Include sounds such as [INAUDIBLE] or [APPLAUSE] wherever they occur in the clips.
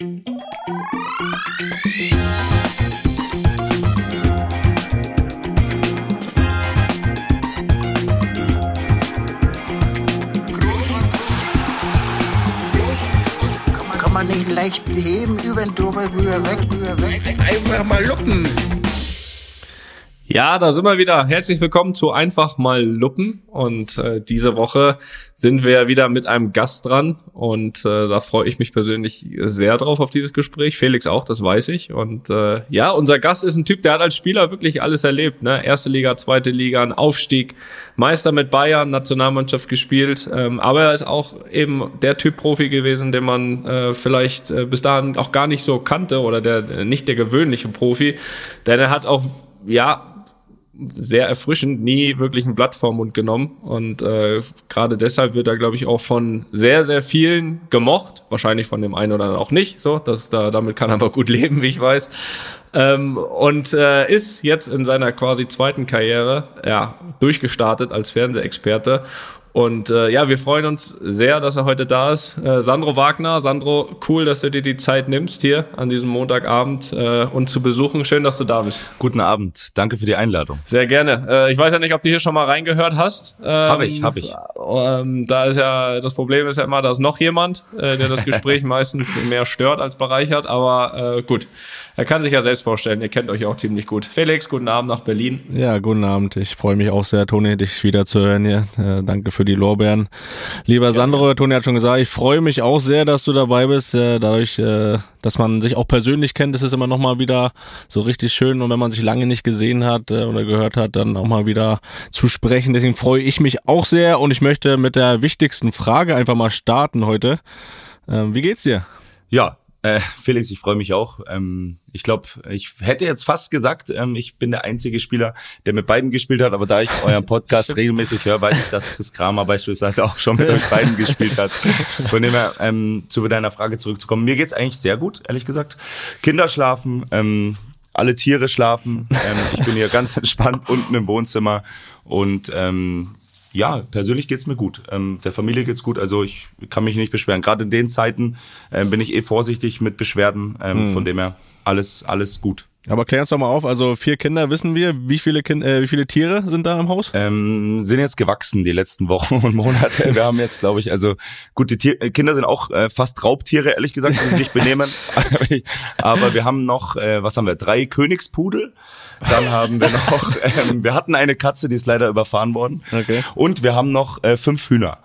Kann man nicht leicht beheben, über den drüber, rüber, weg, rüber, weg. Einfach mal luppen. Ja, da sind wir wieder. Herzlich willkommen zu Einfach mal Luppen. Und äh, diese Woche sind wir wieder mit einem Gast dran. Und äh, da freue ich mich persönlich sehr drauf auf dieses Gespräch. Felix auch, das weiß ich. Und äh, ja, unser Gast ist ein Typ, der hat als Spieler wirklich alles erlebt. Ne? Erste Liga, zweite Liga, ein Aufstieg, Meister mit Bayern, Nationalmannschaft gespielt. Ähm, aber er ist auch eben der Typ Profi gewesen, den man äh, vielleicht äh, bis dahin auch gar nicht so kannte oder der äh, nicht der gewöhnliche Profi. Denn er hat auch ja, sehr erfrischend, nie wirklich ein Blatt vorm Mund genommen. Und äh, gerade deshalb wird er, glaube ich, auch von sehr, sehr vielen gemocht. Wahrscheinlich von dem einen oder anderen auch nicht. So, das, da, damit kann er [LAUGHS] aber gut leben, wie ich weiß. Ähm, und äh, ist jetzt in seiner quasi zweiten Karriere ja, durchgestartet als Fernsehexperte und äh, ja, wir freuen uns sehr, dass er heute da ist. Äh, Sandro Wagner. Sandro, cool, dass du dir die Zeit nimmst, hier an diesem Montagabend äh, uns zu besuchen. Schön, dass du da bist. Guten Abend. Danke für die Einladung. Sehr gerne. Äh, ich weiß ja nicht, ob du hier schon mal reingehört hast. Ähm, hab ich, hab ich. Ähm, da ist ja, das Problem ist ja immer, da ist noch jemand, äh, der das Gespräch [LAUGHS] meistens mehr stört als bereichert. Aber äh, gut, er kann sich ja selbst vorstellen. Ihr kennt euch auch ziemlich gut. Felix, guten Abend nach Berlin. Ja, guten Abend. Ich freue mich auch sehr, Toni, dich wieder zu hören hier. Äh, danke für die Lorbeeren. Lieber Sandro, Toni hat schon gesagt, ich freue mich auch sehr, dass du dabei bist. Äh, dadurch, äh, dass man sich auch persönlich kennt, ist es immer noch mal wieder so richtig schön. Und wenn man sich lange nicht gesehen hat äh, oder gehört hat, dann auch mal wieder zu sprechen. Deswegen freue ich mich auch sehr und ich möchte mit der wichtigsten Frage einfach mal starten heute. Ähm, wie geht's dir? Ja, äh, Felix, ich freue mich auch. Ähm, ich glaube, ich hätte jetzt fast gesagt, ähm, ich bin der einzige Spieler, der mit beiden gespielt hat, aber da ich euren [LAUGHS] Podcast regelmäßig höre, weiß ich, dass Chris Kramer beispielsweise auch schon mit euch [LAUGHS] beiden gespielt hat. Von dem her, ähm, zu deiner Frage zurückzukommen. Mir geht's eigentlich sehr gut, ehrlich gesagt. Kinder schlafen, ähm, alle Tiere schlafen. Ähm, ich bin hier [LAUGHS] ganz entspannt unten im Wohnzimmer und ähm, ja, persönlich geht's mir gut. Ähm, der Familie geht's gut, also ich kann mich nicht beschweren. Gerade in den Zeiten ähm, bin ich eh vorsichtig mit Beschwerden, ähm, hm. von dem her alles, alles gut. Aber klär uns doch mal auf, also vier Kinder wissen wir, wie viele Kind, äh, wie viele Tiere sind da im Haus? Ähm, sind jetzt gewachsen die letzten Wochen [LAUGHS] und Monate. Wir haben jetzt, glaube ich, also gut, die Tier äh, Kinder sind auch äh, fast Raubtiere, ehrlich gesagt, wenn sie sich benehmen. [LAUGHS] Aber wir haben noch, äh, was haben wir, drei Königspudel. Dann haben wir noch, [LAUGHS] ähm, wir hatten eine Katze, die ist leider überfahren worden. Okay. Und wir haben noch äh, fünf Hühner.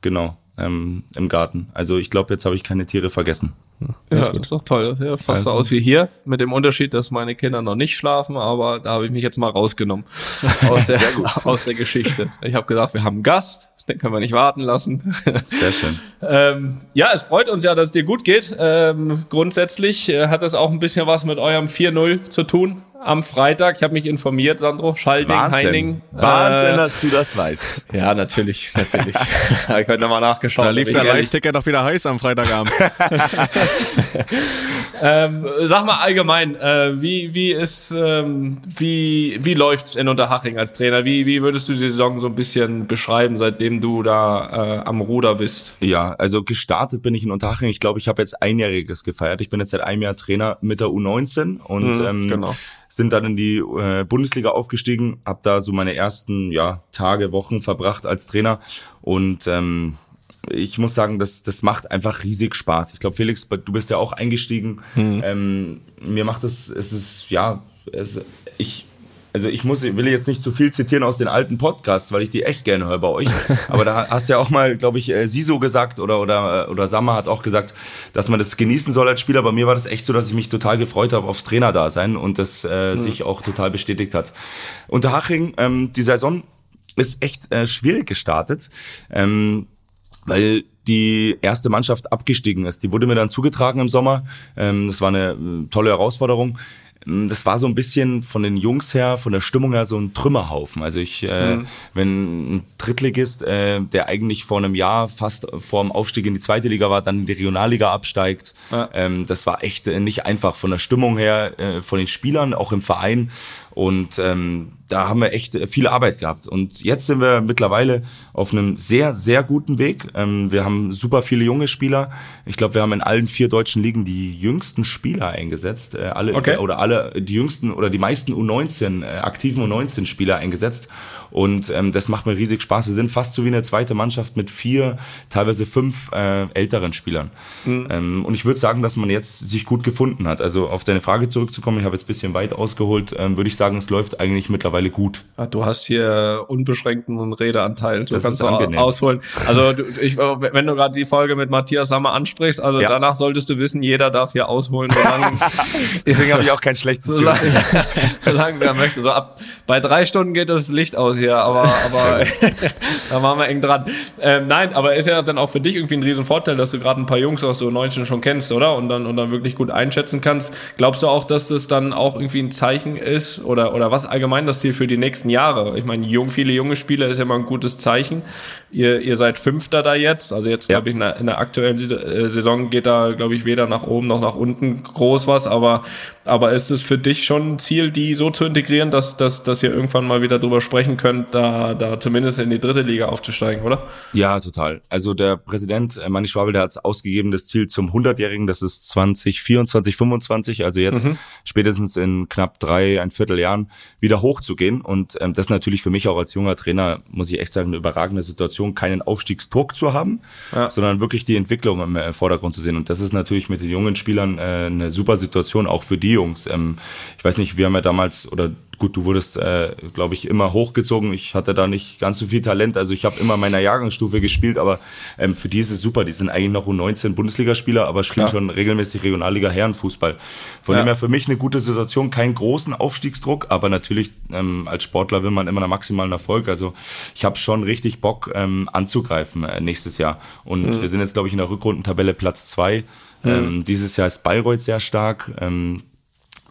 Genau, ähm, im Garten. Also ich glaube, jetzt habe ich keine Tiere vergessen. Ja, das ist doch toll. Ja, fast also. so aus wie hier, mit dem Unterschied, dass meine Kinder noch nicht schlafen, aber da habe ich mich jetzt mal rausgenommen [LAUGHS] aus der, [LAUGHS] aus der Geschichte. Ich habe gedacht, wir haben einen Gast, den können wir nicht warten lassen. Sehr schön. [LAUGHS] ähm, ja, es freut uns ja, dass es dir gut geht. Ähm, grundsätzlich äh, hat das auch ein bisschen was mit eurem 4-0 zu tun am Freitag. Ich habe mich informiert, Sandro. Schalding, Wahnsinn. Heining. Wahnsinn, äh, dass du das weißt. [LAUGHS] Ja, natürlich, natürlich. [LAUGHS] habe ich heute nochmal nachgeschaut. Da lief der Live-Ticker doch wieder heiß am Freitagabend. [LAUGHS] ähm, sag mal allgemein, äh, wie, wie ist, ähm, wie, wie läuft's in Unterhaching als Trainer? Wie, wie würdest du die Saison so ein bisschen beschreiben, seitdem du da äh, am Ruder bist? Ja, also gestartet bin ich in Unterhaching. Ich glaube, ich habe jetzt einjähriges gefeiert. Ich bin jetzt seit einem Jahr Trainer mit der U19 und mhm, ähm, genau sind dann in die äh, Bundesliga aufgestiegen, habe da so meine ersten ja, Tage, Wochen verbracht als Trainer und ähm, ich muss sagen, das, das macht einfach riesig Spaß. Ich glaube, Felix, du bist ja auch eingestiegen. Mhm. Ähm, mir macht es, es ist, ja, es, ich, also ich muss, will jetzt nicht zu viel zitieren aus den alten Podcasts, weil ich die echt gerne höre bei euch. [LAUGHS] Aber da hast du ja auch mal, glaube ich, äh, Siso gesagt oder oder äh, oder Sammer hat auch gesagt, dass man das genießen soll als Spieler. Bei mir war das echt so, dass ich mich total gefreut habe aufs Trainerdasein und das äh, mhm. sich auch total bestätigt hat. Unter Haching, ähm, die Saison ist echt äh, schwierig gestartet, ähm, weil die erste Mannschaft abgestiegen ist. Die wurde mir dann zugetragen im Sommer. Ähm, das war eine äh, tolle Herausforderung. Ähm, das war so ein bisschen von den Jungs her, von der Stimmung her so ein Trümmerhaufen. Also ich, äh, mhm. wenn ein Drittligist, äh, der eigentlich vor einem Jahr fast vor dem Aufstieg in die zweite Liga war, dann in die Regionalliga absteigt, ja. ähm, das war echt äh, nicht einfach von der Stimmung her, äh, von den Spielern, auch im Verein. Und ähm, da haben wir echt viel Arbeit gehabt. Und jetzt sind wir mittlerweile auf einem sehr, sehr guten Weg. Ähm, wir haben super viele junge Spieler. Ich glaube, wir haben in allen vier deutschen Ligen die jüngsten Spieler eingesetzt. Äh, alle okay. oder alle die jüngsten oder die meisten U19 äh, aktiven U19 Spieler eingesetzt. Und ähm, das macht mir riesig Spaß. Wir sind fast so wie eine zweite Mannschaft mit vier, teilweise fünf äh, älteren Spielern. Mhm. Ähm, und ich würde sagen, dass man jetzt sich gut gefunden hat. Also auf deine Frage zurückzukommen, ich habe jetzt bisschen weit ausgeholt, ähm, würde ich sagen, es läuft eigentlich mittlerweile gut. Ah, du hast hier unbeschränkten Redeanteil. Du das kannst ist ausholen. Also du, ich, wenn du gerade die Folge mit Matthias Sammer ansprichst, also ja. danach solltest du wissen, jeder darf hier ausholen. Solange, [LAUGHS] Deswegen habe ich auch kein schlechtes solange, solange er möchte. So ab bei drei Stunden geht das Licht aus hier, aber, [LAUGHS] aber [LAUGHS] da waren wir eng dran. Ähm, nein, aber ist ja dann auch für dich irgendwie ein Riesenvorteil, dass du gerade ein paar Jungs aus so 19 schon kennst, oder? Und dann, und dann wirklich gut einschätzen kannst. Glaubst du auch, dass das dann auch irgendwie ein Zeichen ist oder, oder was allgemein das Ziel für die nächsten Jahre? Ich meine, jung, viele junge Spieler ist ja immer ein gutes Zeichen. Ihr, ihr seid Fünfter da jetzt. Also jetzt, glaube ich, in der, in der aktuellen äh, Saison geht da, glaube ich, weder nach oben noch nach unten groß was. Aber, aber ist es für dich schon ein Ziel, die so zu integrieren, dass, dass, dass ihr irgendwann mal wieder drüber sprechen könnt, da, da zumindest in die dritte Liga aufzusteigen, oder? Ja, total. Also der Präsident äh, Manni Schwabel, der hat ausgegeben, das Ziel zum 100-Jährigen, das ist 2024, 25, also jetzt mhm. spätestens in knapp drei, ein Vierteljahren wieder hochzugehen. Und ähm, das natürlich für mich auch als junger Trainer, muss ich echt sagen, eine überragende Situation Situation keinen Aufstiegsdruck zu haben, ja. sondern wirklich die Entwicklung im äh, Vordergrund zu sehen. Und das ist natürlich mit den jungen Spielern äh, eine super Situation, auch für die Jungs. Ähm, ich weiß nicht, wir haben ja damals, oder gut, du wurdest, äh, glaube ich, immer hochgezogen. Ich hatte da nicht ganz so viel Talent. Also ich habe immer meiner Jahrgangsstufe gespielt, aber ähm, für die ist es super. Die sind eigentlich noch U19 Bundesligaspieler, aber spielen Klar. schon regelmäßig Regionalliga Herrenfußball. Von ja. dem her für mich eine gute Situation, keinen großen Aufstiegsdruck, aber natürlich ähm, als Sportler will man immer einen maximalen Erfolg. Also ich habe schon richtig Bock ähm, anzugreifen äh, nächstes Jahr. Und mhm. wir sind jetzt, glaube ich, in der Rückrundentabelle Platz zwei. Mhm. Ähm, dieses Jahr ist Bayreuth sehr stark. Ähm,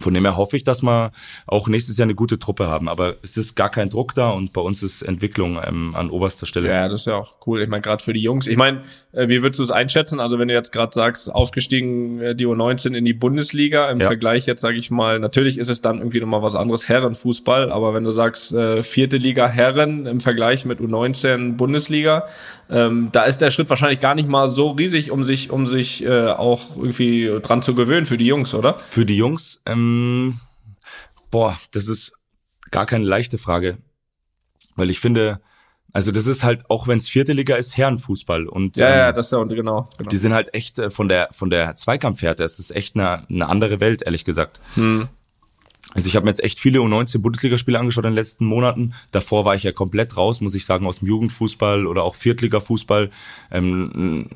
von dem her hoffe ich, dass wir auch nächstes Jahr eine gute Truppe haben. Aber es ist gar kein Druck da und bei uns ist Entwicklung ähm, an oberster Stelle. Ja, das ist ja auch cool. Ich meine, gerade für die Jungs. Ich meine, äh, wie würdest du es einschätzen? Also wenn du jetzt gerade sagst, aufgestiegen äh, die U19 in die Bundesliga, im ja. Vergleich jetzt sage ich mal, natürlich ist es dann irgendwie nochmal was anderes, Herrenfußball, aber wenn du sagst, äh, vierte Liga Herren im Vergleich mit U19 Bundesliga, ähm, da ist der Schritt wahrscheinlich gar nicht mal so riesig, um sich, um sich äh, auch irgendwie dran zu gewöhnen für die Jungs, oder? Für die Jungs, ähm, boah, das ist gar keine leichte Frage. Weil ich finde, also das ist halt, auch wenn es vierte Liga ist, Herrenfußball. Und, ja, ähm, ja, das ist ja genau, genau. Die sind halt echt äh, von der von der Zweikampfhärte, es ist echt eine, eine andere Welt, ehrlich gesagt. Hm. Also ich habe mir jetzt echt viele U19-Bundesligaspiele angeschaut in den letzten Monaten. Davor war ich ja komplett raus, muss ich sagen, aus dem Jugendfußball oder auch Viertliga-Fußball. Ähm,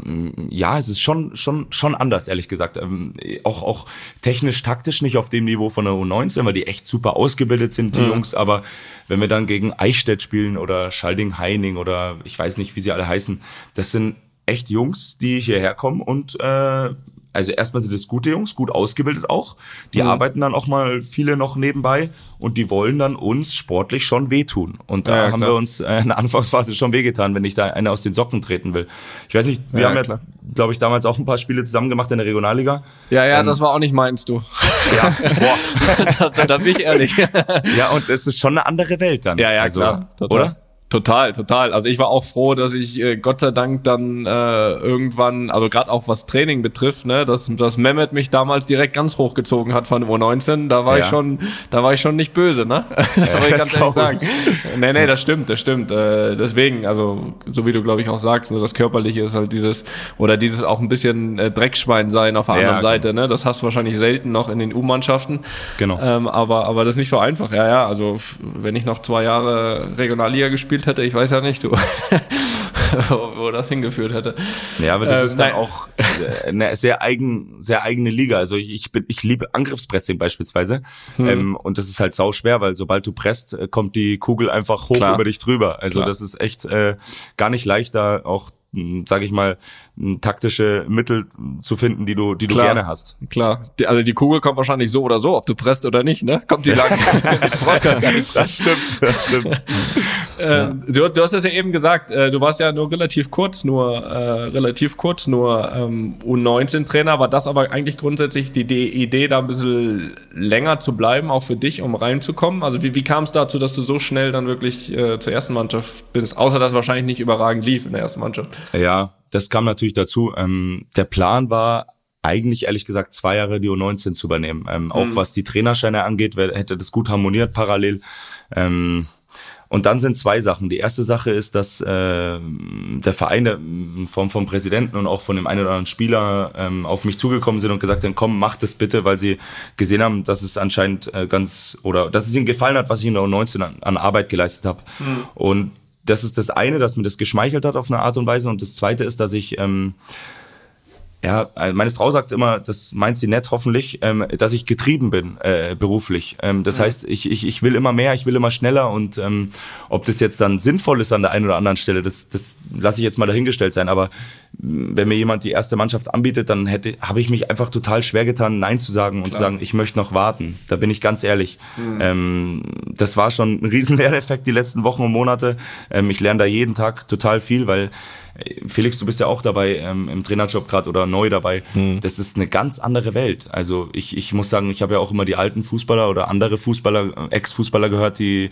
ja, es ist schon schon schon anders, ehrlich gesagt. Ähm, auch auch technisch, taktisch nicht auf dem Niveau von der U19, weil die echt super ausgebildet sind, die mhm. Jungs. Aber wenn wir dann gegen Eichstätt spielen oder Schalding-Heining oder ich weiß nicht, wie sie alle heißen, das sind echt Jungs, die hierher kommen und äh, also erstmal sind es gute Jungs, gut ausgebildet auch. Die mhm. arbeiten dann auch mal viele noch nebenbei und die wollen dann uns sportlich schon wehtun. Und da ja, haben wir uns äh, in der Anfangsphase schon wehgetan, wenn ich da einer aus den Socken treten will. Ich weiß nicht, wir ja, haben ja, glaube ich, damals auch ein paar Spiele zusammen gemacht in der Regionalliga. Ja, ja, ähm, das war auch nicht meinst du. Ja, [LAUGHS] boah. da, da, da bin ich ehrlich. ja, und es ist schon eine andere Welt dann. Ja, ja, also, klar. Total. Oder? Total, total. Also ich war auch froh, dass ich äh, Gott sei Dank dann äh, irgendwann, also gerade auch was Training betrifft, ne, dass, dass Mehmet mich damals direkt ganz hochgezogen hat von U19. Da war ja. ich schon, da war ich schon nicht böse, ne? [LAUGHS] ja, ich ganz ehrlich sagen. Nee, nee, das stimmt, das stimmt. Äh, deswegen, also so wie du glaube ich auch sagst, ne, das Körperliche ist halt dieses oder dieses auch ein bisschen äh, Dreckschwein sein auf der ja, anderen Seite, ne? Das hast du wahrscheinlich selten noch in den U-Mannschaften. Genau. Ähm, aber aber das ist nicht so einfach. Ja, ja. Also wenn ich noch zwei Jahre Regionalliga gespielt gespielt hätte, ich weiß ja nicht, du, [LAUGHS] wo das hingeführt hätte. Ja, aber das ähm, ist dann nein. auch äh, eine sehr eigen, sehr eigene Liga. Also ich, ich bin, ich liebe Angriffspressing beispielsweise. Hm. Ähm, und das ist halt sau schwer, weil sobald du presst, äh, kommt die Kugel einfach hoch Klar. über dich drüber. Also Klar. das ist echt äh, gar nicht leicht, da auch hm, sage ich mal, taktische Mittel zu finden, die du, die du gerne hast. Klar. Die, also die Kugel kommt wahrscheinlich so oder so, ob du presst oder nicht, ne? Kommt die lang. [LAUGHS] das stimmt, das stimmt. Ähm, du, du, hast es ja eben gesagt, äh, du warst ja nur relativ kurz, nur äh, relativ kurz, nur ähm, U19-Trainer. War das aber eigentlich grundsätzlich die, die Idee, da ein bisschen länger zu bleiben, auch für dich, um reinzukommen? Also wie, wie kam es dazu, dass du so schnell dann wirklich äh, zur ersten Mannschaft bist? Außer dass es wahrscheinlich nicht überragend lief in der ersten Mannschaft. Ja, das kam natürlich dazu. Ähm, der Plan war eigentlich ehrlich gesagt zwei Jahre die U19 zu übernehmen. Ähm, mhm. Auch was die Trainerscheine angeht, hätte das gut harmoniert parallel. Ähm, und dann sind zwei Sachen. Die erste Sache ist, dass äh, der Verein in Form vom Präsidenten und auch von dem einen oder anderen Spieler ähm, auf mich zugekommen sind und gesagt haben, komm, mach das bitte, weil sie gesehen haben, dass es anscheinend äh, ganz oder dass es ihnen gefallen hat, was ich in der U19 an, an Arbeit geleistet habe. Mhm. Und das ist das eine, dass mir das geschmeichelt hat auf eine Art und Weise. Und das zweite ist, dass ich ähm, ja, äh, meine Frau sagt immer, das meint sie nett hoffentlich, ähm, dass ich getrieben bin äh, beruflich. Ähm, das ja. heißt, ich, ich, ich will immer mehr, ich will immer schneller und ähm, ob das jetzt dann sinnvoll ist an der einen oder anderen Stelle, das, das lasse ich jetzt mal dahingestellt sein. Aber wenn mir jemand die erste Mannschaft anbietet, dann hätte habe ich mich einfach total schwer getan, Nein zu sagen und Klar. zu sagen, ich möchte noch warten. Da bin ich ganz ehrlich. Mhm. Ähm, das war schon ein riesen Lerneffekt die letzten Wochen und Monate. Ähm, ich lerne da jeden Tag total viel, weil Felix, du bist ja auch dabei ähm, im Trainerjob gerade oder neu dabei. Mhm. Das ist eine ganz andere Welt. Also ich, ich muss sagen, ich habe ja auch immer die alten Fußballer oder andere Fußballer, Ex-Fußballer gehört, die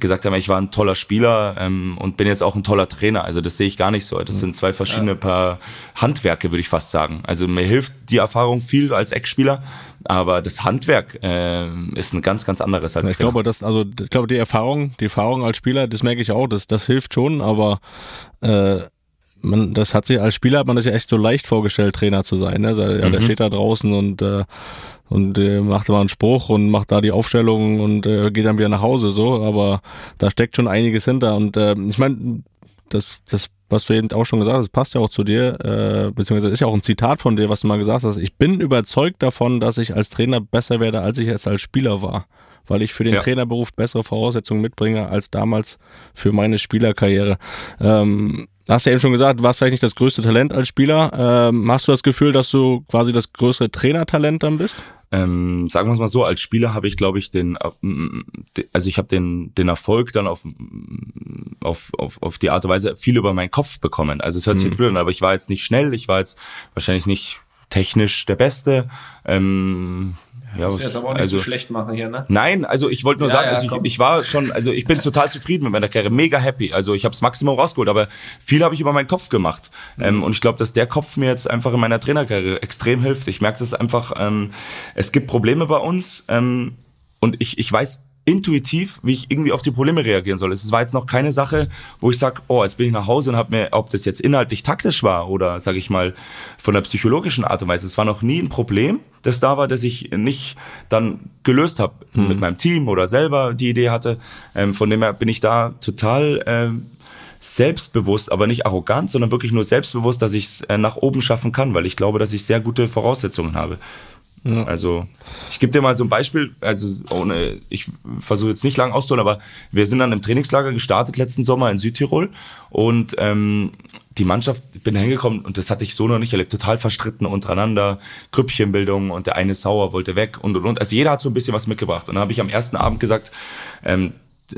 gesagt haben, ich war ein toller Spieler ähm, und bin jetzt auch ein toller Trainer. Also das sehe ich gar nicht so. Das mhm. sind zwei verschiedene ja. Paar Handwerke, würde ich fast sagen. Also mir hilft die Erfahrung viel als Ex-Spieler, aber das Handwerk äh, ist ein ganz, ganz anderes als Ich Trainer. glaube, das, also ich glaube, die Erfahrung, die Erfahrung als Spieler, das merke ich auch, das, das hilft schon, aber äh, man, das hat sich als Spieler hat man das ja echt so leicht vorgestellt, Trainer zu sein. Ne? Also, ja, mhm. Der steht da draußen und äh, und äh, macht immer einen Spruch und macht da die Aufstellung und äh, geht dann wieder nach Hause so. Aber da steckt schon einiges hinter. Und äh, ich meine, das, das, was du eben auch schon gesagt hast, passt ja auch zu dir, äh, beziehungsweise ist ja auch ein Zitat von dir, was du mal gesagt hast. Ich bin überzeugt davon, dass ich als Trainer besser werde, als ich es als Spieler war weil ich für den ja. Trainerberuf bessere Voraussetzungen mitbringe als damals für meine Spielerkarriere. Ähm, hast du ja eben schon gesagt, du warst vielleicht nicht das größte Talent als Spieler. Ähm, hast du das Gefühl, dass du quasi das größere Trainertalent dann bist? Ähm, sagen wir es mal so, als Spieler habe ich, glaube ich, den, äh, also ich habe den, den Erfolg dann auf, auf, auf, auf die Art und Weise viel über meinen Kopf bekommen. Also es hört sich jetzt mhm. blöd an, aber ich war jetzt nicht schnell, ich war jetzt wahrscheinlich nicht technisch der Beste. Ähm, ja, muss jetzt aber auch nicht also, so schlecht machen hier, ne? Nein, also ich wollte nur ja, sagen, ja, also ich, ich, war schon, also ich bin total zufrieden mit meiner Karriere, mega happy. Also ich habe das Maximum rausgeholt, aber viel habe ich über meinen Kopf gemacht. Mhm. Ähm, und ich glaube, dass der Kopf mir jetzt einfach in meiner Trainerkarriere extrem hilft. Ich merke das einfach, ähm, es gibt Probleme bei uns ähm, und ich, ich weiß intuitiv, wie ich irgendwie auf die Probleme reagieren soll. Es war jetzt noch keine Sache, wo ich sage, oh, jetzt bin ich nach Hause und habe mir, ob das jetzt inhaltlich taktisch war oder, sage ich mal, von der psychologischen Art und Weise, es war noch nie ein Problem, das da war, das ich nicht dann gelöst habe mhm. mit meinem Team oder selber die Idee hatte. Ähm, von dem her bin ich da total ähm, selbstbewusst, aber nicht arrogant, sondern wirklich nur selbstbewusst, dass ich es äh, nach oben schaffen kann, weil ich glaube, dass ich sehr gute Voraussetzungen habe. Ja. Also ich gebe dir mal so ein Beispiel, also ohne, ich versuche jetzt nicht lang auszuholen, aber wir sind dann im Trainingslager gestartet letzten Sommer in Südtirol und ähm, die Mannschaft, ich bin hingekommen und das hatte ich so noch nicht erlebt, total verstritten untereinander, Krüppchenbildung und der eine sauer wollte weg und und und. Also jeder hat so ein bisschen was mitgebracht. Und dann habe ich am ersten Abend gesagt, ähm,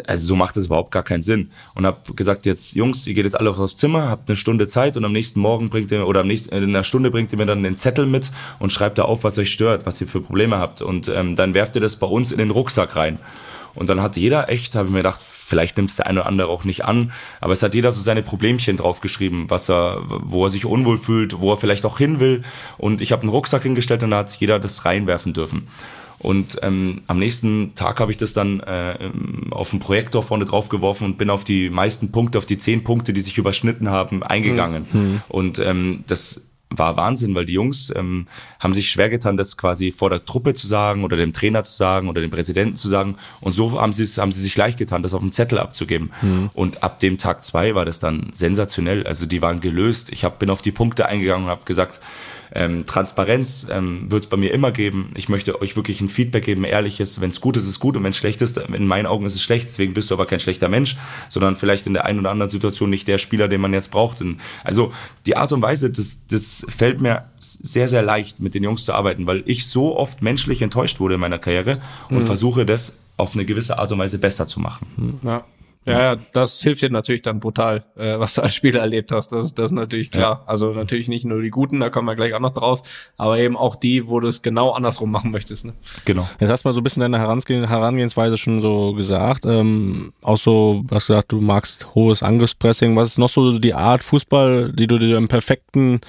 also so macht es überhaupt gar keinen Sinn. Und habe gesagt, jetzt Jungs, ihr geht jetzt alle aufs Zimmer, habt eine Stunde Zeit und am nächsten Morgen bringt ihr, oder am nächsten, in einer Stunde bringt ihr mir dann den Zettel mit und schreibt da auf, was euch stört, was ihr für Probleme habt. Und ähm, dann werft ihr das bei uns in den Rucksack rein. Und dann hat jeder echt, habe ich mir gedacht, vielleicht nimmt es der eine oder andere auch nicht an, aber es hat jeder so seine Problemchen draufgeschrieben, was er, wo er sich unwohl fühlt, wo er vielleicht auch hin will. Und ich habe einen Rucksack hingestellt und da hat jeder das reinwerfen dürfen. Und ähm, am nächsten Tag habe ich das dann äh, auf dem Projektor vorne drauf geworfen und bin auf die meisten Punkte, auf die zehn Punkte, die sich überschnitten haben, eingegangen. Mhm. Und ähm, das war Wahnsinn, weil die Jungs ähm, haben sich schwer getan, das quasi vor der Truppe zu sagen oder dem Trainer zu sagen oder dem Präsidenten zu sagen. Und so haben sie haben sie sich leicht getan, das auf dem Zettel abzugeben. Mhm. Und ab dem Tag zwei war das dann sensationell. Also die waren gelöst. Ich hab, bin auf die Punkte eingegangen und habe gesagt, Ähm, Transparenz ähm, wird es bei mir immer geben. Ich möchte euch wirklich ein Feedback geben, ehrliches. Wenn es gut ist, ist gut und wenn es schlecht ist, in meinen Augen ist es schlecht. Deswegen bist du aber kein schlechter Mensch, sondern vielleicht in der einen oder anderen Situation nicht der Spieler, den man jetzt braucht. Also die Art und Weise, das, das fällt mir sehr, sehr leicht, mit den Jungs zu arbeiten, weil ich so oft menschlich enttäuscht wurde in meiner Karriere und mhm. versuche das auf eine gewisse Art und Weise besser zu machen. Ja. Ja, das hilft dir natürlich dann brutal, äh, was du als Spieler erlebt hast. Das, das ist natürlich klar. Ja. Also natürlich nicht nur die Guten, da kommen wir gleich auch noch drauf, aber eben auch die, wo du es genau andersrum machen möchtest. Ne? Genau. Jetzt hast du mal so ein bisschen deine Herangehen, Herangehensweise schon so gesagt. Ähm, auch so, hast gesagt, du magst hohes Angriffspressing. Was ist noch so die Art Fußball, die du dir im perfekten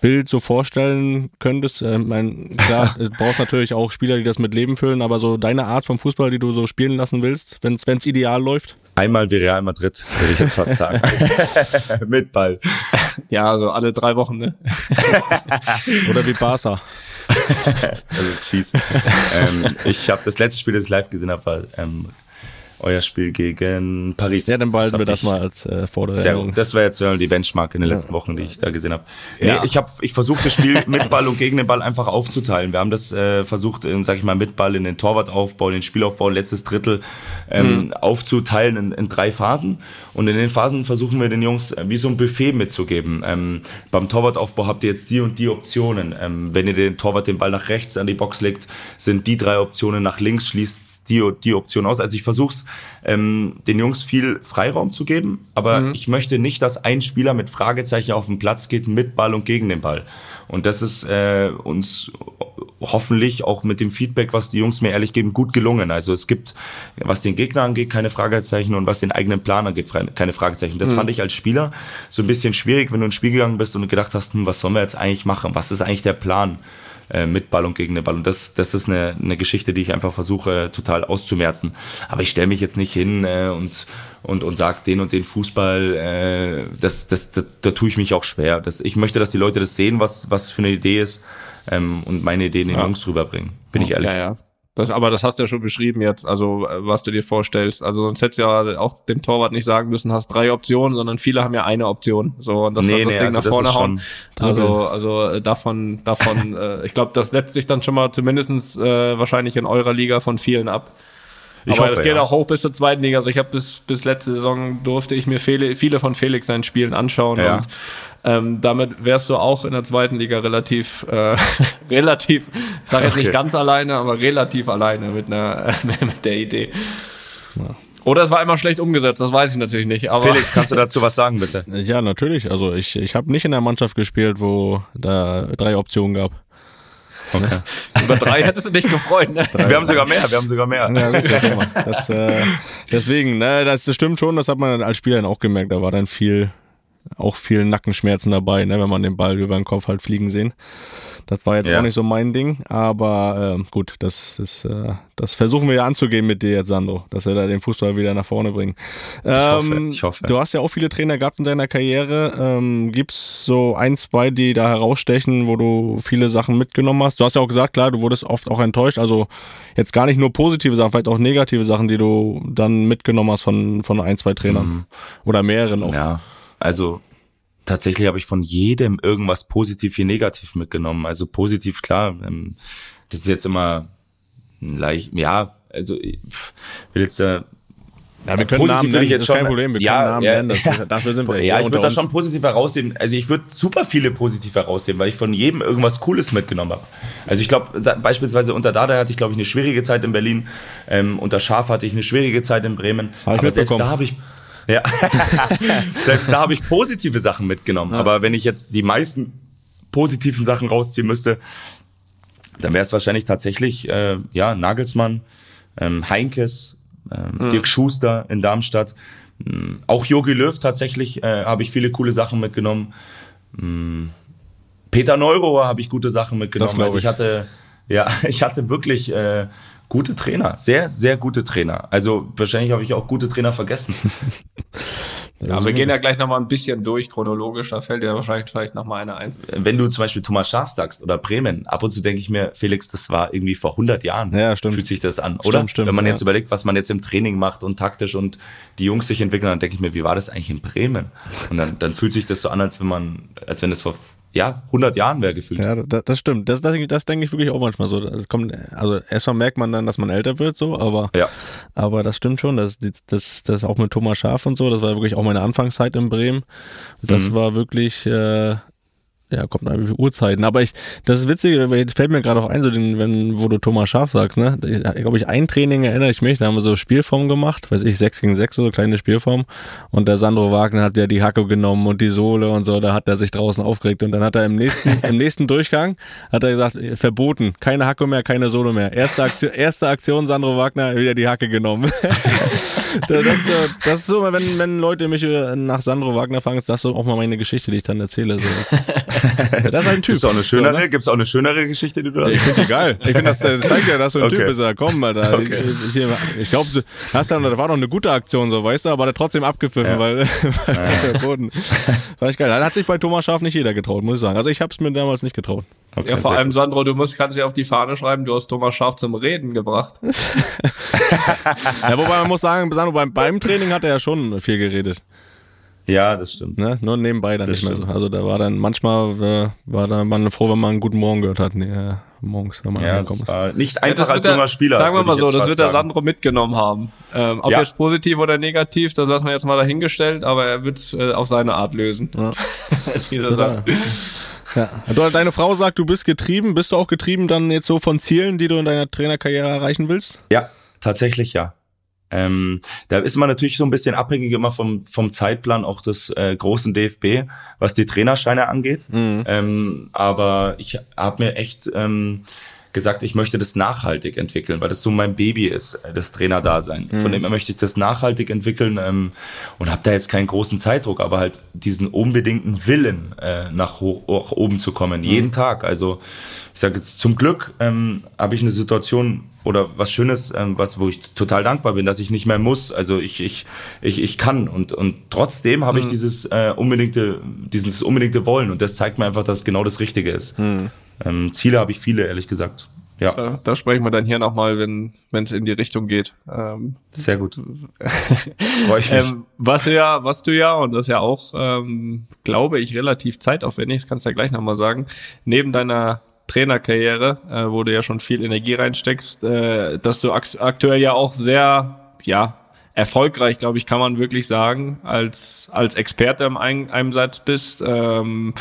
Bild so vorstellen könntest? Äh, mein, klar, [LAUGHS] es braucht natürlich auch Spieler, die das mit Leben füllen, aber so deine Art vom Fußball, die du so spielen lassen willst, wenn es ideal läuft? Einmal wie Real Madrid, würde ich jetzt fast sagen. [LAUGHS] Mit Ball. Ja, also alle drei Wochen, ne? [LAUGHS] Oder wie Barca. das ist fies. ähm, ich habe das letzte Spiel, das ich live gesehen habe, war ähm, euer Spiel gegen Paris. Ja, dann behalten wir das mal als äh, Forderung. Das war jetzt die Benchmark in den letzten Wochen, die ich da gesehen habe. Nee, ja. ich habe ich versucht das Spiel mit Ball und gegen den Ball einfach aufzuteilen. Wir haben das äh, versucht, äh, sag ich mal, mit Ball in den Torwartaufbau, in den Spielaufbau, letztes Drittel ähm, mhm. aufzuteilen in, in drei Phasen. Und in den Phasen versuchen wir den Jungs äh, wie so ein Buffet mitzugeben. Ähm, beim Torwartaufbau habt ihr jetzt die und die Optionen. Ähm, wenn ihr den Torwart den Ball nach rechts an die Box legt, sind die drei Optionen nach links, schließt die, die Option aus. Also ich versuche es ähm, den Jungs viel Freiraum zu geben, aber mhm. ich möchte nicht, dass ein Spieler mit Fragezeichen auf den Platz geht mit Ball und gegen den Ball. Und das ist äh, uns hoffentlich auch mit dem Feedback, was die Jungs mir ehrlich geben, gut gelungen. Also es gibt, was den Gegner angeht, keine Fragezeichen und was den eigenen Plan angeht, keine Fragezeichen. Das mhm. fand ich als Spieler so ein bisschen schwierig, wenn du ins Spiel gegangen bist und gedacht hast, hm, was sollen wir jetzt eigentlich machen? Was ist eigentlich der Plan? Äh, mit Ball und gegen den Ball. Und das, das ist eine, eine Geschichte, die ich einfach versuche total auszumerzen. Aber ich stelle mich jetzt nicht hin äh, und und, und sage den und den Fußball, äh, das, das, da, da tue ich mich auch schwer. Das, ich möchte, dass die Leute das sehen, was, was für eine Idee ist ähm, und meine Ideen den ja. Jungs rüberbringen. Bin ich ehrlich. Ja, ja. Das, aber das hast du ja schon beschrieben jetzt, also äh, was du dir vorstellst. Also sonst hättest du ja auch dem Torwart nicht sagen müssen, hast drei Optionen, sondern viele haben ja eine Option. So und das nee, das nee, Ding also nach vorne hauen. Also also äh, davon davon, [LAUGHS] äh, ich glaube, das setzt sich dann schon mal zumindestens äh, wahrscheinlich in eurer Liga von vielen ab. Ich aber hoffe, das geht ja. auch hoch bis zur zweiten Liga. Also ich habe bis bis letzte Saison durfte ich mir viele, viele von Felix seinen Spielen anschauen ja. und ähm, damit wärst du auch in der zweiten Liga relativ, äh, [LAUGHS] relativ, ich sage jetzt okay. nicht ganz alleine, aber relativ alleine mit, einer, [LAUGHS] mit der Idee. Ja. Oder es war einmal schlecht umgesetzt, das weiß ich natürlich nicht. Aber Felix, kannst du dazu was sagen, bitte? [LAUGHS] Ja, natürlich. Also ich, ich habe nicht in der Mannschaft gespielt, wo da drei Optionen gab. Okay. Über drei hättest du dich gefreut, ne? Wir haben sogar mehr, wir haben sogar mehr. Ja, das das, äh, deswegen, ne, das, das stimmt schon, das hat man als Spieler dann auch gemerkt. Da war dann viel, auch viel Nackenschmerzen dabei, ne, wenn man den Ball über den Kopf halt fliegen sehen. Das war jetzt ja. auch nicht so mein Ding, aber äh, gut, das ist, äh, das versuchen wir ja anzugehen mit dir jetzt, Sandro, dass wir da den Fußball wieder nach vorne bringen. Ähm, ich hoffe, ähm, ich hoffe. Du hast ja auch viele Trainer gehabt in deiner Karriere. Ähm, gibt's so ein, zwei, die da herausstechen, wo du viele Sachen mitgenommen hast? Du hast ja auch gesagt, klar, du wurdest oft auch enttäuscht, also jetzt gar nicht nur positive Sachen, vielleicht auch negative Sachen, die du dann mitgenommen hast von, von ein, zwei Trainern mhm. oder mehreren auch. Ja, also tatsächlich habe ich von jedem irgendwas positiv wie negativ mitgenommen. Also positiv, klar, ähm, das ist jetzt immer leicht, ja, also ich will jetzt äh, ja, wir können Namen nennen, das ist kein Problem, wir ja, können Namen ja, nennen, das, [LAUGHS] dafür sind wir Ja, ich würde da schon positiv herausheben, also ich würde super viele positiv herausheben, weil ich von jedem irgendwas Cooles mitgenommen habe. Also ich glaube, beispielsweise unter Dada hatte ich, glaube ich, eine schwierige Zeit in Berlin, ähm, unter Schaf hatte ich eine schwierige Zeit in Bremen, hab aber selbst da habe ich ja. [LAUGHS] Selbst da habe ich positive Sachen mitgenommen. Ja. Aber wenn ich jetzt die meisten positiven Sachen rausziehen müsste, dann wäre es wahrscheinlich tatsächlich äh, ja Nagelsmann, ähm, Heinkes, ähm, mhm. Dirk Schuster in Darmstadt. Ähm, auch Jogi Löw tatsächlich äh, habe ich viele coole Sachen mitgenommen. Ähm, Peter Neurohr habe ich gute Sachen mitgenommen. Also ich hatte ja, [LAUGHS] ich hatte wirklich äh, gute Trainer, sehr, sehr gute Trainer. Also wahrscheinlich habe ich auch gute Trainer vergessen. [LAUGHS] Ja, wir gehen ja gleich nochmal ein bisschen durch, chronologisch, da fällt dir wahrscheinlich vielleicht nochmal einer ein. Wenn du zum Beispiel Thomas Schaf sagst oder Bremen, ab und zu denke ich mir, Felix, das war irgendwie vor 100 Jahren. Ja, stimmt. Fühlt sich das an, oder? Stimmt, stimmt, Wenn man ja. jetzt überlegt, was man jetzt im Training macht und taktisch und die Jungs sich entwickeln, dann denke ich mir, wie war das eigentlich in Bremen? Und dann, dann fühlt sich das so an, als wenn man, als wenn es vor ja, 100 Jahren wäre gefühlt. Ja, das, das stimmt. Das, das, das denke ich wirklich auch manchmal so. Das kommt, also erstmal merkt man dann, dass man älter wird, so, aber, ja. aber das stimmt schon. Das, das, das auch mit Thomas Schaf und so, das war wirklich auch meine Anfangszeit in Bremen. Das mhm. war wirklich, äh, ja, kommt nach wie Uhrzeiten. Aber ich, das ist witzig, fällt mir gerade auch ein, so den, wenn, wo du Thomas Schaf sagst, ne? Ich glaube, ich ein Training erinnere ich mich, da haben wir so Spielform gemacht, weiß ich, 6 gegen 6, so kleine Spielform. Und der Sandro Wagner hat ja die Hacke genommen und die Sohle und so, da hat er sich draußen aufgeregt. Und dann hat er im nächsten, [LAUGHS] im nächsten Durchgang, hat er gesagt, verboten, keine Hacke mehr, keine Sohle mehr. Erste Aktion, erste Aktion Sandro Wagner, wieder die Hacke genommen. [LAUGHS] [LAUGHS] das, das, das, ist so, wenn, wenn Leute mich nach Sandro Wagner fragen, ist das so auch mal meine Geschichte, die ich dann erzähle. So. Das ist ein Typ. Gibt's auch eine schönere, so, ne? gibt's auch eine schönere Geschichte, die du da Ich finde die geil. Ich finde, das, das zeigt ja, dass du ein okay. Typ bist. Komm, Alter. [LAUGHS] Okay. Ich, ich, ich glaube, das war doch eine gute Aktion, so, weißt du, aber der trotzdem abgepfiffen, ja. weil, [LAUGHS] weil ja. der Boden. War ich geil. Da hat sich bei Thomas Schaf nicht jeder getraut, muss ich sagen. Also ich habe es mir damals nicht getraut. Okay, ja, vor allem, gut. Sandro, du musst, kannst ja auf die Fahne schreiben, du hast Thomas Schaf zum Reden gebracht. [LAUGHS] ja, wobei man muss sagen, Sandro, beim, beim Training hat er ja schon viel geredet. Ja, das stimmt. Ne? Nur nebenbei dann das nicht stimmt. mehr so. Also da war dann manchmal äh, war da man froh, wenn man einen guten Morgen gehört hat. Nee, äh, morgens, wenn man ja, angekommen ist. Nicht einfach ja, als junger Spieler. Sagen wir mal so, das wird der Sandro mitgenommen haben. Ähm, ob ja. jetzt positiv oder negativ, das lassen wir jetzt mal dahingestellt, aber er wird äh, auf seine Art lösen. Ja. [LAUGHS] Diese Sache. Ja. Du, deine Frau sagt, du bist getrieben. Bist du auch getrieben dann jetzt so von Zielen, die du in deiner Trainerkarriere erreichen willst? Ja, tatsächlich ja. Ähm, da ist man natürlich so ein bisschen abhängig immer vom, vom Zeitplan auch des äh, großen DFB, was die Trainerscheine angeht. Mhm. Ähm, aber ich habe mir echt ähm, gesagt, ich möchte das nachhaltig entwickeln, weil das so mein Baby ist, äh, das Trainerdasein. Mhm. Von dem her möchte ich das nachhaltig entwickeln ähm, und habe da jetzt keinen großen Zeitdruck, aber halt diesen unbedingten Willen, äh, nach, hoch, nach oben zu kommen, mhm. jeden Tag. Also ich sage jetzt zum Glück ähm, habe ich eine Situation oder was Schönes, ähm, was wo ich total dankbar bin, dass ich nicht mehr muss. Also ich ich ich, ich kann und und trotzdem habe mhm. ich dieses äh, unbedingte dieses unbedingte Wollen und das zeigt mir einfach, dass es genau das Richtige ist. Ähm, Ziele habe ich viele, ehrlich gesagt. Ja. Da, da sprechen wir dann hier nochmal, wenn es in die Richtung geht. Ähm, Sehr gut. [LAUGHS] Freue ich mich. Ähm, was du ja, was du ja, und das ja auch, ähm, glaube ich, relativ zeitaufwendig, das kannst du ja gleich nochmal sagen, neben deiner Trainerkarriere, äh, wo du ja schon viel Energie reinsteckst, äh, dass du aktuell ja auch sehr, ja, erfolgreich, glaube ich, kann man wirklich sagen, als, als Experte im Einsatz bist. Ähm,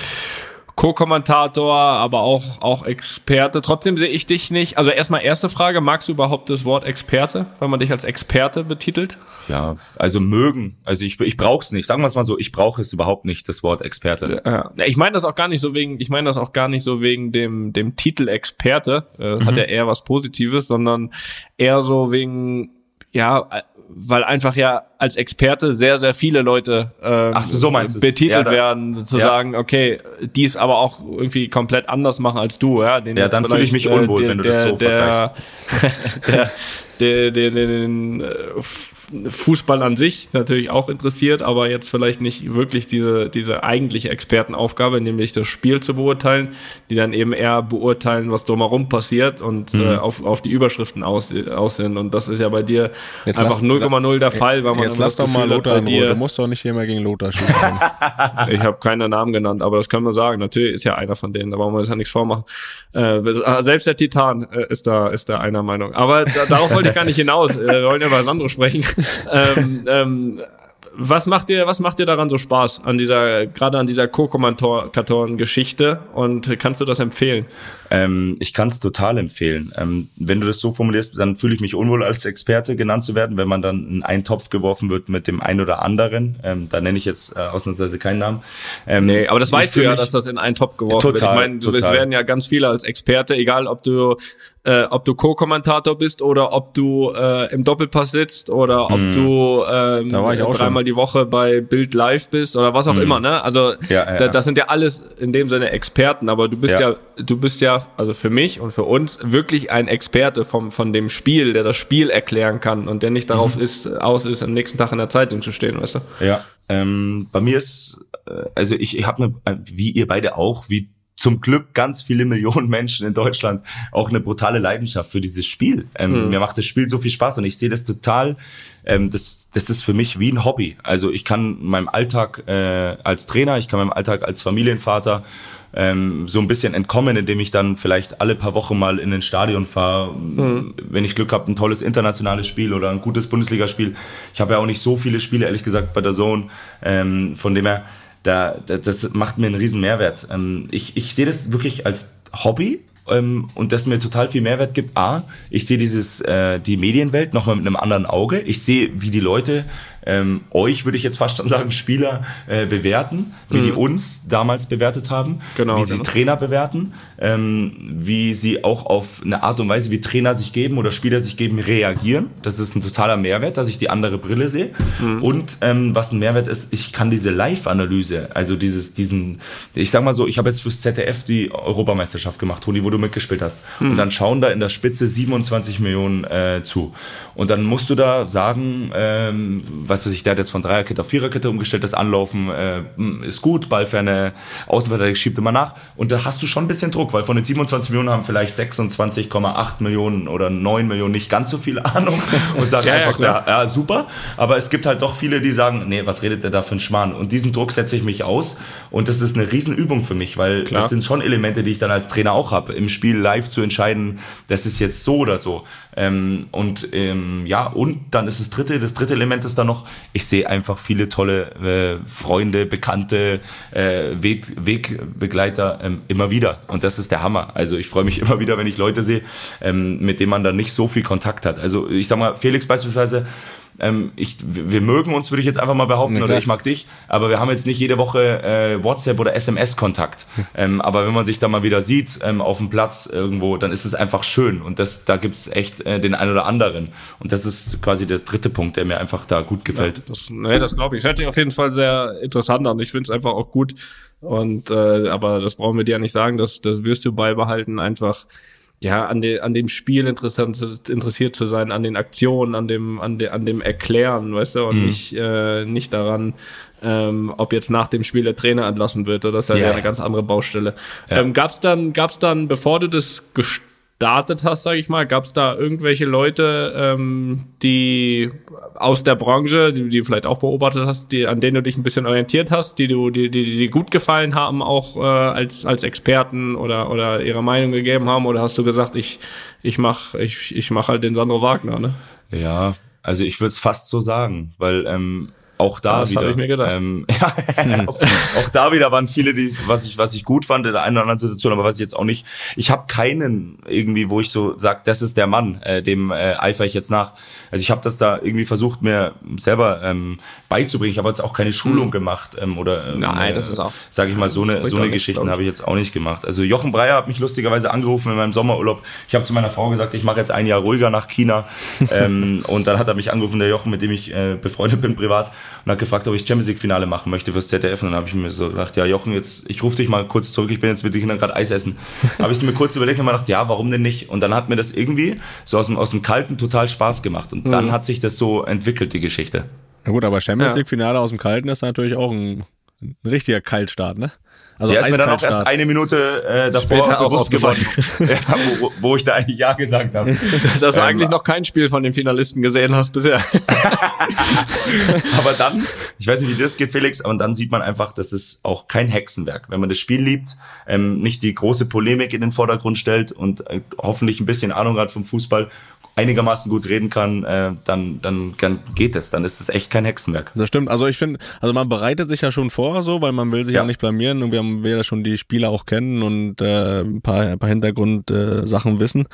Co-Kommentator, aber auch, auch Experte. Trotzdem sehe ich dich nicht. Also erstmal erste Frage, magst du überhaupt das Wort Experte, weil man dich als Experte betitelt? Ja, also mögen. Also ich, ich brauche es nicht. Sagen wir es mal so, ich brauche es überhaupt nicht, das Wort Experte. Ja, ich meine das auch gar nicht so wegen, ich meine das auch gar nicht so wegen dem, dem Titel Experte. Äh, mhm. Hat ja eher was Positives, sondern eher so wegen, ja, weil einfach ja als Experte sehr, sehr viele Leute ähm, Ach so, betitelt ja, werden, zu ja. sagen, okay, die es aber auch irgendwie komplett anders machen als du. Ja, den ja dann fühle ich mich unwohl, äh, wenn du der, das so der, [LAUGHS] der, der, der, den, äh, Fußball an sich natürlich auch interessiert, aber jetzt vielleicht nicht wirklich diese, diese eigentliche Expertenaufgabe, nämlich das Spiel zu beurteilen, die dann eben eher beurteilen, was drumherum passiert und mhm. äh, auf, auf die Überschriften aus, aus sind. Und das ist ja bei dir jetzt einfach 0,0 der Fall, weil man jetzt lass doch mal Lothar hat, dir, Du musst doch nicht immer gegen Lothar schießen. [LAUGHS] ich habe keine Namen genannt, aber das können wir sagen. Natürlich ist ja einer von denen, da wollen wir uns ja nichts vormachen. Äh, selbst der Titan äh, ist da ist da einer Meinung. Aber da, darauf [LAUGHS] wollte ich gar nicht hinaus. Äh, wir wollen ja über Sandro sprechen ähm, ähm, was macht dir, was macht dir daran so Spaß an dieser, gerade an dieser Co-Kommentatoren-Geschichte und kannst du das empfehlen? Ähm, ich kann es total empfehlen. Ähm, wenn du das so formulierst, dann fühle ich mich unwohl als Experte genannt zu werden, wenn man dann in einen Topf geworfen wird mit dem einen oder anderen. Ähm, da nenne ich jetzt äh, ausnahmsweise keinen Namen. Ähm, nee, aber das weißt du ja, dass das in einen Topf geworfen total, wird. Ich meine, total. es werden ja ganz viele als Experte, egal ob du äh, ob du Co-Kommentator bist oder ob du äh, im Doppelpass sitzt oder ob mm. du ähm, da dreimal die Woche bei Bild Live bist oder was auch mm. immer, ne? Also ja, ja. Da, das sind ja alles in dem Sinne Experten, aber du bist ja, ja du bist ja also für mich und für uns, wirklich ein Experte vom, von dem Spiel, der das Spiel erklären kann und der nicht darauf mhm. ist, aus ist, am nächsten Tag in der Zeitung zu stehen, weißt du? Ja, ähm, bei mir ist, äh, also ich, ich habe eine, wie ihr beide auch, wie zum Glück ganz viele Millionen [LAUGHS] Menschen in Deutschland auch eine brutale Leidenschaft für dieses Spiel. Ähm, mhm. Mir macht das Spiel so viel Spaß und ich sehe das total. Ähm, das, das ist für mich wie ein Hobby. Also ich kann meinem Alltag äh, als Trainer, ich kann meinem Alltag als Familienvater ähm, so ein bisschen entkommen, indem ich dann vielleicht alle paar Wochen mal in ein Stadion fahre, mhm. wenn ich Glück habe, ein tolles internationales Spiel oder ein gutes Bundesligaspiel. Ich habe ja auch nicht so viele Spiele, ehrlich gesagt, bei der Zone, ähm, von dem her, da, da, das macht mir einen riesen Mehrwert. Ähm, ich, ich sehe das wirklich als Hobby, ähm, und das mir total viel Mehrwert gibt. A, ich sehe dieses äh, die Medienwelt nochmal mit einem anderen Auge. Ich sehe, wie die Leute ähm, euch, würde ich jetzt fast schon sagen, Spieler äh, bewerten, wie mhm. die uns damals bewertet haben, genau, wie sie genau. Trainer bewerten, ähm, wie sie auch auf eine Art und Weise, wie Trainer sich geben oder Spieler sich geben, reagieren. Das ist ein totaler Mehrwert, dass ich die andere Brille sehe. Mhm. Und ähm, was ein Mehrwert ist, ich kann diese Live-Analyse, also dieses, diesen, ich sag mal so, ich habe jetzt fürs ZDF die Europameisterschaft gemacht, Toni, wo du mitgespielt hast. Mhm. Und dann schauen da in der Spitze 27 Millionen äh, zu. Und dann musst du da sagen, ähm, was weiß ich, der hat jetzt von Dreierkette auf Viererkette umgestellt, das Anlaufen äh, ist gut, Ballferne, Außenverteidiger schiebt immer nach. Und da hast du schon ein bisschen Druck, weil von den 27 Millionen haben vielleicht 26,8 Millionen oder 9 Millionen nicht ganz so viel [LAUGHS] Ahnung und sagen ja, einfach, ja, ja, super. Aber es gibt halt doch viele, die sagen, nee, was redet der da für ein Schmarrn? Und diesen Druck setze ich mich aus. Und das ist eine Riesenübung für mich, weil klar. das sind schon Elemente, die ich dann als Trainer auch habe, im Spiel live zu entscheiden, das ist jetzt so oder so. Ähm, und ähm, ja, und dann ist das dritte, das dritte Element ist dann noch, ich sehe einfach viele tolle äh, Freunde, Bekannte, äh, Weg, Wegbegleiter ähm, immer wieder. Und das ist der Hammer. Also ich freue mich [LAUGHS] immer wieder, wenn ich Leute sehe, ähm, mit denen man dann nicht so viel Kontakt hat. Also ich sag mal, Felix beispielsweise, ähm, ich, wir mögen uns, würde ich jetzt einfach mal behaupten, oder ich mag dich, aber wir haben jetzt nicht jede Woche äh, WhatsApp oder SMS-Kontakt. [LAUGHS] ähm, aber wenn man sich da mal wieder sieht ähm, auf dem Platz irgendwo, dann ist es einfach schön und das, da gibt's echt äh, den einen oder anderen. Und das ist quasi der dritte Punkt, der mir einfach da gut gefällt. Ja, das, nee, das glaube ich. Hört sich auf jeden Fall sehr interessant an. Ich finde es einfach auch gut. Und äh, aber das brauchen wir dir ja nicht sagen, das, das wirst du beibehalten, einfach ja, an, de, an dem Spiel interessant, interessiert zu sein, an den Aktionen, an dem, an, de, an dem Erklären, weißt du, und mhm. nicht, äh, nicht daran, ähm, ob jetzt nach dem Spiel der Trainer entlassen wird. Das ist ja yeah. eine ganz andere Baustelle. Ja. Ähm, gab's dann, gab's dann, bevor du das gestartet hast, sage ich mal, gab es da irgendwelche Leute, ähm, die aus der Branche, die, die du vielleicht auch beobachtet hast, die, an denen du dich ein bisschen orientiert hast, die du, die, die, die gut gefallen haben, auch äh, als, als Experten oder, oder ihre Meinung gegeben haben? Oder hast du gesagt, ich, ich mach, ich, ich mach halt den Sandro Wagner, ne? Ja, also ich würde es fast so sagen, weil ähm, auch da das wieder. Ich mir gedacht. Ähm, [LAUGHS] ja, auch, auch, da wieder waren viele, die, was ich, was ich gut fand in der einen oder anderen Situation, aber was ich jetzt auch nicht. Ich habe keinen irgendwie, wo ich so sag, das ist der Mann, äh, dem äh, eifer ich jetzt nach. Also ich habe das da irgendwie versucht, mir selber ähm, beizubringen. Ich habe jetzt auch keine Schulung hm. gemacht ähm, oder ähm, Nein, das ist auch. Sage ich mal, so eine so eine Geschichten habe ich jetzt auch nicht gemacht. Also Jochen Breyer hat mich lustigerweise angerufen in meinem Sommerurlaub. Ich habe zu meiner Frau gesagt, ich mache jetzt ein Jahr ruhiger nach China. [LAUGHS] ähm, und dann hat er mich angerufen, der Jochen, mit dem ich äh, befreundet bin privat und hat gefragt, ob ich Champions League Finale machen möchte fürs ZDF. Und dann habe ich mir so gedacht, ja Jochen, jetzt ich rufe dich mal kurz zurück. Ich bin jetzt mit den Kindern gerade Eis essen. [LAUGHS] habe ich mir kurz überlegt und mir gedacht, ja, warum denn nicht? Und dann hat mir das irgendwie so aus dem aus dem Kalten total Spaß gemacht. Und dann mhm. hat sich das so entwickelt die Geschichte. Na gut, aber Champions League Finale aus dem Kalten ist natürlich auch ein, ein richtiger Kaltstart, ne? Also der ist mir dann auch erst eine Minute äh, davor Später bewusst geworden, [LAUGHS] ja, wo, wo ich da eigentlich Ja gesagt habe. [LAUGHS] Dass du ähm, eigentlich noch kein Spiel von den Finalisten gesehen hast bisher. [LAUGHS] aber dann, ich weiß nicht, wie das geht, Felix, aber dann sieht man einfach, das ist auch kein Hexenwerk. Wenn man das Spiel liebt, ähm, nicht die große Polemik in den Vordergrund stellt und äh, hoffentlich ein bisschen Ahnung hat vom Fußball einigermaßen gut reden kann, äh, dann, dann, dann geht es. Dann ist es echt kein Hexenwerk. Das stimmt. Also ich finde, also man bereitet sich ja schon vor, so, weil man will sich ja, ja nicht blamieren und wir haben will ja schon die Spieler auch kennen und äh, ein paar, ein paar Hintergrundsachen äh, wissen.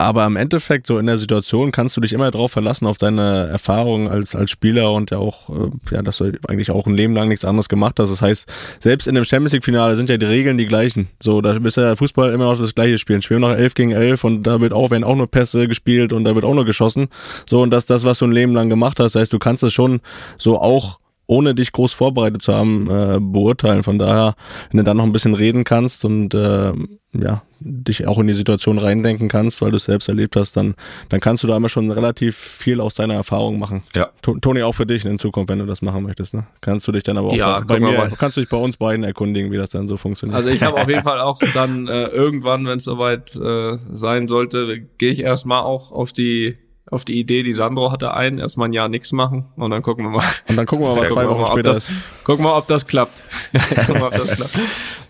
Aber im Endeffekt, so in der Situation, kannst du dich immer darauf verlassen, auf deine Erfahrungen als, als Spieler und ja auch, äh, ja, dass du eigentlich auch ein Leben lang nichts anderes gemacht hast. Das heißt, selbst in dem Champions League-Finale sind ja die Regeln die gleichen. So, da ist ja Fußball immer noch das gleiche Spielen. Spielen noch 11 gegen 11 und da wird auch, werden auch nur Pässe gespielt und da wird auch nur geschossen. So, und das das, was du ein Leben lang gemacht hast. Heißt, du kannst es schon so auch ohne dich groß vorbereitet zu haben, äh, beurteilen. Von daher, wenn du dann noch ein bisschen reden kannst und äh, ja, dich auch in die Situation reindenken kannst, weil du es selbst erlebt hast, dann, dann kannst du da immer schon relativ viel aus deiner Erfahrung machen. Ja. Toni, auch für dich in Zukunft, wenn du das machen möchtest, ne? Kannst du dich dann aber auch ja, bei, bei mir, kannst du dich bei uns beiden erkundigen, wie das dann so funktioniert. Also ich habe [LAUGHS] auf jeden Fall auch dann äh, irgendwann, wenn es soweit äh, sein sollte, gehe ich erstmal auch auf die auf die Idee, die Sandro hatte, ein, erstmal ein Jahr nichts machen und dann gucken wir mal. Und dann gucken wir mal [LAUGHS] zwei Wochen später. Das, gucken wir mal, ob das klappt. [LAUGHS] gucken wir, ob das [LAUGHS] klappt.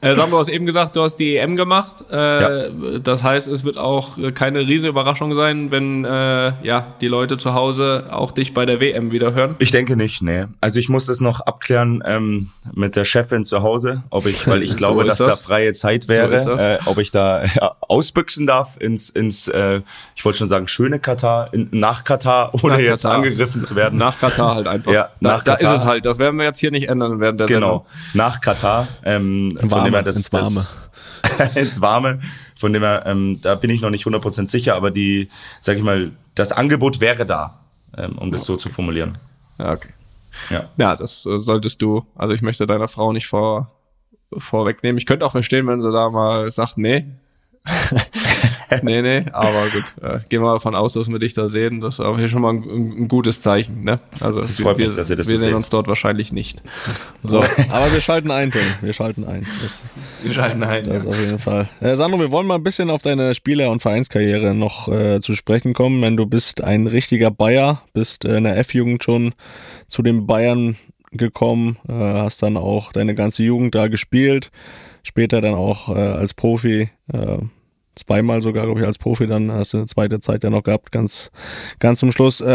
Äh, Sandro, du hast eben gesagt, du hast die EM gemacht. Äh, ja. Das heißt, es wird auch keine riesige Überraschung sein, wenn äh, ja die Leute zu Hause auch dich bei der WM wieder hören. Ich denke nicht, nee. Also ich muss das noch abklären ähm, mit der Chefin zu Hause, ob ich, weil ich [LAUGHS] glaube, so dass das. da freie Zeit wäre, so äh, ob ich da ja, ausbüchsen darf ins, ins äh, ich wollte schon sagen, schöne Katar, in, nach Katar, ohne nach jetzt Katar. angegriffen zu werden. Nach Katar halt einfach. Ja, nach da, Katar. da ist es halt. Das werden wir jetzt hier nicht ändern während der Genau, Sendung. nach Katar. Ähm, von dem her das, ins Warme. Das, [LAUGHS] ins Warme. Von dem her, ähm, da bin ich noch nicht 100% sicher, aber die, sag ich mal, das Angebot wäre da, ähm, um das so zu formulieren. Ja, okay. Ja, ja das äh, solltest du, also ich möchte deiner Frau nicht vor, vorwegnehmen. Ich könnte auch verstehen, wenn sie da mal sagt, nee, [LAUGHS] nee, nee, aber gut. Äh, gehen wir davon aus, dass wir dich da sehen. Das ist aber hier schon mal ein, ein gutes Zeichen. Ne? Also das wir, mich, dass ihr das wir so sehen seht. uns dort wahrscheinlich nicht. [LAUGHS] So. aber wir schalten ein, Tim. Wir schalten ein. Das, wir schalten ein. Das ja. auf jeden Fall. Äh, Sandro, wir wollen mal ein bisschen auf deine Spieler- und Vereinskarriere noch äh, zu sprechen kommen. Wenn du bist ein richtiger Bayer, bist äh, in der F-Jugend schon zu den Bayern gekommen, äh, hast dann auch deine ganze Jugend da gespielt, später dann auch äh, als Profi äh, zweimal sogar, glaube ich, als Profi, dann hast du eine zweite Zeit ja noch gehabt, ganz, ganz zum Schluss. Äh,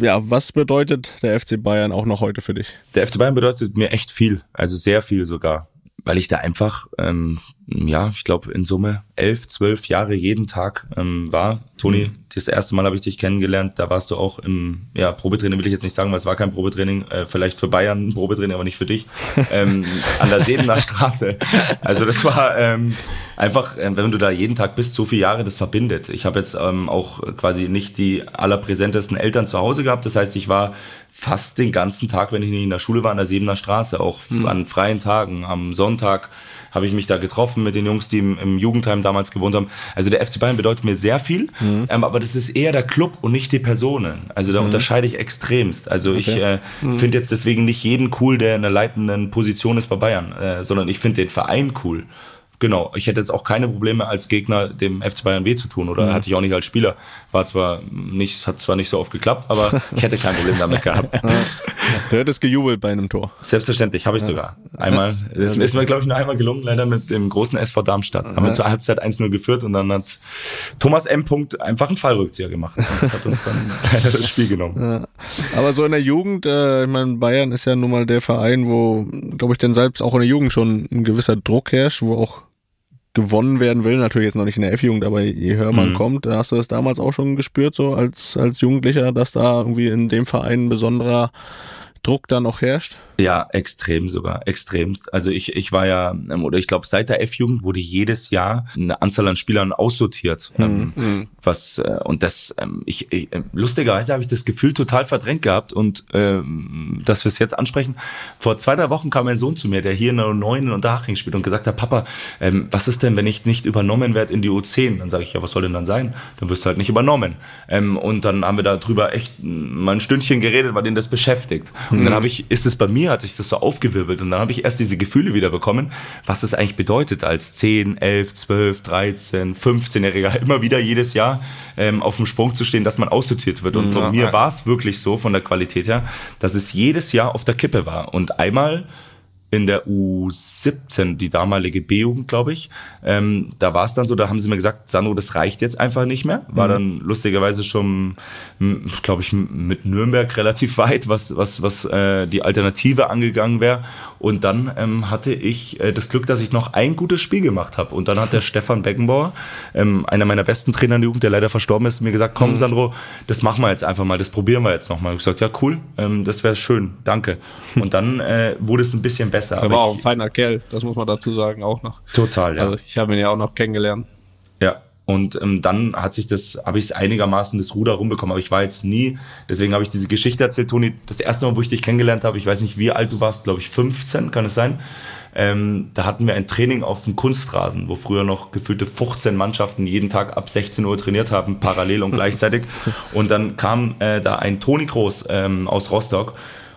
ja, was bedeutet der FC Bayern auch noch heute für dich? Der FC Bayern bedeutet mir echt viel, also sehr viel sogar, weil ich da einfach, ähm, ja, ich glaube in Summe elf, zwölf Jahre jeden Tag ähm, war. Toni, mhm das erste Mal habe ich dich kennengelernt, da warst du auch im ja, Probetraining, will ich jetzt nicht sagen, weil es war kein Probetraining, äh, vielleicht für Bayern ein Probetraining, aber nicht für dich, [LAUGHS] ähm, an der Sebener Straße. Also das war ähm, einfach, äh, wenn du da jeden Tag bist, so viele Jahre, das verbindet. Ich habe jetzt ähm, auch quasi nicht die allerpräsentesten Eltern zu Hause gehabt, das heißt, ich war fast den ganzen Tag, wenn ich nicht in der Schule war, an der Sebener Straße, auch mhm. an freien Tagen, am Sonntag, habe ich mich da getroffen mit den Jungs, die im, im Jugendheim damals gewohnt haben. Also der FC Bayern bedeutet mir sehr viel, mhm. ähm, aber das ist eher der Club und nicht die Personen. Also da mhm. unterscheide ich extremst. Also okay. ich äh, mhm. finde jetzt deswegen nicht jeden cool, der in einer leitenden Position ist bei Bayern, äh, sondern ich finde den Verein cool. Genau, ich hätte jetzt auch keine Probleme als Gegner dem FC Bayern weh zu tun oder mhm. hatte ich auch nicht als Spieler. War zwar nicht, hat zwar nicht so oft geklappt, aber ich hätte kein Problem damit gehabt. [LAUGHS] Du hättest gejubelt bei einem Tor. Selbstverständlich, habe ich sogar. Einmal. Das ist mir, glaube ich, nur einmal gelungen, leider mit dem großen SV Darmstadt. Haben wir zur Halbzeit 1-0 geführt und dann hat Thomas M. Punkt einfach einen Fallrückzieher gemacht. Und das hat uns dann [LAUGHS] leider das Spiel genommen. Ja. Aber so in der Jugend, äh, ich meine, Bayern ist ja nun mal der Verein, wo, glaube ich, denn selbst auch in der Jugend schon ein gewisser Druck herrscht, wo auch gewonnen werden will. Natürlich jetzt noch nicht in der F-Jugend, aber je höher man mhm. kommt, hast du das damals auch schon gespürt, so als, als Jugendlicher, dass da irgendwie in dem Verein ein besonderer Druck da noch herrscht? Ja, extrem sogar, extremst. Also ich, ich war ja, ähm, oder ich glaube, seit der F-Jugend wurde jedes Jahr eine Anzahl an Spielern aussortiert. Mhm. Ähm, was, äh, und das, ähm, ich, ich äh, lustigerweise habe ich das Gefühl total verdrängt gehabt und ähm, dass wir es jetzt ansprechen. Vor zwei, drei Wochen kam mein Sohn zu mir, der hier in der 9 in Unterhaching spielt und gesagt hat, Papa, ähm, was ist denn, wenn ich nicht übernommen werde in die U10? Dann sage ich, ja, was soll denn dann sein? Dann wirst du halt nicht übernommen. Ähm, und dann haben wir darüber echt mal ein Stündchen geredet, weil den das beschäftigt. Und dann mhm. habe ich, ist es bei mir, hat sich das so aufgewirbelt und dann habe ich erst diese Gefühle wieder bekommen, was das eigentlich bedeutet, als 10, 11, 12, 13, 15-Jähriger immer wieder jedes Jahr ähm, auf dem Sprung zu stehen, dass man aussortiert wird. Und von ja, mir war es wirklich so, von der Qualität her, dass es jedes Jahr auf der Kippe war. Und einmal in der U17, die damalige B-Jugend, glaube ich. Ähm, da war es dann so, da haben sie mir gesagt, Sandro, das reicht jetzt einfach nicht mehr. War mhm. dann lustigerweise schon, glaube ich, mit Nürnberg relativ weit, was, was, was äh, die Alternative angegangen wäre. Und dann ähm, hatte ich äh, das Glück, dass ich noch ein gutes Spiel gemacht habe. Und dann hat der [LAUGHS] Stefan Beckenbauer, ähm, einer meiner besten Trainer in der Jugend, der leider verstorben ist, mir gesagt, komm mhm. Sandro, das machen wir jetzt einfach mal, das probieren wir jetzt nochmal. Ich gesagt, ja cool, ähm, das wäre schön, danke. Und dann äh, wurde es ein bisschen besser. Er war auch ein feiner Kerl, das muss man dazu sagen auch noch. Total, ja. Also ich habe ihn ja auch noch kennengelernt. Ja, und ähm, dann hat sich das, habe ich es einigermaßen das Ruder rumbekommen. Aber ich war jetzt nie, deswegen habe ich diese Geschichte erzählt, Toni. Das erste Mal, wo ich dich kennengelernt habe, ich weiß nicht, wie alt du warst, glaube ich 15, kann es sein. Ähm, da hatten wir ein Training auf dem Kunstrasen, wo früher noch gefühlte 15 Mannschaften jeden Tag ab 16 Uhr trainiert haben, parallel und gleichzeitig. [LAUGHS] Und dann kam äh, da ein Toni Groß ähm, aus Rostock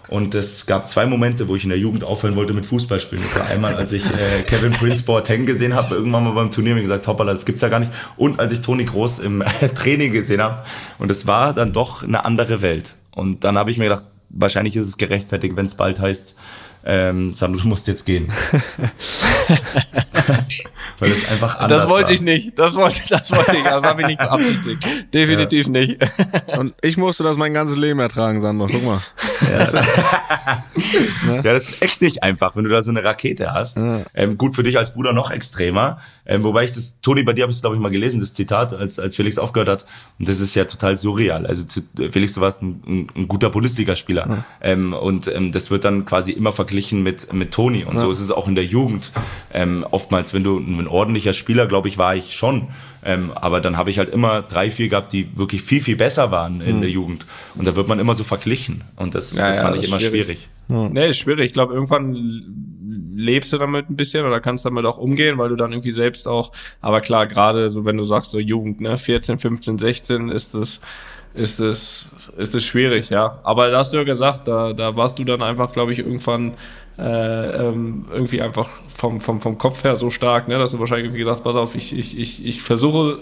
und es gab zwei Momente, wo ich in der Jugend aufhören wollte mit Fußballspielen. Das war einmal, als ich äh, Kevin Prince Boateng gesehen habe, irgendwann mal beim Turnier mir gesagt, hoppala, das gibt's ja gar nicht. Und als ich Toni Groß im äh, Training gesehen habe. Und es war dann doch eine andere Welt. Und dann habe ich mir gedacht, wahrscheinlich ist es gerechtfertigt, wenn es bald heißt, ähm, Sandro, du musst jetzt gehen. [LAUGHS] Weil es einfach anders Das wollte war. ich nicht. Das wollte, das wollte ich. Das habe ich nicht beabsichtigt. Definitiv ja. nicht. [LAUGHS] Und ich musste das mein ganzes Leben ertragen, Sandro. Guck mal. Ja. [LAUGHS] ja, das ist echt nicht einfach, wenn du da so eine Rakete hast. Ja. Ähm, gut für dich als Bruder noch extremer. Ähm, wobei ich das, Toni, bei dir habe ich es, glaube ich, mal gelesen, das Zitat, als, als Felix aufgehört hat. Und das ist ja total surreal. Also Felix, du warst ein, ein, ein guter Bundesligaspieler. Ja. Ähm, und ähm, das wird dann quasi immer verglichen mit, mit Toni. Und so ist es auch in der Jugend. Ähm, oftmals, wenn du ein ordentlicher Spieler, glaube ich, war ich schon. Ähm, aber dann habe ich halt immer drei, vier gehabt, die wirklich viel, viel besser waren in mhm. der Jugend. Und da wird man immer so verglichen. Und das, ja, das ja, fand das ich immer schwierig. schwierig. Ja. Nee, ist schwierig. Ich glaube, irgendwann lebst du damit ein bisschen oder kannst damit auch umgehen, weil du dann irgendwie selbst auch, aber klar, gerade so, wenn du sagst, so Jugend, ne, 14, 15, 16 ist es, ist es, ist es schwierig, ja. Aber da hast du ja gesagt, da, da warst du dann einfach, glaube ich, irgendwann äh, ähm, irgendwie einfach vom, vom, vom Kopf her so stark, ne, dass du wahrscheinlich irgendwie gesagt pass auf, ich, ich, ich, ich versuche,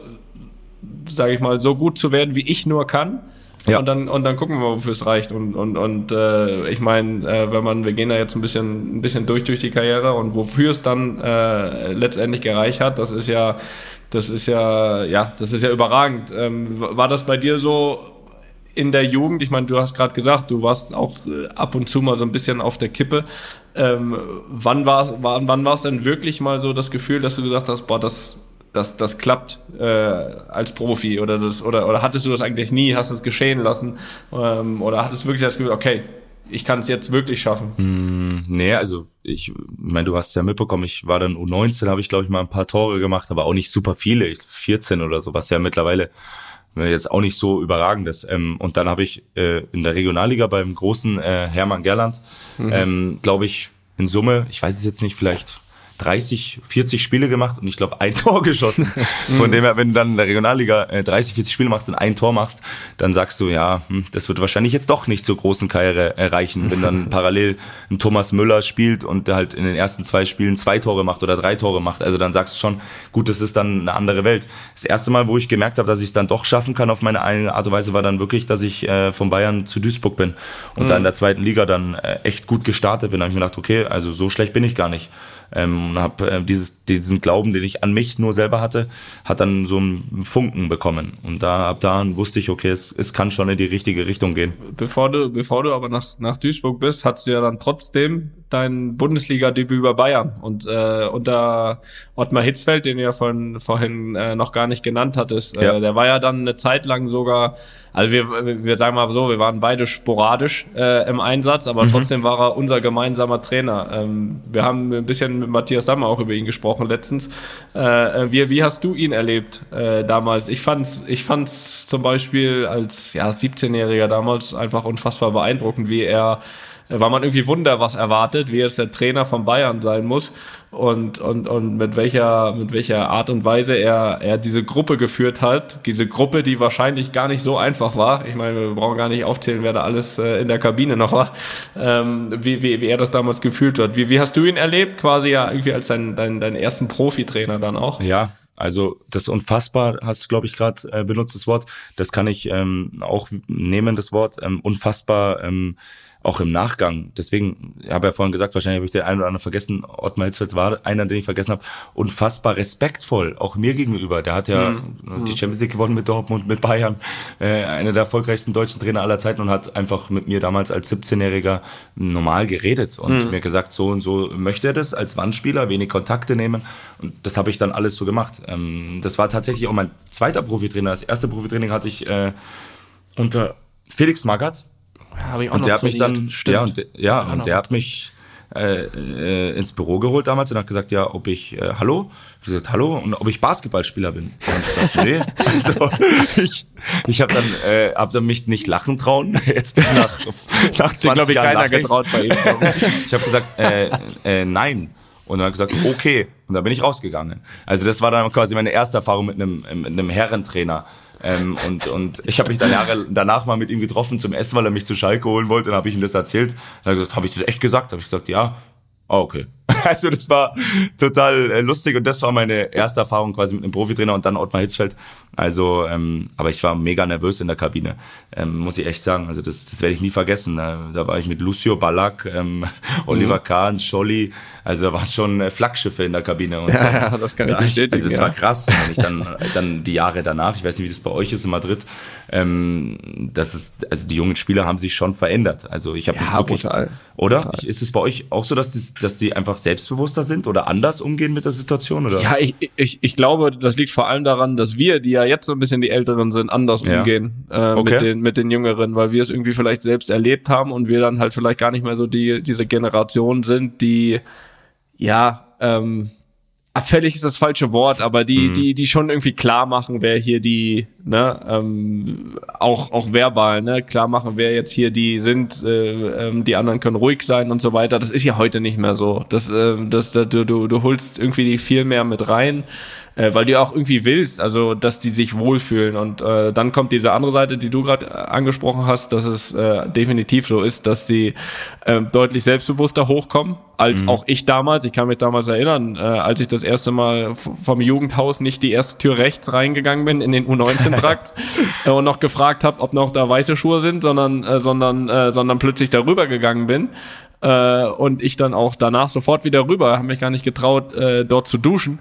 sage ich mal, so gut zu werden, wie ich nur kann. Ja. Und dann und dann gucken wir, wofür es reicht. Und und und äh, ich meine, äh, wenn man, wir gehen da jetzt ein bisschen ein bisschen durch durch die Karriere und wofür es dann äh, letztendlich gereicht hat, das ist ja das ist ja ja das ist ja überragend. Ähm, war das bei dir so? in der Jugend, ich meine, du hast gerade gesagt, du warst auch äh, ab und zu mal so ein bisschen auf der Kippe. Ähm, wann war wann, wann war es denn wirklich mal so das Gefühl, dass du gesagt hast, boah, das, das, das klappt äh, als Profi oder das oder oder hattest du das eigentlich nie, hast es geschehen lassen ähm, oder hattest du wirklich das Gefühl, okay, ich kann es jetzt wirklich schaffen? Mm, nee, also ich meine, du hast ja mitbekommen, ich war dann U19, habe ich glaube ich mal ein paar Tore gemacht, aber auch nicht super viele, 14 oder so, was ja mittlerweile jetzt auch nicht so überragend ist. Ähm, und dann habe ich äh, in der Regionalliga beim großen äh, Hermann Gerland, mhm. ähm, glaube ich, in Summe, ich weiß es jetzt nicht, vielleicht 30, 40 Spiele gemacht und ich glaube ein [LAUGHS] Tor geschossen. Von dem her, wenn du dann in der Regionalliga äh, 30, 40 Spiele machst und ein Tor machst, dann sagst du, ja, hm, das wird wahrscheinlich jetzt doch nicht zur großen Karriere erreichen, wenn dann [LAUGHS] parallel ein Thomas Müller spielt und der halt in den ersten zwei Spielen zwei Tore macht oder drei Tore macht. Also dann sagst du schon, gut, das ist dann eine andere Welt. Das erste Mal, wo ich gemerkt habe, dass ich es dann doch schaffen kann auf meine eine Art und Weise, war dann wirklich, dass ich äh, von Bayern zu Duisburg bin und mhm. da in der zweiten Liga dann äh, echt gut gestartet bin. Da habe ich mir gedacht, okay, also so schlecht bin ich gar nicht ähm, und habe äh, dieses, diesen Glauben, den ich an mich nur selber hatte, hat dann so einen Funken bekommen. Und da ab da wusste ich, okay, es, es kann schon in die richtige Richtung gehen. Bevor du, bevor du aber nach, nach Duisburg bist, hast du ja dann trotzdem dein Bundesliga-Debüt über Bayern und äh, unter Ottmar Hitzfeld, den du ja von, vorhin äh, noch gar nicht genannt hattest, äh, ja. der war ja dann eine Zeit lang sogar also wir, wir sagen mal so, wir waren beide sporadisch äh, im Einsatz, aber mhm. trotzdem war er unser gemeinsamer Trainer. Ähm, wir haben ein bisschen mit Matthias Sammer auch über ihn gesprochen letztens. Äh, wie, wie hast du ihn erlebt äh, damals? Ich fand's, ich fand's zum Beispiel als ja, 17-Jähriger damals einfach unfassbar beeindruckend, wie er weil man irgendwie Wunder was erwartet, wie jetzt der Trainer von Bayern sein muss und, und, und mit welcher, mit welcher Art und Weise er, er diese Gruppe geführt hat. Diese Gruppe, die wahrscheinlich gar nicht so einfach war. Ich meine, wir brauchen gar nicht aufzählen, wer da alles äh, in der Kabine noch war, ähm, wie, wie, wie er das damals gefühlt hat. Wie, wie hast du ihn erlebt? Quasi ja irgendwie als dein, dein, dein ersten Profitrainer dann auch? Ja, also das unfassbar hast du, glaube ich, gerade äh, benutzt das Wort. Das kann ich ähm, auch nehmen, das Wort ähm, unfassbar. Ähm, auch im Nachgang. Deswegen, ich habe ja vorhin gesagt, wahrscheinlich habe ich den einen oder anderen vergessen. Ottmar Hitzfeld war einer, den ich vergessen habe. Unfassbar respektvoll, auch mir gegenüber. Der hat ja mhm. die Champions League gewonnen mit Dortmund, mit Bayern. Äh, einer der erfolgreichsten deutschen Trainer aller Zeiten und hat einfach mit mir damals als 17-Jähriger normal geredet und mhm. mir gesagt, so und so möchte er das als Wandspieler, wenig Kontakte nehmen. Und das habe ich dann alles so gemacht. Ähm, das war tatsächlich auch mein zweiter Profitrainer. Das erste Profitraining hatte ich äh, unter Felix Magath habe ich auch und der hat mich dann, Stimmt. ja, und, ja, und der hat mich äh, äh, ins Büro geholt damals und hat gesagt, ja, ob ich, äh, hallo? Ich gesagt, hallo, und ob ich Basketballspieler bin. Und ich gesagt, nee. [LAUGHS] Also ich, ich habe dann, äh, hab dann mich nicht lachen trauen. [LAUGHS] Jetzt nach, nach 20 glaube ich, keiner getraut bei ihm. [LAUGHS] ich habe gesagt, äh, äh, nein. Und dann hat gesagt, okay. Und dann bin ich rausgegangen. Also das war dann quasi meine erste Erfahrung mit einem, mit einem Herrentrainer. Ähm, und, und ich habe mich dann Jahre danach mal mit ihm getroffen zum Essen, weil er mich zu Schalke holen wollte. Dann habe ich ihm das erzählt. Dann hat er gesagt, habe ich das echt gesagt? Habe ich gesagt, ja. Oh, okay. [LAUGHS] Also das war total äh, lustig und das war meine erste Erfahrung quasi mit einem Profitrainer und dann Ottmar Hitzfeld. Also, ähm, aber ich war mega nervös in der Kabine, ähm, muss ich echt sagen. Also das, das werde ich nie vergessen. Da, da war ich mit Lucio Ballack, ähm, [LAUGHS] Oliver mhm. Kahn, Scholli. Also da waren schon äh, Flaggschiffe in der Kabine. Und, ja, ja, das kann ich bestätigen. Also es ja. war krass. Und ich dann, [LAUGHS] dann die Jahre danach, ich weiß nicht, wie das bei euch ist in Madrid, ähm, das ist, also die jungen Spieler haben sich schon verändert. Also ich habe ja, wirklich, brutal. oder? Brutal. Ist es bei euch auch so, dass die, dass die einfach selbstbewusster sind oder anders umgehen mit der Situation? Oder? Ja, ich, ich, ich glaube, das liegt vor allem daran, dass wir, die ja jetzt so ein bisschen die Älteren sind, anders ja. umgehen äh, okay. mit, den, mit den Jüngeren, weil wir es irgendwie vielleicht selbst erlebt haben und wir dann halt vielleicht gar nicht mehr so die diese Generation sind, die ja ähm, abfällig ist das falsche Wort, aber die, mhm. die, die schon irgendwie klar machen, wer hier die, ne, ähm, auch, auch verbal, ne, klar machen, wer jetzt hier die sind, äh, ähm, die anderen können ruhig sein und so weiter. Das ist ja heute nicht mehr so. Das, äh, das, das du, du, du holst irgendwie die viel mehr mit rein äh, weil du auch irgendwie willst, also dass die sich wohlfühlen. Und äh, dann kommt diese andere Seite, die du gerade äh, angesprochen hast, dass es äh, definitiv so ist, dass die äh, deutlich selbstbewusster hochkommen als mhm. auch ich damals. Ich kann mich damals erinnern, äh, als ich das erste Mal vom Jugendhaus nicht die erste Tür rechts reingegangen bin in den U19-Trakt äh, [LAUGHS] und noch gefragt habe, ob noch da weiße Schuhe sind, sondern, äh, sondern, äh, sondern plötzlich darüber gegangen bin. Äh, und ich dann auch danach sofort wieder rüber, habe mich gar nicht getraut, äh, dort zu duschen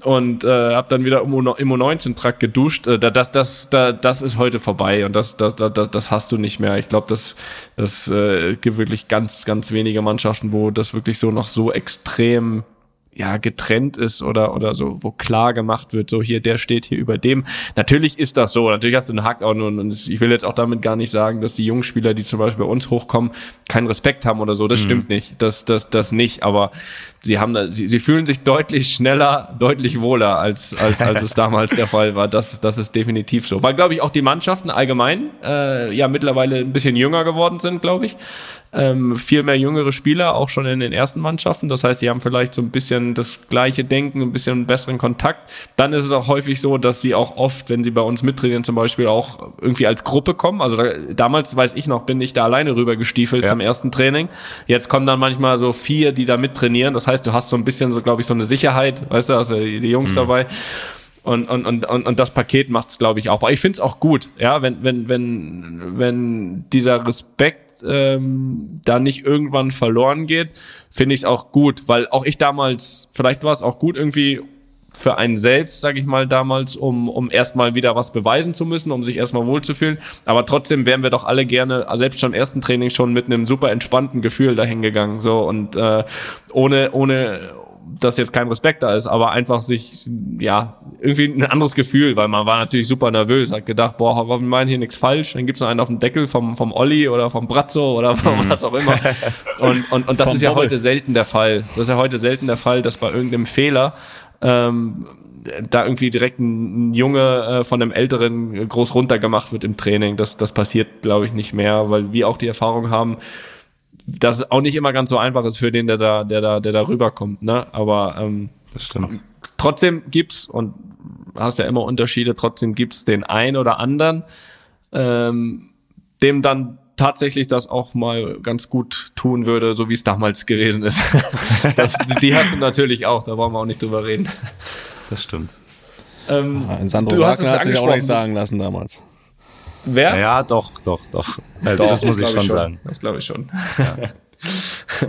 und äh, habe dann wieder im U19-Trakt geduscht. Äh, das, das, das, das ist heute vorbei und das, das, das, das hast du nicht mehr. Ich glaube, das, das äh, gibt wirklich ganz, ganz wenige Mannschaften, wo das wirklich so noch so extrem ja getrennt ist oder oder so, wo klar gemacht wird, so hier der steht hier über dem. Natürlich ist das so. Natürlich hast du einen Hack auch und, und ich will jetzt auch damit gar nicht sagen, dass die jungen Spieler, die zum Beispiel bei uns hochkommen, keinen Respekt haben oder so. Das mhm. stimmt nicht. Das das das nicht. Aber sie haben da, sie, sie fühlen sich deutlich schneller, deutlich wohler als als als es [LAUGHS] damals der Fall war. Das das ist definitiv so. Weil glaube ich auch die Mannschaften allgemein äh, ja mittlerweile ein bisschen jünger geworden sind, glaube ich ähm, viel mehr jüngere Spieler, auch schon in den ersten Mannschaften. Das heißt, die haben vielleicht so ein bisschen das gleiche Denken, ein bisschen besseren Kontakt. Dann ist es auch häufig so, dass sie auch oft, wenn sie bei uns mittrainieren, zum Beispiel auch irgendwie als Gruppe kommen. Also da, damals weiß ich noch, bin ich da alleine rüber gestiefelt ja. zum ersten Training. Jetzt kommen dann manchmal so vier, die da mittrainieren. Das heißt, du hast so ein bisschen so, glaube ich, so eine Sicherheit, weißt du, also die Jungs mhm. dabei. Und, und, und, und, und das Paket macht es, glaube ich, auch. Aber ich finde es auch gut, ja, wenn, wenn, wenn, wenn dieser Respekt ähm, da nicht irgendwann verloren geht, finde ich es auch gut, weil auch ich damals, vielleicht war es auch gut irgendwie für einen selbst, sage ich mal damals, um, um erstmal wieder was beweisen zu müssen, um sich erstmal wohlzufühlen. Aber trotzdem wären wir doch alle gerne, selbst schon im ersten Training schon mit einem super entspannten Gefühl dahin gegangen. So und äh, ohne, ohne, dass jetzt kein Respekt da ist, aber einfach sich, ja, irgendwie ein anderes Gefühl, weil man war natürlich super nervös, hat gedacht, boah, wir meinen hier nichts falsch, dann gibt's noch einen auf dem Deckel vom, vom Olli oder vom Brazzo oder vom mhm. was auch immer. [LAUGHS] Und, und, und das ist ja Bobble. heute selten der Fall. Das ist ja heute selten der Fall, dass bei irgendeinem Fehler ähm, da irgendwie direkt ein, Junge äh, von einem Älteren groß runtergemacht wird im Training. Das, das passiert, glaube ich, nicht mehr, weil wir auch die Erfahrung haben, dass es auch nicht immer ganz so einfach ist für den, der da, der da, der da rüberkommt, ne? Aber ähm, das stimmt. Trotzdem gibt's und hast ja immer Unterschiede. Trotzdem gibt's den einen oder anderen, ähm, dem dann tatsächlich das auch mal ganz gut tun würde, so wie es damals gewesen ist. [LAUGHS] das, die hast du natürlich auch. Da wollen wir auch nicht drüber reden. Das stimmt. Ähm, ja, ein Sandro du hast es hat sich auch nicht sagen lassen damals. Wer? Ja, doch, doch, doch. Also doch das muss ich schon, schon sagen. Das glaube ich schon. Ja. [LAUGHS]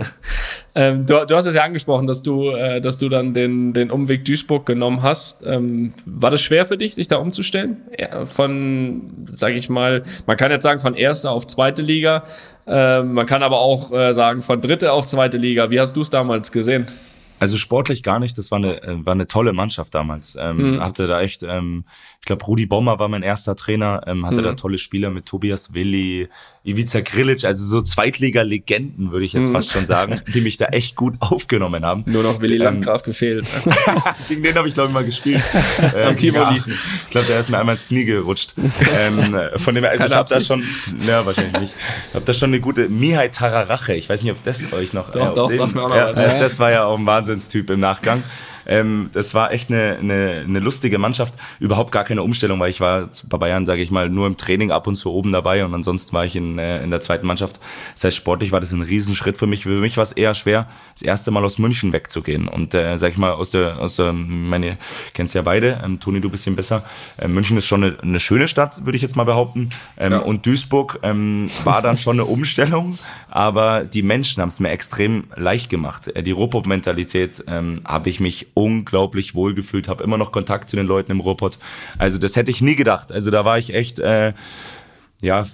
ähm, du, du, hast es ja angesprochen, dass du, äh, dass du dann den, den Umweg Duisburg genommen hast. Ähm, war das schwer für dich, dich da umzustellen? Von, sage ich mal, man kann jetzt sagen von erster auf zweite Liga. Ähm, man kann aber auch äh, sagen von dritte auf zweite Liga. Wie hast du es damals gesehen? Also sportlich gar nicht. Das war eine, äh, war eine tolle Mannschaft damals. Ähm, mhm. Hatte da echt, ähm, ich glaube, Rudi Bommer war mein erster Trainer. Ähm, hatte mhm. da tolle Spieler mit Tobias Willi, Ivica Grilic, also so Zweitliga-Legenden, würde ich jetzt mhm. fast schon sagen, [LAUGHS] die mich da echt gut aufgenommen haben. Nur noch Willi ähm, Landgraf gefehlt. [LAUGHS] Gegen den habe ich, glaube ich, mal gespielt. [LAUGHS] Am Tivoli. Ja, ich glaube, der ist mir einmal ins Knie gerutscht. ähm, von dem her, also ich habe da schon, ja, wahrscheinlich nicht. Ich habe da schon eine gute Mihai Tararache. Ich weiß nicht, ob das euch noch... Doch, äh, doch, den, sag mir auch noch ja, was. Das war ja auch ein Wahnsinnstyp im Nachgang. Ähm, das war echt eine, eine, eine lustige Mannschaft. Überhaupt gar keine Umstellung, weil ich war bei Bayern, sage ich mal, nur im Training ab und zu oben dabei und ansonsten war ich in, äh, in der zweiten Mannschaft. Das heißt, sportlich war das ein Riesenschritt für mich. Für mich war es eher schwer, das erste Mal aus München wegzugehen und äh, sag ich mal aus der aus der meine kennst ja beide. Ähm, Toni, du bisschen besser. Äh, München ist schon eine, eine schöne Stadt, würde ich jetzt mal behaupten. Ähm, ja. Und Duisburg ähm, war dann schon eine Umstellung, aber die Menschen haben es mir extrem leicht gemacht. Äh, die Ruhrpott-Mentalität ähm, habe ich mich unglaublich wohlgefühlt, habe immer noch Kontakt zu den Leuten im Ruhrpott. Also das hätte ich nie gedacht. Also da war ich echt äh, ja,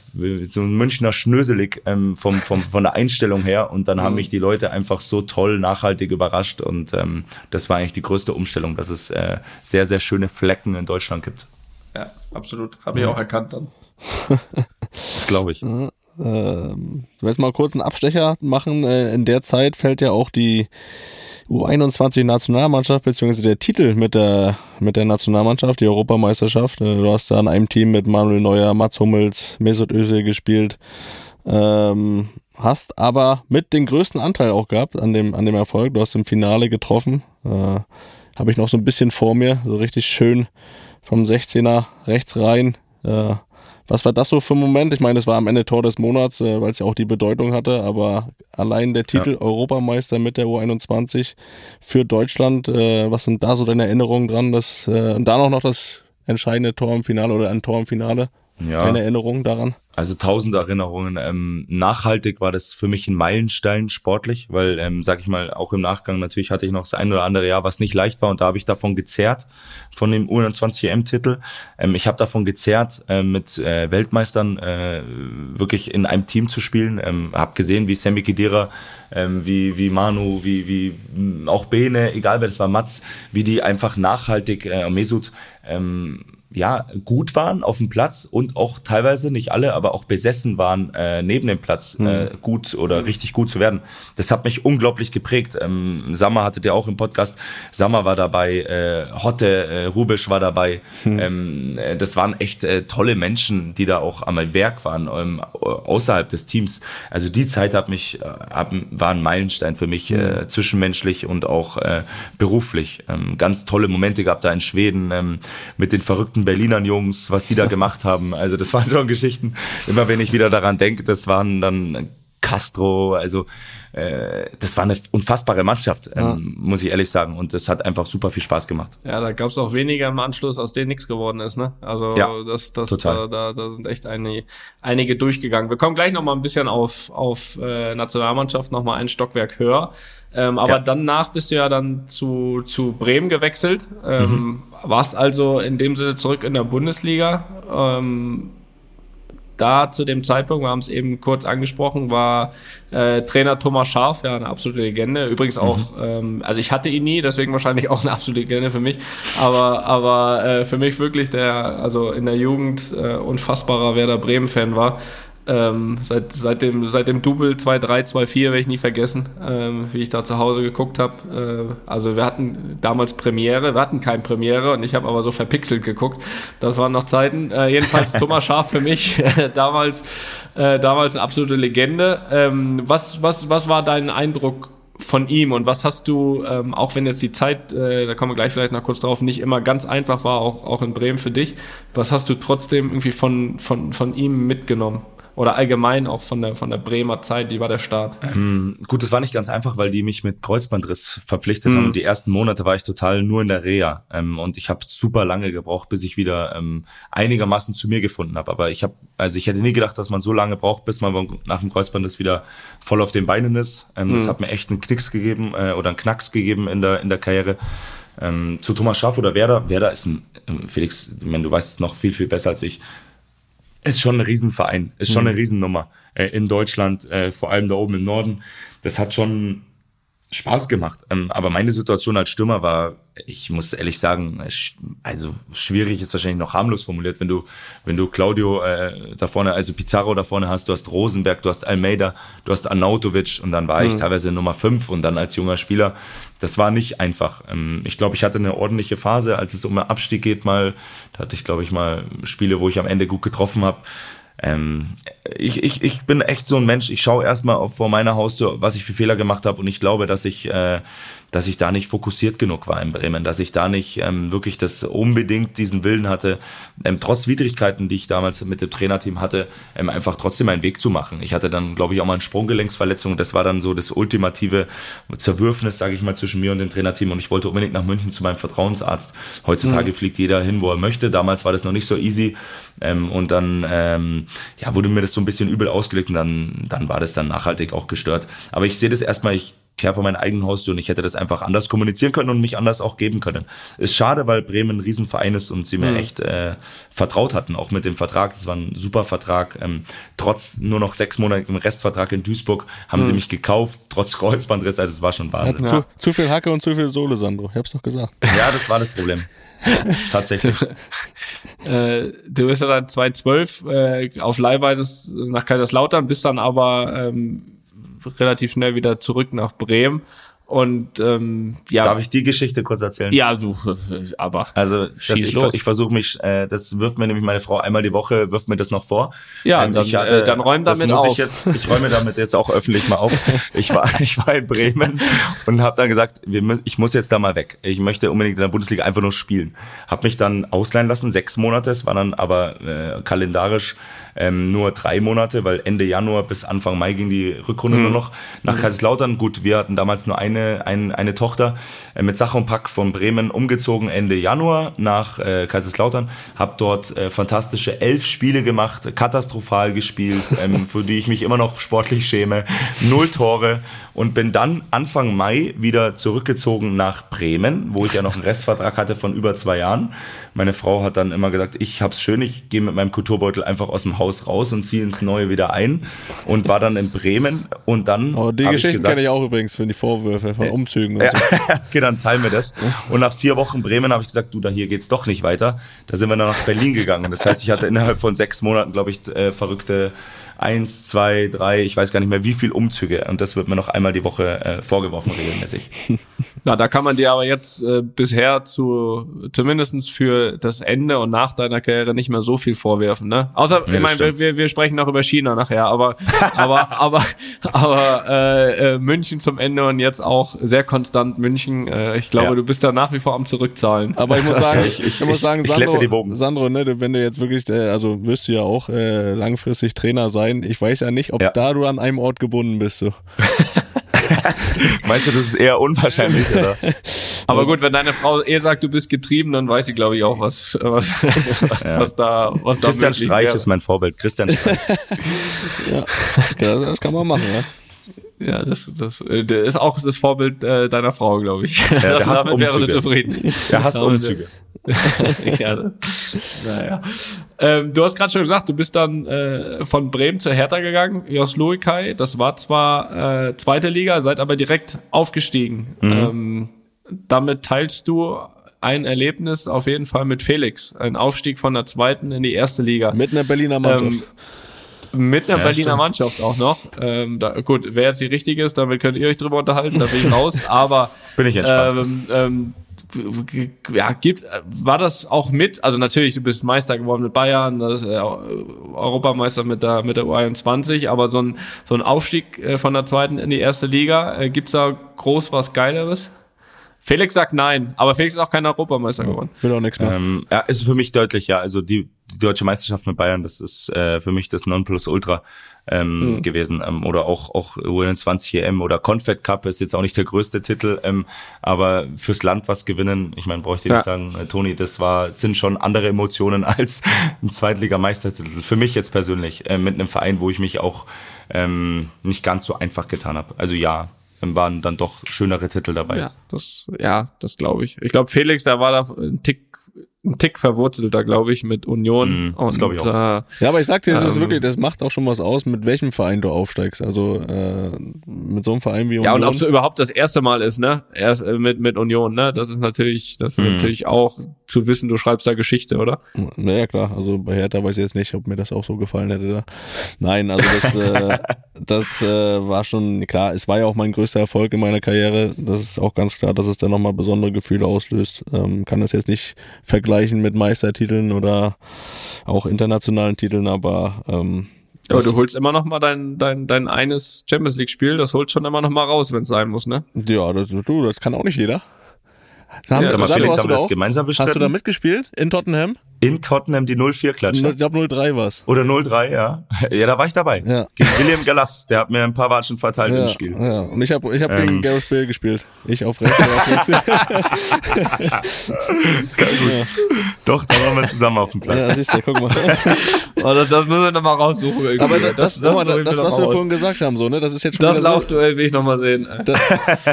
so ein Münchner Schnöselig ähm, vom, vom, von der Einstellung her. Und dann haben mhm. mich die Leute einfach so toll, nachhaltig überrascht. Und ähm, das war eigentlich die größte Umstellung, dass es äh, sehr, sehr schöne Flecken in Deutschland gibt. Ja, absolut. Habe ich auch erkannt dann. [LAUGHS] das glaube ich. Äh, ähm, jetzt mal kurz einen Abstecher machen. Äh, in der Zeit fällt ja auch die U21-Nationalmannschaft, beziehungsweise der Titel mit der, mit der Nationalmannschaft, die Europameisterschaft. Äh, du hast da an einem Team mit Manuel Neuer, Mats Hummels, Mesut Özil gespielt. Ähm, hast aber mit den größten Anteil auch gehabt an dem, an dem Erfolg. Du hast im Finale getroffen. Äh, Habe ich noch so ein bisschen vor mir, so richtig schön vom 16er rechts rein. Äh, was war das so für ein Moment? Ich meine, es war am Ende Tor des Monats, äh, weil es ja auch die Bedeutung hatte, aber allein der Titel ja. Europameister mit der U21 für Deutschland, äh, was sind da so deine Erinnerungen dran? Dass, äh, und da noch das entscheidende Tor im Finale oder ein Tor im Finale? Ja. Keine Erinnerung daran? Also tausend Erinnerungen. Ähm, nachhaltig war das für mich ein Meilenstein sportlich, weil, ähm, sag ich mal, auch im Nachgang natürlich hatte ich noch das ein oder andere Jahr, was nicht leicht war und da habe ich davon gezerrt, von dem U21 EM-Titel. Ähm, ich habe davon gezerrt, äh, mit äh, Weltmeistern äh, wirklich in einem Team zu spielen. Ähm, habe gesehen, wie Sammy Kedira, ähm, wie, wie Manu, wie, wie auch Bene, egal wer das war, Mats, wie die einfach nachhaltig, äh, Mesut, ähm, ja, gut waren auf dem Platz und auch teilweise, nicht alle, aber auch besessen waren, äh, neben dem Platz mhm. äh, gut oder richtig gut zu werden. Das hat mich unglaublich geprägt. Ähm, Sammer hattet ihr auch im Podcast. Sammer war dabei, äh, Hotte, äh, Rubisch war dabei. Mhm. Ähm, äh, das waren echt äh, tolle Menschen, die da auch am Werk waren, ähm, außerhalb des Teams. Also die Zeit hat mich, äh, hab, war ein Meilenstein für mich, mhm. äh, zwischenmenschlich und auch äh, beruflich. Ähm, ganz tolle Momente gab da in Schweden ähm, mit den verrückten Berlinern Jungs, was sie da [LAUGHS] gemacht haben. Also das waren schon Geschichten. Immer wenn ich wieder daran denke, das waren dann Castro, also äh, das war eine unfassbare Mannschaft, ähm, ja. muss ich ehrlich sagen. Und das hat einfach super viel Spaß gemacht. Ja, da gab es auch weniger im Anschluss, aus denen nichts geworden ist, ne? Also ja, das, das, total. Da, da, da sind echt einige, einige durchgegangen. Wir kommen gleich nochmal ein bisschen auf, auf äh, Nationalmannschaft, nochmal ein Stockwerk höher. Ähm, aber ja. danach bist du ja dann zu, zu Bremen gewechselt. Ähm, mhm. Warst also in dem Sinne zurück in der Bundesliga. Ähm, da zu dem Zeitpunkt, wir haben es eben kurz angesprochen, war äh, Trainer Thomas Scharf, ja, eine absolute Legende. Übrigens auch, mhm. ähm, also ich hatte ihn nie, deswegen wahrscheinlich auch eine absolute Legende für mich. Aber, aber äh, für mich wirklich der, also in der Jugend äh, unfassbarer Werder Bremen-Fan war. Ähm, seit, seit, dem, seit dem Double 2-3, 2-4 werde ich nie vergessen, ähm, wie ich da zu Hause geguckt habe. Äh, also wir hatten damals Premiere, wir hatten keine Premiere und ich habe aber so verpixelt geguckt. Das waren noch Zeiten. Äh, jedenfalls [LAUGHS] Thomas Schaf für mich [LAUGHS] damals, äh, damals eine absolute Legende. Ähm, was, was, was war dein Eindruck von ihm und was hast du, ähm, auch wenn jetzt die Zeit, äh, da kommen wir gleich vielleicht noch kurz drauf, nicht immer ganz einfach war, auch, auch in Bremen für dich, was hast du trotzdem irgendwie von, von, von ihm mitgenommen? Oder allgemein auch von der, von der Bremer Zeit? Wie war der Start? Ähm, gut, das war nicht ganz einfach, weil die mich mit Kreuzbandriss verpflichtet mhm. haben. Die ersten Monate war ich total nur in der Reha ähm, und ich habe super lange gebraucht, bis ich wieder ähm, einigermaßen zu mir gefunden habe. Aber ich habe, also ich hätte nie gedacht, dass man so lange braucht, bis man nach dem Kreuzbandriss wieder voll auf den Beinen ist. Ähm, mhm. Das hat mir echt einen Knicks gegeben äh, oder einen Knacks gegeben in der in der Karriere. Ähm, zu Thomas Schaff oder Werder. Werder ist ein, äh, Felix, ich meine, du weißt es noch viel, viel besser als ich, ist schon ein Riesenverein, ist schon eine Riesennummer äh, in Deutschland, äh, vor allem da oben im Norden. Das hat schon Spaß gemacht. Ähm, aber meine Situation als Stürmer war, ich muss ehrlich sagen, also schwierig ist wahrscheinlich noch harmlos formuliert, wenn du, wenn du Claudio äh, da vorne, also Pizarro da vorne hast, du hast Rosenberg, du hast Almeida, du hast Arnautovic und dann war mhm. ich teilweise Nummer fünf und dann als junger Spieler. Das war nicht einfach. Ähm, ich glaube, ich hatte eine ordentliche Phase, als es um den Abstieg geht mal. Da hatte ich, glaube ich, mal Spiele, wo ich am Ende gut getroffen habe. Ähm, ich, ich, ich bin echt so ein Mensch, ich schaue erstmal vor meiner Haustür, was ich für Fehler gemacht habe und ich glaube, dass ich, äh, dass ich da nicht fokussiert genug war in Bremen, dass ich da nicht ähm, wirklich das unbedingt diesen Willen hatte, ähm, trotz Widrigkeiten, die ich damals mit dem Trainerteam hatte, ähm, einfach trotzdem einen Weg zu machen. Ich hatte dann, glaube ich, auch mal eine Sprunggelenksverletzung. Das war dann so das ultimative Zerwürfnis, sage ich mal, zwischen mir und dem Trainerteam und ich wollte unbedingt nach München zu meinem Vertrauensarzt. Heutzutage mhm. fliegt jeder hin, wo er möchte. Damals war das noch nicht so easy. Ähm, und dann ähm, ja, wurde mir das so ein bisschen übel ausgelegt und dann, dann war das dann nachhaltig auch gestört. Aber ich sehe das erstmal, ich kehre vor meinen eigenen Haustür und ich hätte das einfach anders kommunizieren können und mich anders auch geben können. Ist schade, weil Bremen ein Riesenverein ist und sie mir mhm. echt äh, vertraut hatten, auch mit dem Vertrag. Das war ein super Vertrag. Ähm, trotz nur noch sechs Monate im Restvertrag in Duisburg haben mhm. sie mich gekauft, trotz Kreuzbandriss. Also es war schon Wahnsinn. Ja, zu, zu, viel Hacke und zu viel Sohle, Sandro. Ich hab's doch gesagt. Ja, das war das Problem. [LAUGHS] Tatsächlich. äh, du bist ja dann 2012 äh, auf Leihweise nach Kaiserslautern, bist dann aber ähm, relativ schnell wieder zurück nach Bremen. Und ähm, ja. Darf ich die Geschichte kurz erzählen? Ja, du, [LAUGHS] aber. Also das, ich, los. ich versuche mich, äh, das wirft mir nämlich meine Frau einmal die Woche, wirft mir das noch vor. Ja, ähm, dann, hatte, äh, dann räum damit auf. Ich, jetzt, ich räume damit jetzt auch öffentlich mal auf. [LAUGHS] Ich war, ich war in Bremen und habe dann gesagt, wir, ich muss jetzt da mal weg. Ich möchte unbedingt in der Bundesliga einfach nur spielen. Hab mich dann ausleihen lassen, sechs Monate. Es war dann aber äh, kalendarisch ähm, nur drei Monate, weil Ende Januar bis Anfang Mai ging die Rückrunde mhm. nur noch nach Kaiserslautern. Gut, wir hatten damals nur eine, ein, eine Tochter äh, mit Sach und Pack von Bremen umgezogen Ende Januar nach äh, Kaiserslautern. Hab dort äh, fantastische elf Spiele gemacht, katastrophal gespielt, ähm, [LAUGHS] für die ich mich immer noch sportlich schäme. Null Tore und bin dann Anfang Mai wieder zurückgezogen nach Bremen, wo ich ja noch einen Restvertrag hatte von über zwei Jahren. Meine Frau hat dann immer gesagt, ich hab's schön, ich gehe mit meinem Kulturbeutel einfach aus dem Haus raus und ziehe ins Neue wieder ein und war dann in Bremen und dann. Oh, die Geschichte kenne ich auch übrigens für die Vorwürfe von Umzügen und so. okay, [LAUGHS] dann teilen wir das. Und nach vier Wochen Bremen habe ich gesagt, du, da hier geht's doch nicht weiter. Da sind wir dann nach Berlin gegangen. Das heißt, ich hatte innerhalb von sechs Monaten, glaube ich, äh, verrückte eins, zwei, drei, ich weiß gar nicht mehr wie viel Umzüge. Und das wird mir noch einmal die Woche äh, vorgeworfen regelmäßig. [LAUGHS] Na, da kann man dir aber jetzt äh, bisher zu zumindestens für das Ende und nach deiner Karriere nicht mehr so viel vorwerfen, ne? Außer, ja, ich meine, wir, wir sprechen noch über China nachher, aber [LAUGHS] aber aber aber äh, äh, München zum Ende und jetzt auch sehr konstant München. Äh, ich glaube, ja. du bist da nach wie vor am zurückzahlen. Aber ich muss [LAUGHS] sagen, ich, ich, ich muss sagen, ich, Sandro, Sandro, ne, wenn du jetzt wirklich, äh, also wirst du ja auch äh, langfristig Trainer sein sein. Ich weiß ja nicht, ob ja. da du an einem Ort gebunden bist. So. [LAUGHS] Meinst du, das ist eher unwahrscheinlich, oder? [LAUGHS] Aber gut, wenn deine Frau eh sagt, du bist getrieben, dann weiß ich, glaube ich, auch, was, was, was, [LAUGHS] ja. was da, was Christian da Streich wäre. ist mein Vorbild. Christian Streich. ja, das kann man machen, ja. Ja, das, das, äh, der ist auch das Vorbild äh, deiner Frau, glaube ich. Ja, der hasst Damit Umzüge. wäre zufrieden. Der hasst Umzüge. [LAUGHS] ja, naja. Ähm, du hast gerade schon gesagt, du bist dann äh, von Bremen zur Hertha gegangen, Jos Luikai. Das war zwar äh, zweite Liga, seid aber direkt aufgestiegen. Mhm. Ähm, damit teilst du ein Erlebnis auf jeden Fall mit Felix. Ein Aufstieg von der zweiten in die erste Liga. Mit einer Berliner Mannschaft. Ähm, mit einer ja, Berliner stimmt. Mannschaft auch noch. Ähm, da, gut, wer jetzt die richtige ist, damit könnt ihr euch drüber unterhalten, da bin ich raus. [LAUGHS] Aber bin ich entspannt. Ähm, ähm, ja, gibt, war das auch mit, also natürlich, du bist Meister geworden mit Bayern, das, äh, Europameister mit der, mit der U21, aber so ein, so ein Aufstieg äh, von der zweiten in die erste Liga, äh, gibt's da groß was Geileres? Felix sagt nein, aber Felix ist auch kein Europameister geworden. Will auch nichts mehr. Ähm, ja, ist für mich deutlich, ja. Also die, die deutsche Meisterschaft mit Bayern, das ist äh, für mich das Nonplusultra ähm, mhm. gewesen. Ähm, oder auch auch U21 EM oder Confed Cup ist jetzt auch nicht der größte Titel, ähm, aber fürs Land was gewinnen, ich meine, bräuchte ich ja. nicht sagen, äh, Toni, das war sind schon andere Emotionen [LAUGHS] als ein Zweitliga-Meistertitel. Für mich jetzt persönlich äh, mit einem Verein, wo ich mich auch ähm, nicht ganz so einfach getan habe. Also ja, waren dann doch schönere Titel dabei. Ja, das, ja, das glaube ich. Ich glaube, Felix, der war da ein Tick ein Tick verwurzelter, glaube ich, mit Union. Mm, das glaube ich auch. Äh, ja, aber ich sag dir, das ähm, ist wirklich, das macht auch schon was aus, mit welchem Verein du aufsteigst. Also äh, mit so einem Verein wie Union. Ja, und ob es überhaupt das erste Mal ist, ne? Erst äh, mit mit Union, ne? Das ist natürlich, das ist mm. natürlich auch zu wissen, du schreibst da Geschichte, oder? Naja, klar. Also bei Hertha weiß ich jetzt nicht, ob mir das auch so gefallen hätte. Nein, also das, [LAUGHS] äh, das äh, war schon klar. Es war ja auch mein größter Erfolg in meiner Karriere. Das ist auch ganz klar, dass es dann nochmal besondere Gefühle auslöst. Ähm, kann das jetzt nicht vergleichen vergleichen mit Meistertiteln oder auch internationalen Titeln, aber ähm, aber du holst immer noch mal dein, dein, dein eines Champions League Spiel, das holst schon immer noch mal raus, wenn es sein muss, ne? Ja, das, du, das kann auch nicht jeder. Haben, ja, Sag Felix, haben wir das gemeinsam bestritten? Hast du da mitgespielt in Tottenham? In Tottenham die 04 klatsche. Ich glaube 03 war's. Oder 03, ja. [LAUGHS] Ja, da war ich dabei. Ja. Gegen William Galas, der hat mir ein paar Watschen verteilt ja, im Spiel. Ja, und ich habe ich hab ähm. gegen Gareth Bale gespielt. Ich auf rechts, auf links. [LAUGHS] ja. Doch, da waren wir zusammen auf dem Platz. Ja, siehst du, guck mal. [LAUGHS] oh, das, das müssen wir nochmal raussuchen. Irgendwie. Aber das, das, das, das, das was wir vorhin gesagt haben, so, ne, das ist jetzt schon Das Laufduell so, will ich nochmal sehen. Das,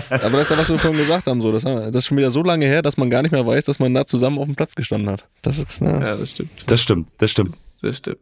aber das ist ja, was wir vorhin gesagt haben, so, das, das ist schon wieder so lange her, dass man gar nicht mehr weiß, dass man da zusammen auf dem Platz gestanden hat. Das ist, ne, ja, das stimmt. Das stimmt, das stimmt. Das stimmt.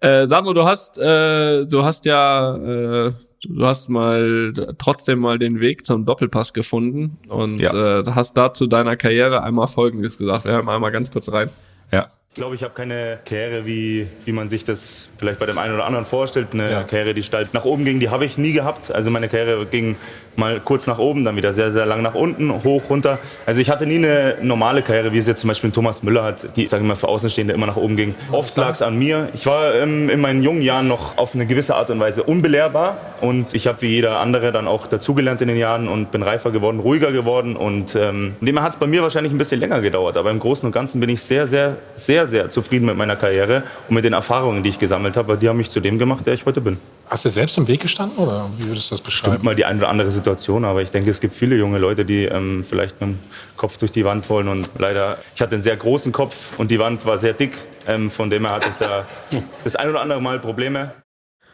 Äh, Sandro, du hast, äh, du hast ja, äh, du hast mal trotzdem mal den Weg zum Doppelpass gefunden und ja. äh, hast dazu deiner Karriere einmal Folgendes gesagt. Wir hören einmal ganz kurz rein. Ja. Ich glaube, ich habe keine Karriere, wie, wie man sich das vielleicht bei dem einen oder anderen vorstellt. Eine ja. Karriere, die steil nach oben ging, die habe ich nie gehabt. Also meine Karriere ging mal kurz nach oben, dann wieder sehr, sehr lang nach unten, hoch, runter. Also ich hatte nie eine normale Karriere, wie es jetzt zum Beispiel Thomas Müller hat, die, sage ich mal, für Außenstehende immer nach oben ging. Oft lag es an mir. Ich war ähm, in meinen jungen Jahren noch auf eine gewisse Art und Weise unbelehrbar und ich habe wie jeder andere dann auch dazugelernt in den Jahren und bin reifer geworden, ruhiger geworden und ähm, dem hat es bei mir wahrscheinlich ein bisschen länger gedauert, aber im Großen und Ganzen bin ich sehr, sehr, sehr, sehr zufrieden mit meiner Karriere und mit den Erfahrungen, die ich gesammelt habe, weil die haben mich zu dem gemacht, der ich heute bin. Hast du selbst im Weg gestanden oder wie würdest du das beschreiben? Stimmt mal die eine oder andere Situation, aber ich denke, es gibt viele junge Leute, die ähm, vielleicht mit dem Kopf durch die Wand wollen und leider, ich hatte einen sehr großen Kopf und die Wand war sehr dick, ähm, von dem her hatte ich da [LAUGHS] das ein oder andere Mal Probleme.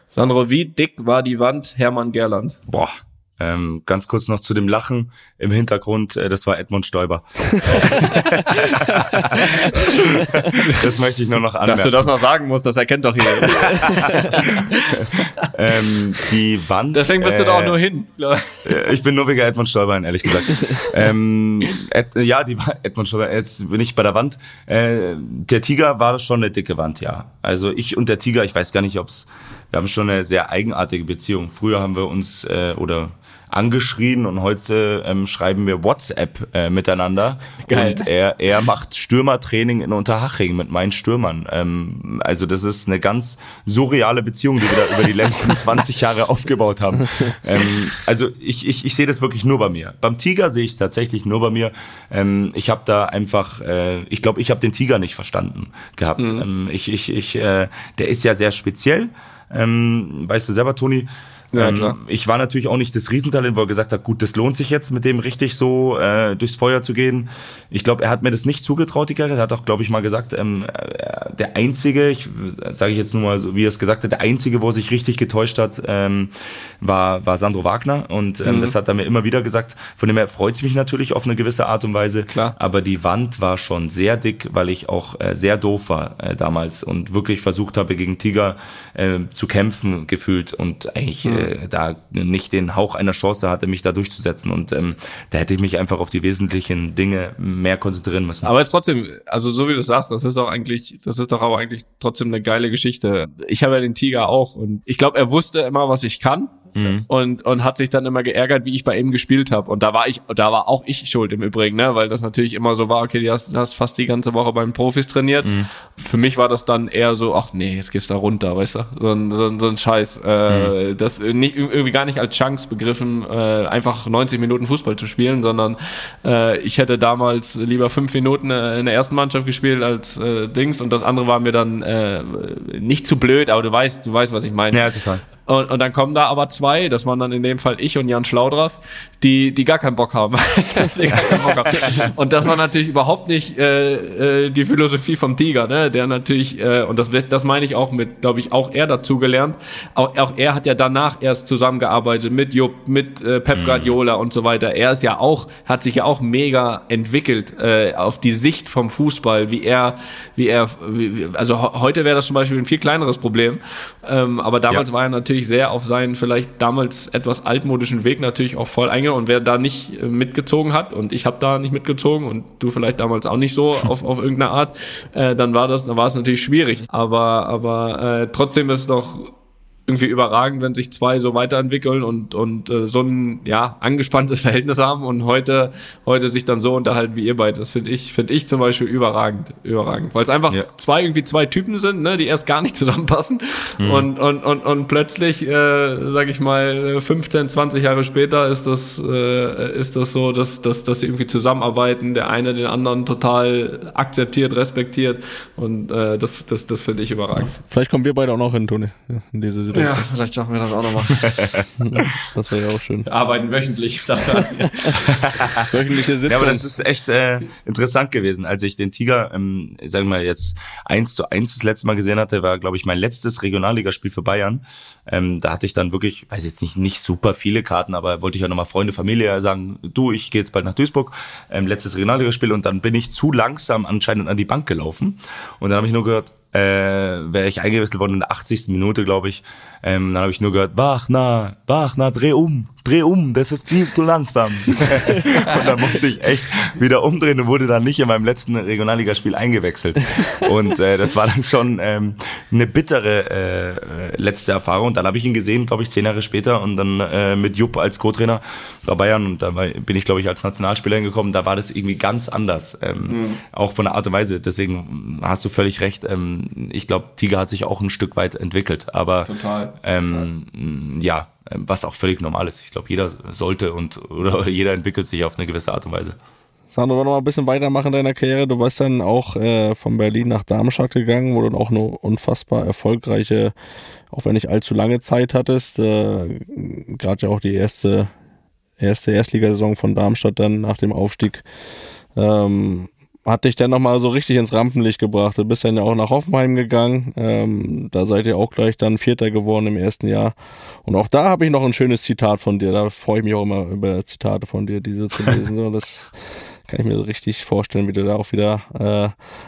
Sandro, wie dick war die Wand Hermann Gerland? Boah, ähm, ganz kurz noch zu dem Lachen im Hintergrund, äh, das war Edmund Stoiber. [LAUGHS] das möchte ich nur noch anmerken. Dass du das noch sagen musst, das erkennt doch jeder. [LAUGHS] ähm, die Wand. Deswegen bist äh, du da auch nur hin. Äh, ich bin nur wegen Edmund Stoiber, ehrlich gesagt. ähm, Ed, ja, die Edmund Stoiber, jetzt bin ich bei der Wand. Äh, der Tiger war schon eine dicke Wand, ja. Also ich und der Tiger, ich weiß gar nicht, ob's wir haben schon eine sehr eigenartige Beziehung. Früher haben wir uns äh, oder angeschrien und heute ähm, schreiben wir WhatsApp äh, miteinander. Geil. Und er, er macht Stürmertraining in Unterhaching mit meinen Stürmern. Ähm, also das ist eine ganz surreale Beziehung, die wir da über die letzten [LAUGHS] 20 Jahre aufgebaut haben. Ähm, also ich, ich, ich sehe das wirklich nur bei mir. Beim Tiger sehe ich es tatsächlich nur bei mir. Ähm, ich habe da einfach, äh, ich glaube, ich habe den Tiger nicht verstanden gehabt. Mhm. Ähm, ich, ich, ich, äh, der ist ja sehr speziell. Ähm, weißt du selber, Toni, ja, ähm, ich war natürlich auch nicht das Riesentalent, wo er gesagt hat, gut, das lohnt sich jetzt, mit dem richtig so äh, durchs Feuer zu gehen. Ich glaube, er hat mir das nicht zugetraut, die Karriere. Er hat auch, glaube ich, mal gesagt, ähm, äh, der Einzige, ich sage ich jetzt nur mal so, wie er es gesagt hat, der Einzige, wo er sich richtig getäuscht hat, ähm, war, war Sandro Wagner. Und ähm, mhm. das hat er mir immer wieder gesagt. Von dem her freut es mich natürlich auf eine gewisse Art und Weise. Klar. Aber die Wand war schon sehr dick, weil ich auch äh, sehr doof war äh, damals und wirklich versucht habe, gegen Tiger äh, zu kämpfen gefühlt und eigentlich mhm. äh, da nicht den Hauch einer Chance hatte, mich da durchzusetzen. Und ähm, da hätte ich mich einfach auf die wesentlichen Dinge mehr konzentrieren müssen. Aber es ist trotzdem, also so wie du sagst, das ist doch eigentlich, das ist doch aber eigentlich trotzdem eine geile Geschichte. Ich habe ja den Tiger auch und ich glaube, er wusste immer, was ich kann mhm. und und hat sich dann immer geärgert, wie ich bei ihm gespielt habe. Und da war ich, da war auch ich schuld im Übrigen, ne, weil das natürlich immer so war. Okay, du hast, hast fast die ganze Woche beim Profis trainiert. Mhm. Für mich war das dann eher so, ach nee, jetzt gehst du da runter, weißt du, so ein so, so ein Scheiß. Äh, mhm. Das nicht, irgendwie gar nicht als Chance begriffen, äh, einfach 90 Minuten Fußball zu spielen, sondern äh, ich hätte damals lieber fünf Minuten äh, in der ersten Mannschaft gespielt als äh, Dings und das andere war mir dann äh, nicht zu blöd, aber du weißt, du weißt, was ich meine. Ja, total. Und, und dann kommen da aber zwei, das waren dann in dem Fall ich und Jan Schlaudraff, die, die gar keinen Bock haben. [LAUGHS] [LAUGHS] die gar keinen Bock haben. Und das war natürlich überhaupt nicht äh, äh, die Philosophie vom Tiger, ne? Der natürlich, äh, und das, das meine ich auch mit, glaube ich, auch er dazu gelernt. Auch, auch er hat ja danach erst zusammengearbeitet mit Jupp, mit äh, Pep mhm. Guardiola mhm. und so weiter. Er ist ja auch, hat sich ja auch mega entwickelt äh, auf die Sicht vom Fußball, wie er, wie er, wie, also heute wäre das zum Beispiel ein viel kleineres Problem. Ähm, aber damals ja. war er natürlich natürlich sehr auf seinen vielleicht damals etwas altmodischen Weg natürlich auch voll eingegangen und wer da nicht äh, mitgezogen hat und ich habe da nicht mitgezogen und du vielleicht damals auch nicht so [LAUGHS] auf, auf irgendeine Art, äh, dann war das, dann war es natürlich schwierig. Aber, aber äh, trotzdem ist es doch irgendwie überragend, wenn sich zwei so weiterentwickeln und und äh, so ein ja angespanntes [LAUGHS] Verhältnis haben und heute heute sich dann so unterhalten wie ihr beide. Das finde ich finde ich zum Beispiel überragend, überragend, weil es einfach ja. zwei irgendwie zwei Typen sind, ne, die erst gar nicht [LAUGHS] zusammenpassen mhm. und, und und und plötzlich, äh, sage ich mal, 15, 20 Jahre später ist das äh, ist das so, dass dass dass sie irgendwie zusammenarbeiten, der eine den anderen total akzeptiert, respektiert und äh, das das das finde ich überragend. Vielleicht kommen wir beide auch noch hin, Toni, in diese Situation. Ja, vielleicht schaffen wir das auch nochmal. [LAUGHS] das wäre ja auch schön. Wir arbeiten wöchentlich. [LAUGHS] Wöchentliche Sitzung. Ja, aber das ist echt äh, interessant gewesen. Als ich den Tiger, ähm, sagen wir mal, jetzt eins zu eins das letzte Mal gesehen hatte, war, glaube ich, mein letztes Regionalligaspiel für Bayern. Ähm, da hatte ich dann wirklich, weiß jetzt nicht, nicht super viele Karten, aber wollte ich ja nochmal Freunde, Familie sagen, du, ich gehe jetzt bald nach Duisburg, ähm, letztes Regionalligaspiel und dann bin ich zu langsam anscheinend an die Bank gelaufen. Und dann habe ich nur gehört, äh, wäre ich eingewechselt worden in der 80. Minute, glaube ich. Ähm, dann habe ich nur gehört, Wachner, Wachner, dreh um dreh um, das ist viel zu langsam. [LAUGHS] und dann musste ich echt wieder umdrehen und wurde dann nicht in meinem letzten Regionalligaspiel eingewechselt. Und äh, das war dann schon ähm, eine bittere äh, letzte Erfahrung. Und dann habe ich ihn gesehen, glaube ich, zehn Jahre später und dann äh, mit Jupp als Co-Trainer bei Bayern und da bin ich, glaube ich, als Nationalspieler hingekommen. Da war das irgendwie ganz anders, ähm, mhm. auch von der Art und Weise. Deswegen hast du völlig recht. Ähm, ich glaube, Tiger hat sich auch ein Stück weit entwickelt. Aber Total. Ähm, Total. ja, was auch völlig normal ist. Ich glaube, jeder sollte und oder [LAUGHS] jeder entwickelt sich auf eine gewisse Art und Weise. Sandro, noch mal ein bisschen weitermachen in deiner Karriere. Du warst dann auch äh, von Berlin nach Darmstadt gegangen, wo du dann auch eine unfassbar erfolgreiche, auch wenn nicht allzu lange Zeit hattest. Äh, Gerade ja auch die erste, erste Erstligasaison von Darmstadt dann nach dem Aufstieg. Ähm, hat dich dann nochmal so richtig ins Rampenlicht gebracht. Du bist dann ja auch nach Hoffenheim gegangen. Ähm, da seid ihr auch gleich dann Vierter geworden im ersten Jahr. Und auch da habe ich noch ein schönes Zitat von dir. Da freue ich mich auch immer über Zitate von dir, diese zu lesen. So, das kann ich mir so richtig vorstellen, wie du da auch wieder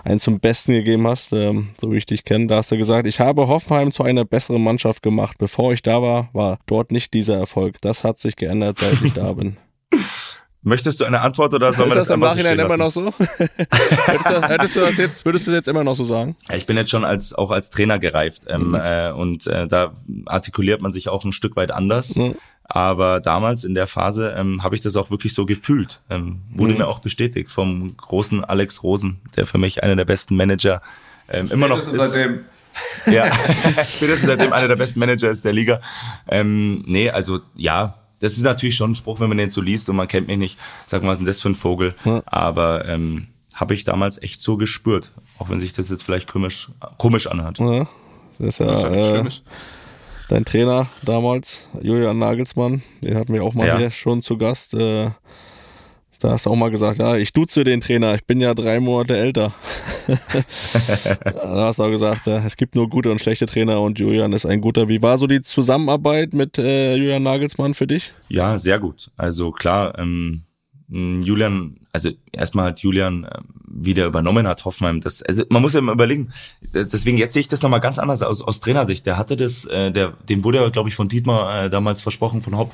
äh, einen zum Besten gegeben hast, ähm, so wie ich dich kenne. Da hast du gesagt, ich habe Hoffenheim zu einer besseren Mannschaft gemacht. Bevor ich da war, war dort nicht dieser Erfolg. Das hat sich geändert, seit ich da bin. [LAUGHS] Möchtest du eine Antwort oder soll man das, das im Nachhinein so immer noch so? [LAUGHS] hättest, du, hättest, du, das jetzt, würdest du das jetzt immer noch so sagen? Ich bin jetzt schon als auch als Trainer gereift ähm, mhm. äh, und äh, da artikuliert man sich auch ein Stück weit anders. Mhm. Aber damals in der Phase ähm, habe ich das auch wirklich so gefühlt. Ähm, wurde mhm. mir auch bestätigt vom großen Alex Rosen, der für mich einer der besten Manager ähm, immer noch ist. Seitdem. Ja, [LAUGHS] [LAUGHS] spätestens seitdem einer der besten Manager ist der Liga. Ähm, nee, also ja, das ist natürlich schon ein Spruch, wenn man den so liest und man kennt mich nicht, sag mal, was ist denn das für ein Vogel? Ja. Aber ähm, habe ich damals echt so gespürt, auch wenn sich das jetzt vielleicht komisch, komisch anhört. Ja, das ist ja, das ist ja äh, dein Trainer damals, Julian Nagelsmann, den hatten wir auch mal ja. hier schon zu Gast. Äh, da hast du auch mal gesagt, ja, ich duze den Trainer, ich bin ja drei Monate älter. [LAUGHS] da hast du auch gesagt, es gibt nur gute und schlechte Trainer und Julian ist ein guter. Wie war so die Zusammenarbeit mit äh, Julian Nagelsmann für dich? Ja, sehr gut. Also klar, ähm, Julian, also erstmal hat Julian ähm, wieder übernommen hat Hoffenheim. Das, also man muss ja mal überlegen. Deswegen jetzt sehe ich das nochmal ganz anders aus, aus Trainersicht. Der hatte das, äh, der, dem wurde ja glaube ich von Dietmar äh, damals versprochen von Hopp.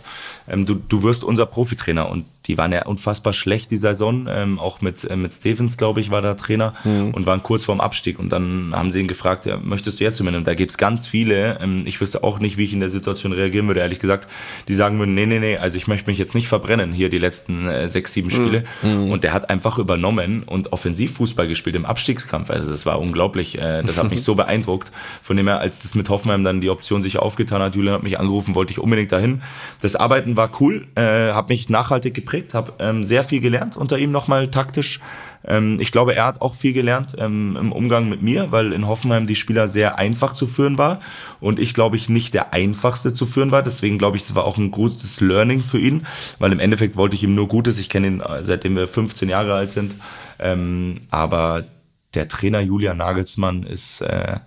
Ähm, du, du wirst unser Profitrainer und die waren ja unfassbar schlecht die Saison. Ähm, auch mit äh, mit Stevens glaube ich war der Trainer mhm. und waren kurz vorm Abstieg und dann haben sie ihn gefragt, ja, möchtest du jetzt übernehmen? Da gibt's ganz viele. Ähm, ich wüsste auch nicht, wie ich in der Situation reagieren würde. Ehrlich gesagt, die sagen würden, nee nee nee, also ich möchte mich jetzt nicht verbrennen hier die letzten äh, sechs sieben Spiele. Mhm. Und der hat einfach übernommen und Offensivfußball gespielt im Abstiegskampf. Also das war unglaublich. Äh, das hat mich [LAUGHS] so beeindruckt. Von dem her, als das mit Hoffenheim dann die Option sich aufgetan hat, Julian hat mich angerufen, wollte ich unbedingt dahin. Das Arbeiten war cool, äh, hat mich nachhaltig geprägt, habe ähm, sehr viel gelernt unter ihm nochmal taktisch. Ähm, ich glaube, er hat auch viel gelernt ähm, im Umgang mit mir, weil in Hoffenheim die Spieler sehr einfach zu führen war und ich glaube ich nicht der einfachste zu führen war. Deswegen glaube ich, das war auch ein gutes Learning für ihn, weil im Endeffekt wollte ich ihm nur Gutes. Ich kenne ihn äh, seitdem wir 15 Jahre alt sind. Ähm, aber der Trainer Julian Nagelsmann ist äh,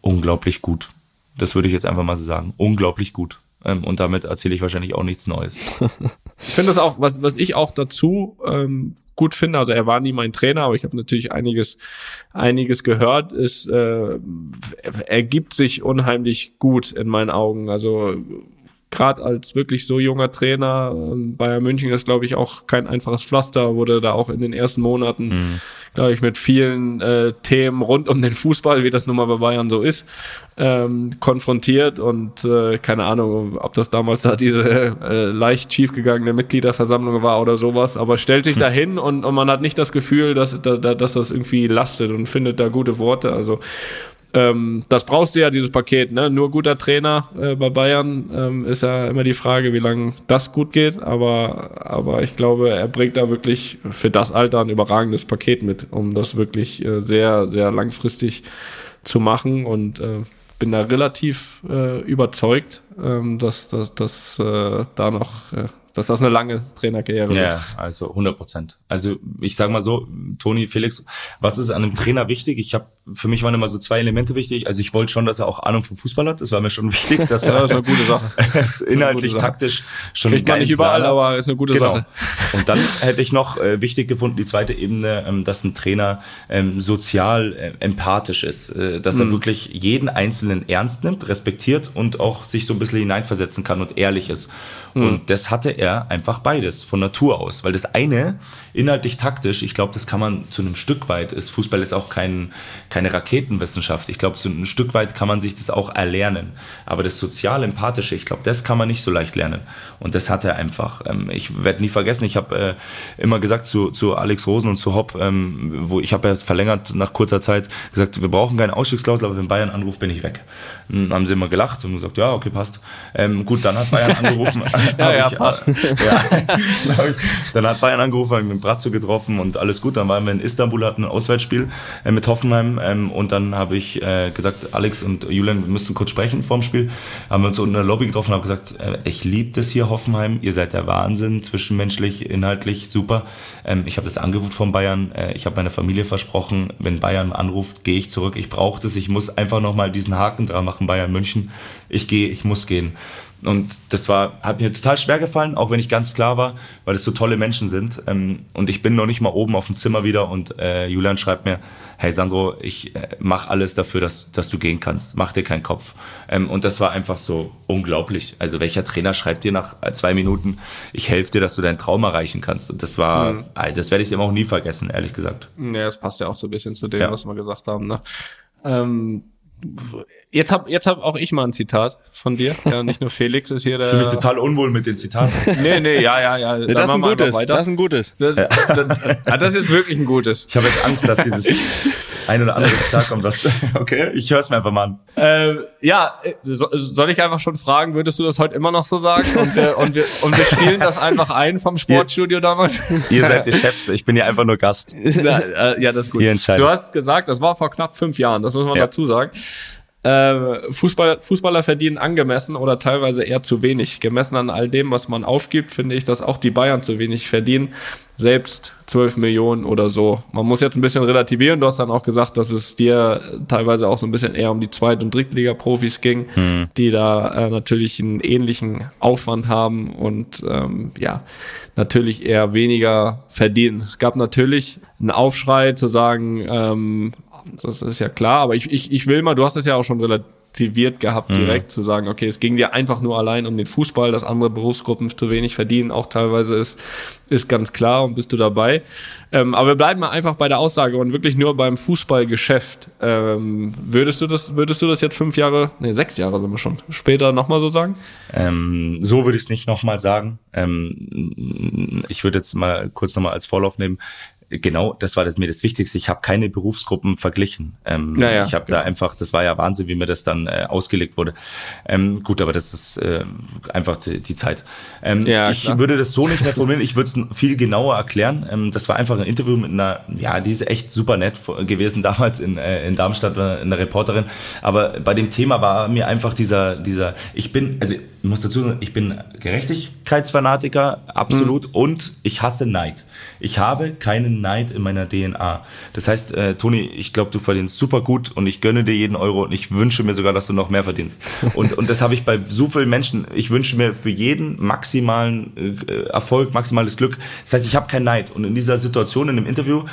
unglaublich gut. Das würde ich jetzt einfach mal so sagen. Unglaublich gut. Ähm, und damit erzähle ich wahrscheinlich auch nichts Neues. [LAUGHS] ich finde das auch, was, was ich auch dazu ähm, gut finde, also er war nie mein Trainer, aber ich habe natürlich einiges, einiges gehört, ist, äh, er gibt sich unheimlich gut in meinen Augen. Also gerade als wirklich so junger Trainer, ähm, Bayern München ist, glaube ich, auch kein einfaches Pflaster, wurde da auch in den ersten Monaten mhm. glaube ich, mit vielen äh, Themen rund um den Fußball, wie das nun mal bei Bayern so ist, ähm, konfrontiert und äh, keine Ahnung, ob das damals da diese äh, leicht schiefgegangene Mitgliederversammlung war oder sowas, aber stellt sich da hin und, und man hat nicht das Gefühl, dass, dass, dass das irgendwie lastet und findet da gute Worte. Also ähm, das brauchst du ja, dieses Paket. Ne? Nur guter Trainer äh, bei Bayern ähm, ist ja immer die Frage, wie lange das gut geht. Aber, aber ich glaube, er bringt da wirklich für das Alter ein überragendes Paket mit, um das wirklich äh, sehr, sehr langfristig zu machen. Und äh, bin da relativ äh, überzeugt, ähm, dass, dass, dass äh, da noch äh, dass das eine lange Trainerkarriere ja, wird. Ja, also 100 Prozent. Also ich sage mal so, Toni, Felix, was ist an einem Trainer wichtig? Ich habe für mich waren immer so zwei Elemente wichtig. Also ich wollte schon, dass er auch Ahnung vom Fußball hat. Das war mir schon wichtig. Dass ja, das ist eine gute Sache. [LAUGHS] inhaltlich, Sache. taktisch schon Kriegt man nicht überall, aber ist eine gute genau. Sache. [LAUGHS] Und dann hätte ich noch äh, wichtig gefunden, die zweite Ebene, ähm, dass ein Trainer ähm, sozial äh, empathisch ist. Äh, dass mhm. er wirklich jeden Einzelnen ernst nimmt, respektiert und auch sich so ein bisschen hineinversetzen kann und ehrlich ist. Mhm. Und das hatte er einfach beides von Natur aus. Weil das eine, inhaltlich taktisch, ich glaube, das kann man zu einem Stück weit, ist Fußball jetzt auch kein, keine Raketenwissenschaft. Ich glaube, zu einem Stück weit kann man sich das auch erlernen. Aber das sozial-empathische, ich glaube, das kann man nicht so leicht lernen. Und das hat er einfach. Ähm, ich werde nie vergessen, ich habe äh, immer gesagt zu, zu Alex Rosen und zu Hopp, ähm, wo ich habe ja verlängert nach kurzer Zeit gesagt, wir brauchen keine Ausstiegsklausel, aber wenn Bayern anruft, bin ich weg. Dann haben sie immer gelacht und gesagt, ja, okay, passt. Ähm, gut, dann hat Bayern angerufen. [LAUGHS] [LAUGHS] ja, ja, ich, äh, passt. Äh, ja, [LAUGHS] dann hat Bayern angerufen, habe mit Brazzo getroffen und alles gut. Dann waren wir in Istanbul, hatten ein Auswärtsspiel äh, mit Hoffenheim ähm, und dann habe ich äh, gesagt, Alex und Julian, wir müssten kurz sprechen vorm Spiel. Haben wir uns in der Lobby getroffen und habe gesagt, äh, ich liebe das hier Hoffenheim, ihr seid der Wahnsinn, zwischenmenschlich, inhaltlich, super. Ähm, ich habe das Angebot von Bayern, äh, ich habe meiner Familie versprochen, wenn Bayern anruft, gehe ich zurück. Ich brauche das, ich muss einfach nochmal diesen Haken dran machen, Bayern München. Ich gehe, ich muss gehen. Und das war, hat mir total schwer gefallen, auch wenn ich ganz klar war, weil es so tolle Menschen sind. Ähm, und ich bin noch nicht mal oben auf dem Zimmer wieder und äh, Julian schreibt mir, hey Sandro, ich äh, mach alles dafür, dass, dass du gehen kannst. Mach dir keinen Kopf. Ähm, und das war einfach so unglaublich. Also welcher Trainer schreibt dir nach äh, zwei Minuten, ich helfe dir, dass du deinen Traum erreichen kannst. Und das war, mhm. das werde ich immer auch nie vergessen, ehrlich gesagt. Ja, das passt ja auch so ein bisschen zu dem, ja. was wir gesagt haben. Ne? Ähm Jetzt hab, jetzt hab auch ich mal ein Zitat von dir. Ja, nicht nur Felix ist hier der. Ich fühle mich total unwohl mit den Zitaten. [LAUGHS] nee, nee, ja, ja, ja. Nee, das, ist ein gutes, das ist ein gutes. Das, ja. das, das, das, ist wirklich ein gutes. Ich habe jetzt Angst, dass dieses [LAUGHS] ein oder andere [LAUGHS] Zitat kommt. Was, okay, ich höre es mir einfach mal an. Äh, ja, so, soll ich einfach schon fragen, würdest du das heute immer noch so sagen? Und wir, und wir, und wir spielen das einfach ein vom Sportstudio ihr, damals? Ihr seid die Chefs, ich bin hier einfach nur Gast. [LAUGHS] Na, äh, ja, das ist gut. Du hast gesagt, das war vor knapp fünf Jahren, das muss man ja. dazu sagen. Äh, Fußball, Fußballer verdienen angemessen oder teilweise eher zu wenig. Gemessen an all dem, was man aufgibt, finde ich, dass auch die Bayern zu wenig verdienen. Selbst 12 Millionen oder so. Man muss jetzt ein bisschen relativieren. Du hast dann auch gesagt, dass es dir teilweise auch so ein bisschen eher um die Zweit- und Drittliga-Profis ging, hm. die da äh, natürlich einen ähnlichen Aufwand haben und ähm, ja, natürlich eher weniger verdienen. Es gab natürlich einen Aufschrei zu sagen, ähm, das ist ja klar, aber ich, ich, ich will mal, du hast es ja auch schon relativiert gehabt, mhm. direkt mhm. zu sagen, okay, es ging dir einfach nur allein um den Fußball, dass andere Berufsgruppen zu wenig verdienen, auch teilweise ist, ist ganz klar und bist du dabei. Ähm, aber wir bleiben mal einfach bei der Aussage und wirklich nur beim Fußballgeschäft. Ähm, würdest du das, würdest du das jetzt fünf Jahre, nee, sechs Jahre sind wir schon, später nochmal so sagen? Ähm, so würde ich es nicht nochmal sagen. Ähm, ich würde jetzt mal kurz nochmal als Vorlauf nehmen genau, das war das, mir das Wichtigste. Ich habe keine Berufsgruppen verglichen. Ähm, naja, ich habe genau. da einfach, das war ja Wahnsinn, wie mir das dann äh, ausgelegt wurde. Ähm, gut, aber das ist äh, einfach die, die Zeit. Ähm, ja, ich klar. würde das so nicht mehr [LAUGHS] formulieren. Ich würde es viel genauer erklären. Ähm, das war einfach ein Interview mit einer, ja, die ist echt super nett gewesen damals in, äh, in Darmstadt, äh, eine Reporterin. Aber bei dem Thema war mir einfach dieser, dieser, ich bin, also ich muss dazu sagen, ich bin Gerechtigkeitsfanatiker, absolut, mhm. und ich hasse Neid. Ich habe keinen Neid in meiner DNA. Das heißt, äh, Toni, ich glaube, du verdienst super gut und ich gönne dir jeden Euro und ich wünsche mir sogar, dass du noch mehr verdienst. [LAUGHS] Und, und das habe ich bei so vielen Menschen. Ich wünsche mir für jeden maximalen äh, Erfolg, maximales Glück. Das heißt, ich habe keinen Neid. Und in dieser Situation, in dem Interview,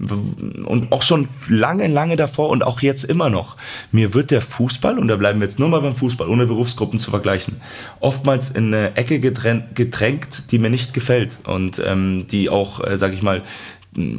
und auch schon lange, lange davor und auch jetzt immer noch. Mir wird der Fußball, und da bleiben wir jetzt nur mal beim Fußball, ohne Berufsgruppen zu vergleichen, oftmals in eine Ecke gedrängt, die mir nicht gefällt und ähm, die auch, äh, sag ich mal,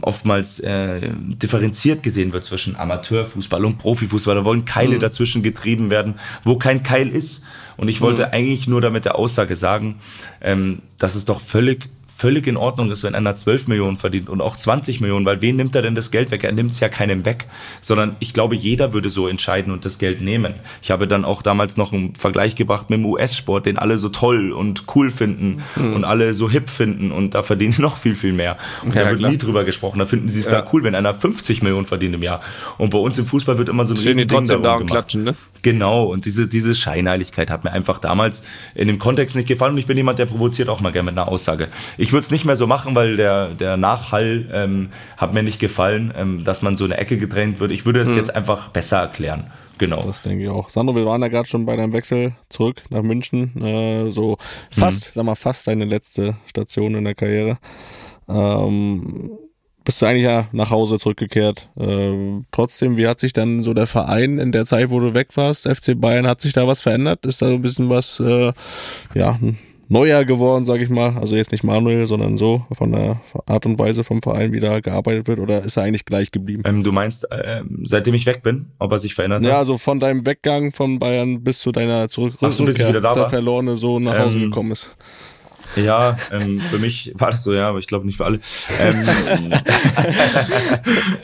oftmals äh, differenziert gesehen wird zwischen Amateurfußball und Profifußball. Da wollen Keile mhm. dazwischen getrieben werden, wo kein Keil ist. Und ich wollte mhm. eigentlich nur damit der Aussage sagen, ähm, dass es doch völlig völlig in Ordnung ist, wenn einer 12 Millionen verdient und auch 20 Millionen, weil wen nimmt er denn das Geld weg? Er nimmt es ja keinem weg, sondern ich glaube, jeder würde so entscheiden und das Geld nehmen. Ich habe dann auch damals noch einen Vergleich gebracht mit dem US-Sport, den alle so toll und cool finden mhm. und alle so hip finden und da verdienen noch viel, viel mehr. Und ja, da wird klar. nie drüber gesprochen. Da finden sie es ja. da cool, wenn einer 50 Millionen verdient im Jahr. Und bei uns im Fußball wird immer so ein Schön riesen Ding darum da gemacht. Klatschen, ne? Genau, und diese, diese Scheinheiligkeit hat mir einfach damals in dem Kontext nicht gefallen und ich bin jemand, der provoziert auch mal gerne mit einer Aussage. Ich würde es nicht mehr so machen, weil der, der Nachhall ähm, hat mir nicht gefallen, ähm, dass man so eine Ecke gedrängt wird. Ich würde es hm. jetzt einfach besser erklären. Genau. Das denke ich auch. Sandro, wir waren ja gerade schon bei deinem Wechsel zurück nach München. Äh, so fast, hm. sag mal, fast deine letzte Station in der Karriere. Ähm, bist du eigentlich ja nach Hause zurückgekehrt. Äh, trotzdem, wie hat sich dann so der Verein in der Zeit, wo du weg warst, FC Bayern, hat sich da was verändert? Ist da so ein bisschen was, äh, ja, neuer geworden, sage ich mal? Also jetzt nicht Manuel, sondern so von der Art und Weise vom Verein, wie da gearbeitet wird, oder ist er eigentlich gleich geblieben? Ähm, du meinst, äh, seitdem ich weg bin, ob er sich verändert ja, hat? Ja, also von deinem Weggang von Bayern bis zu deiner Zurück Ach so, bis ich wieder da war. verlorene so nach Hause ähm, gekommen ist. Ja, ähm, für mich war das so, ja, aber ich glaube nicht für alle. Ähm, [LAUGHS]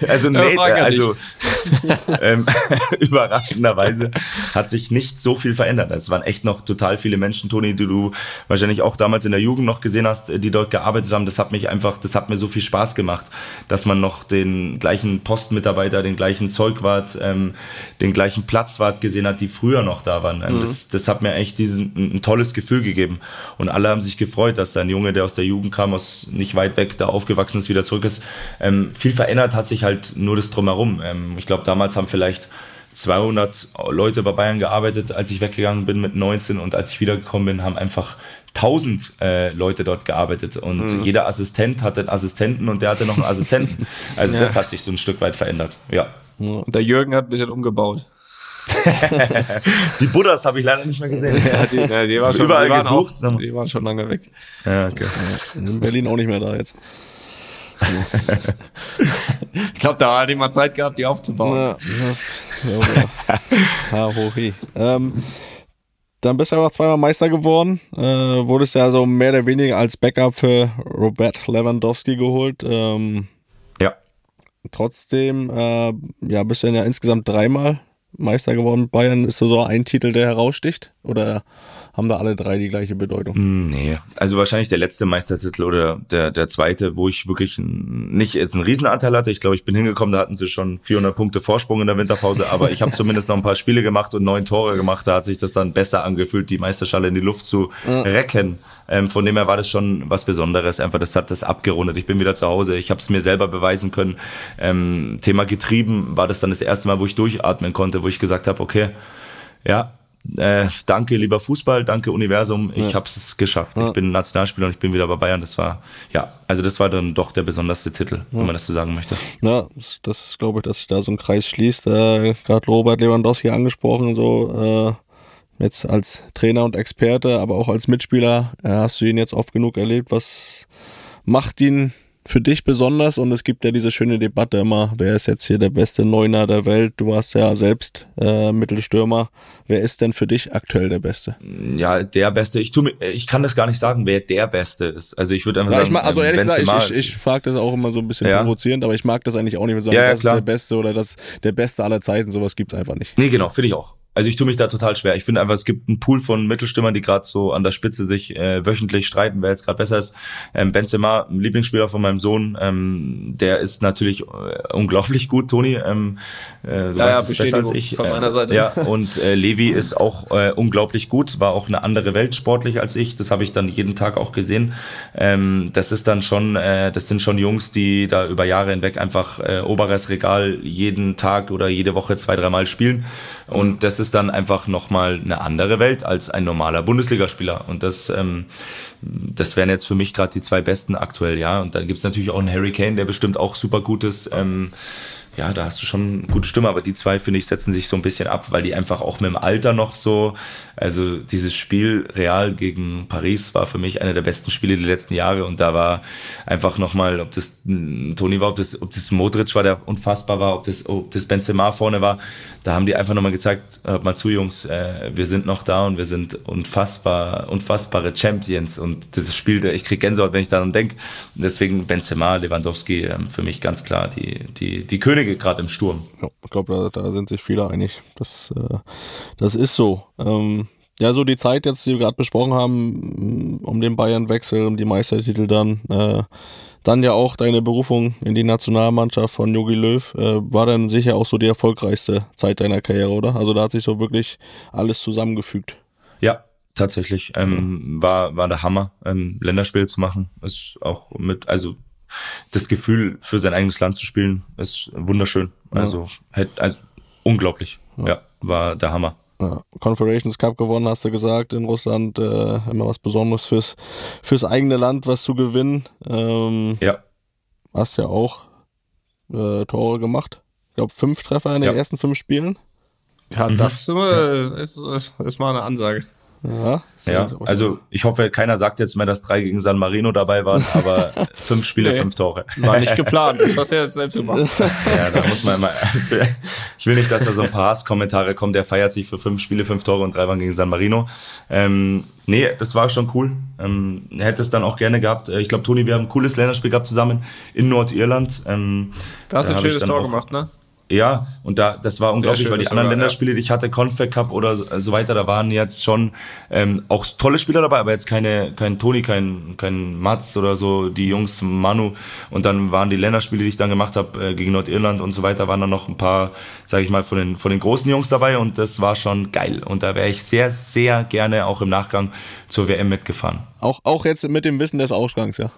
also nee, also ähm, [LAUGHS] überraschenderweise hat sich nicht so viel verändert. Es waren echt noch total viele Menschen, Toni, die du wahrscheinlich auch damals in der Jugend noch gesehen hast, die dort gearbeitet haben. Das hat mich einfach, das hat mir so viel Spaß gemacht, dass man noch den gleichen Postmitarbeiter, den gleichen Zeugwart, ähm, den gleichen Platzwart gesehen hat, die früher noch da waren. Ähm, mhm. Das, das hat mir echt diesen, ein tolles Gefühl gegeben. Und alle haben sich gefreut gefreut, dass ein Junge, der aus der Jugend kam, aus nicht weit weg, da aufgewachsen ist, wieder zurück ist. Ähm, viel verändert hat sich halt nur das Drumherum. Ähm, ich glaube, damals haben vielleicht 200 Leute bei Bayern gearbeitet, als ich weggegangen bin mit 19 und als ich wiedergekommen bin, haben einfach 1000 äh, Leute dort gearbeitet und mhm. jeder Assistent hatte einen Assistenten und der hatte noch einen Assistenten. [LAUGHS] Also ja. das hat sich so ein Stück weit verändert. Ja. Und der Jürgen hat ein bisschen umgebaut. [LAUGHS] die Buddhas habe ich leider nicht mehr gesehen. Ja, die, ja, die, war schon, Überall die waren gesucht. Auch, die waren schon lange weg. Ja, okay. In Berlin auch nicht mehr da jetzt. [LAUGHS] ich glaube, da hat jemand Zeit gehabt, die aufzubauen. Ja, das, [LAUGHS] ja, ähm, dann bist du aber zweimal Meister geworden. Äh, wurdest ja so mehr oder weniger als Backup für Robert Lewandowski geholt. Ähm, ja. Trotzdem, äh, ja, bist du ja insgesamt dreimal Meister geworden Bayern. Ist so ein Titel, der heraussticht? Oder haben da alle drei die gleiche Bedeutung? Hm, nee, also wahrscheinlich der letzte Meistertitel oder der, der zweite, wo ich wirklich nicht jetzt einen Riesenanteil hatte. Ich glaube, ich bin hingekommen, da hatten sie schon 400 Punkte Vorsprung in der Winterpause, aber ich habe [LAUGHS] zumindest noch ein paar Spiele gemacht und neun Tore gemacht. Da hat sich das dann besser angefühlt, die Meisterschale in die Luft zu recken. Ähm, von dem her war das schon was Besonderes. Einfach, das hat das abgerundet. Ich bin wieder zu Hause. Ich habe es mir selber beweisen können. Ähm, Thema getrieben war das dann das erste Mal, wo ich durchatmen konnte, wo ich gesagt habe, okay, ja, äh, danke lieber Fußball, danke Universum, ich ja. habe es geschafft. Ja. Ich bin Nationalspieler und ich bin wieder bei Bayern. Das war ja, also das war dann doch der besonderste Titel, ja. wenn man das so sagen möchte. Ja, das, das glaube ich, dass sich da so ein Kreis schließt. Äh, Gerade Robert Lewandowski angesprochen, so äh, Jetzt als Trainer und Experte, aber auch als Mitspieler äh, hast du ihn jetzt oft genug erlebt. Was macht ihn für dich besonders? Und es gibt ja diese schöne Debatte immer, wer ist jetzt hier der beste Neuner der Welt? Du warst ja selbst äh, Mittelstürmer. Wer ist denn für dich aktuell der Beste? Ja, der Beste. Ich, tu mir, ich kann das gar nicht sagen, wer der Beste ist. Also ich würde einfach ja, sagen, ich mag, also ähm, ehrlich gesagt, ich, ich, ich frage das auch immer so ein bisschen ja. provozierend, aber ich mag das eigentlich auch nicht mit sagen, ja, ja, das ist der Beste oder das der Beste aller Zeiten. Sowas gibt's einfach nicht. Nee, genau, finde ich auch. Also ich tue mich da total schwer. Ich finde einfach, es gibt einen Pool von Mittelstimmern, die gerade so an der Spitze sich äh, wöchentlich streiten, wer jetzt gerade besser ist. Ähm, Benzema, ein Lieblingsspieler von meinem Sohn, ähm, der ist natürlich äh, unglaublich gut, Toni. Ähm, äh, du ja, ja, besser als ich. Von meiner Seite. Äh, ja, und äh, Levi ist auch äh, unglaublich gut, war auch eine andere Welt sportlich als ich. Das habe ich dann jeden Tag auch gesehen. Ähm, das ist dann schon, äh, das sind schon Jungs, die da über Jahre hinweg einfach äh, oberes Regal jeden Tag oder jede Woche zwei, dreimal spielen. Und das ist dann einfach nochmal eine andere Welt als ein normaler Bundesligaspieler. Und das, ähm, das wären jetzt für mich gerade die zwei besten aktuell, ja. Und dann gibt's natürlich auch einen Harry Kane, der bestimmt auch super gut ist. Ähm, ja, da hast du schon eine gute Stimme, aber die zwei, finde ich, setzen sich so ein bisschen ab, weil die einfach auch mit dem Alter noch so Also dieses Spiel Real gegen Paris war für mich einer der besten Spiele der letzten Jahre und da war einfach nochmal, ob das Toni war, ob das, ob das Modric war, der unfassbar war, ob das, ob das Benzema vorne war, da haben die einfach nochmal gezeigt, hört mal zu Jungs, äh, wir sind noch da und wir sind unfassbar, unfassbare Champions und dieses Spiel, ich krieg Gänsehaut, wenn ich daran denke. Deswegen Benzema, Lewandowski, äh, für mich ganz klar die, die, die Könige gerade im Sturm. Ja, ich glaube, da, da sind sich viele einig. Das, äh, das ist so. Ähm, ja, so die Zeit jetzt, die wir gerade besprochen haben, um den Bayern-Wechsel, um die Meistertitel dann, äh, dann ja auch deine Berufung in die Nationalmannschaft von Jogi Löw, äh, war dann sicher auch so die erfolgreichste Zeit deiner Karriere, oder? Also da hat sich so wirklich alles zusammengefügt. Ja, tatsächlich. Ähm, war, war der Hammer, ähm, Länderspiel zu machen. Ist auch mit, also das Gefühl für sein eigenes Land zu spielen, ist wunderschön. Also, ja. hätte, also unglaublich. Ja. ja, war der Hammer. Ja, Confederations Cup gewonnen, hast du gesagt, in Russland äh, immer was Besonderes fürs, fürs eigene Land, was zu gewinnen. Ähm, ja. Hast ja auch äh, Tore gemacht. Ich glaube, fünf Treffer in den ja. ersten fünf Spielen. Ja, das mhm. ist, ist, ist mal eine Ansage. Ja, ja also ich hoffe, keiner sagt jetzt mehr, dass drei gegen San Marino dabei waren, aber [LAUGHS] fünf Spiele, nee, fünf Tore. War nicht geplant, das hast du ja selbst gemacht. [LAUGHS] ja, da muss man immer, [LAUGHS] ich will nicht, dass da so ein paar Hasskommentare kommen, der feiert sich für fünf Spiele, fünf Tore und drei waren gegen San Marino. Ähm, nee, das war schon cool. Ähm, hätte es dann auch gerne gehabt. Äh, ich glaube, Toni, wir haben ein cooles Länderspiel gehabt zusammen in Nordirland. Ähm, da hast du ein schönes Tor gemacht, ne? Ja, und da, das war unglaublich, weil die anderen sogar, Länderspiele, die ich hatte, Confed Cup oder so weiter, da waren jetzt schon ähm, auch tolle Spieler dabei, aber jetzt keine, kein Toni, kein, kein Mats oder so, die Jungs, Manu. Und dann waren die Länderspiele, die ich dann gemacht habe, äh, gegen Nordirland und so weiter, waren dann noch ein paar, sage ich mal, von den, von den großen Jungs dabei und das war schon geil. Und da wäre ich sehr, sehr gerne auch im Nachgang zur WM mitgefahren. Auch, auch jetzt mit dem Wissen des Ausgangs, ja.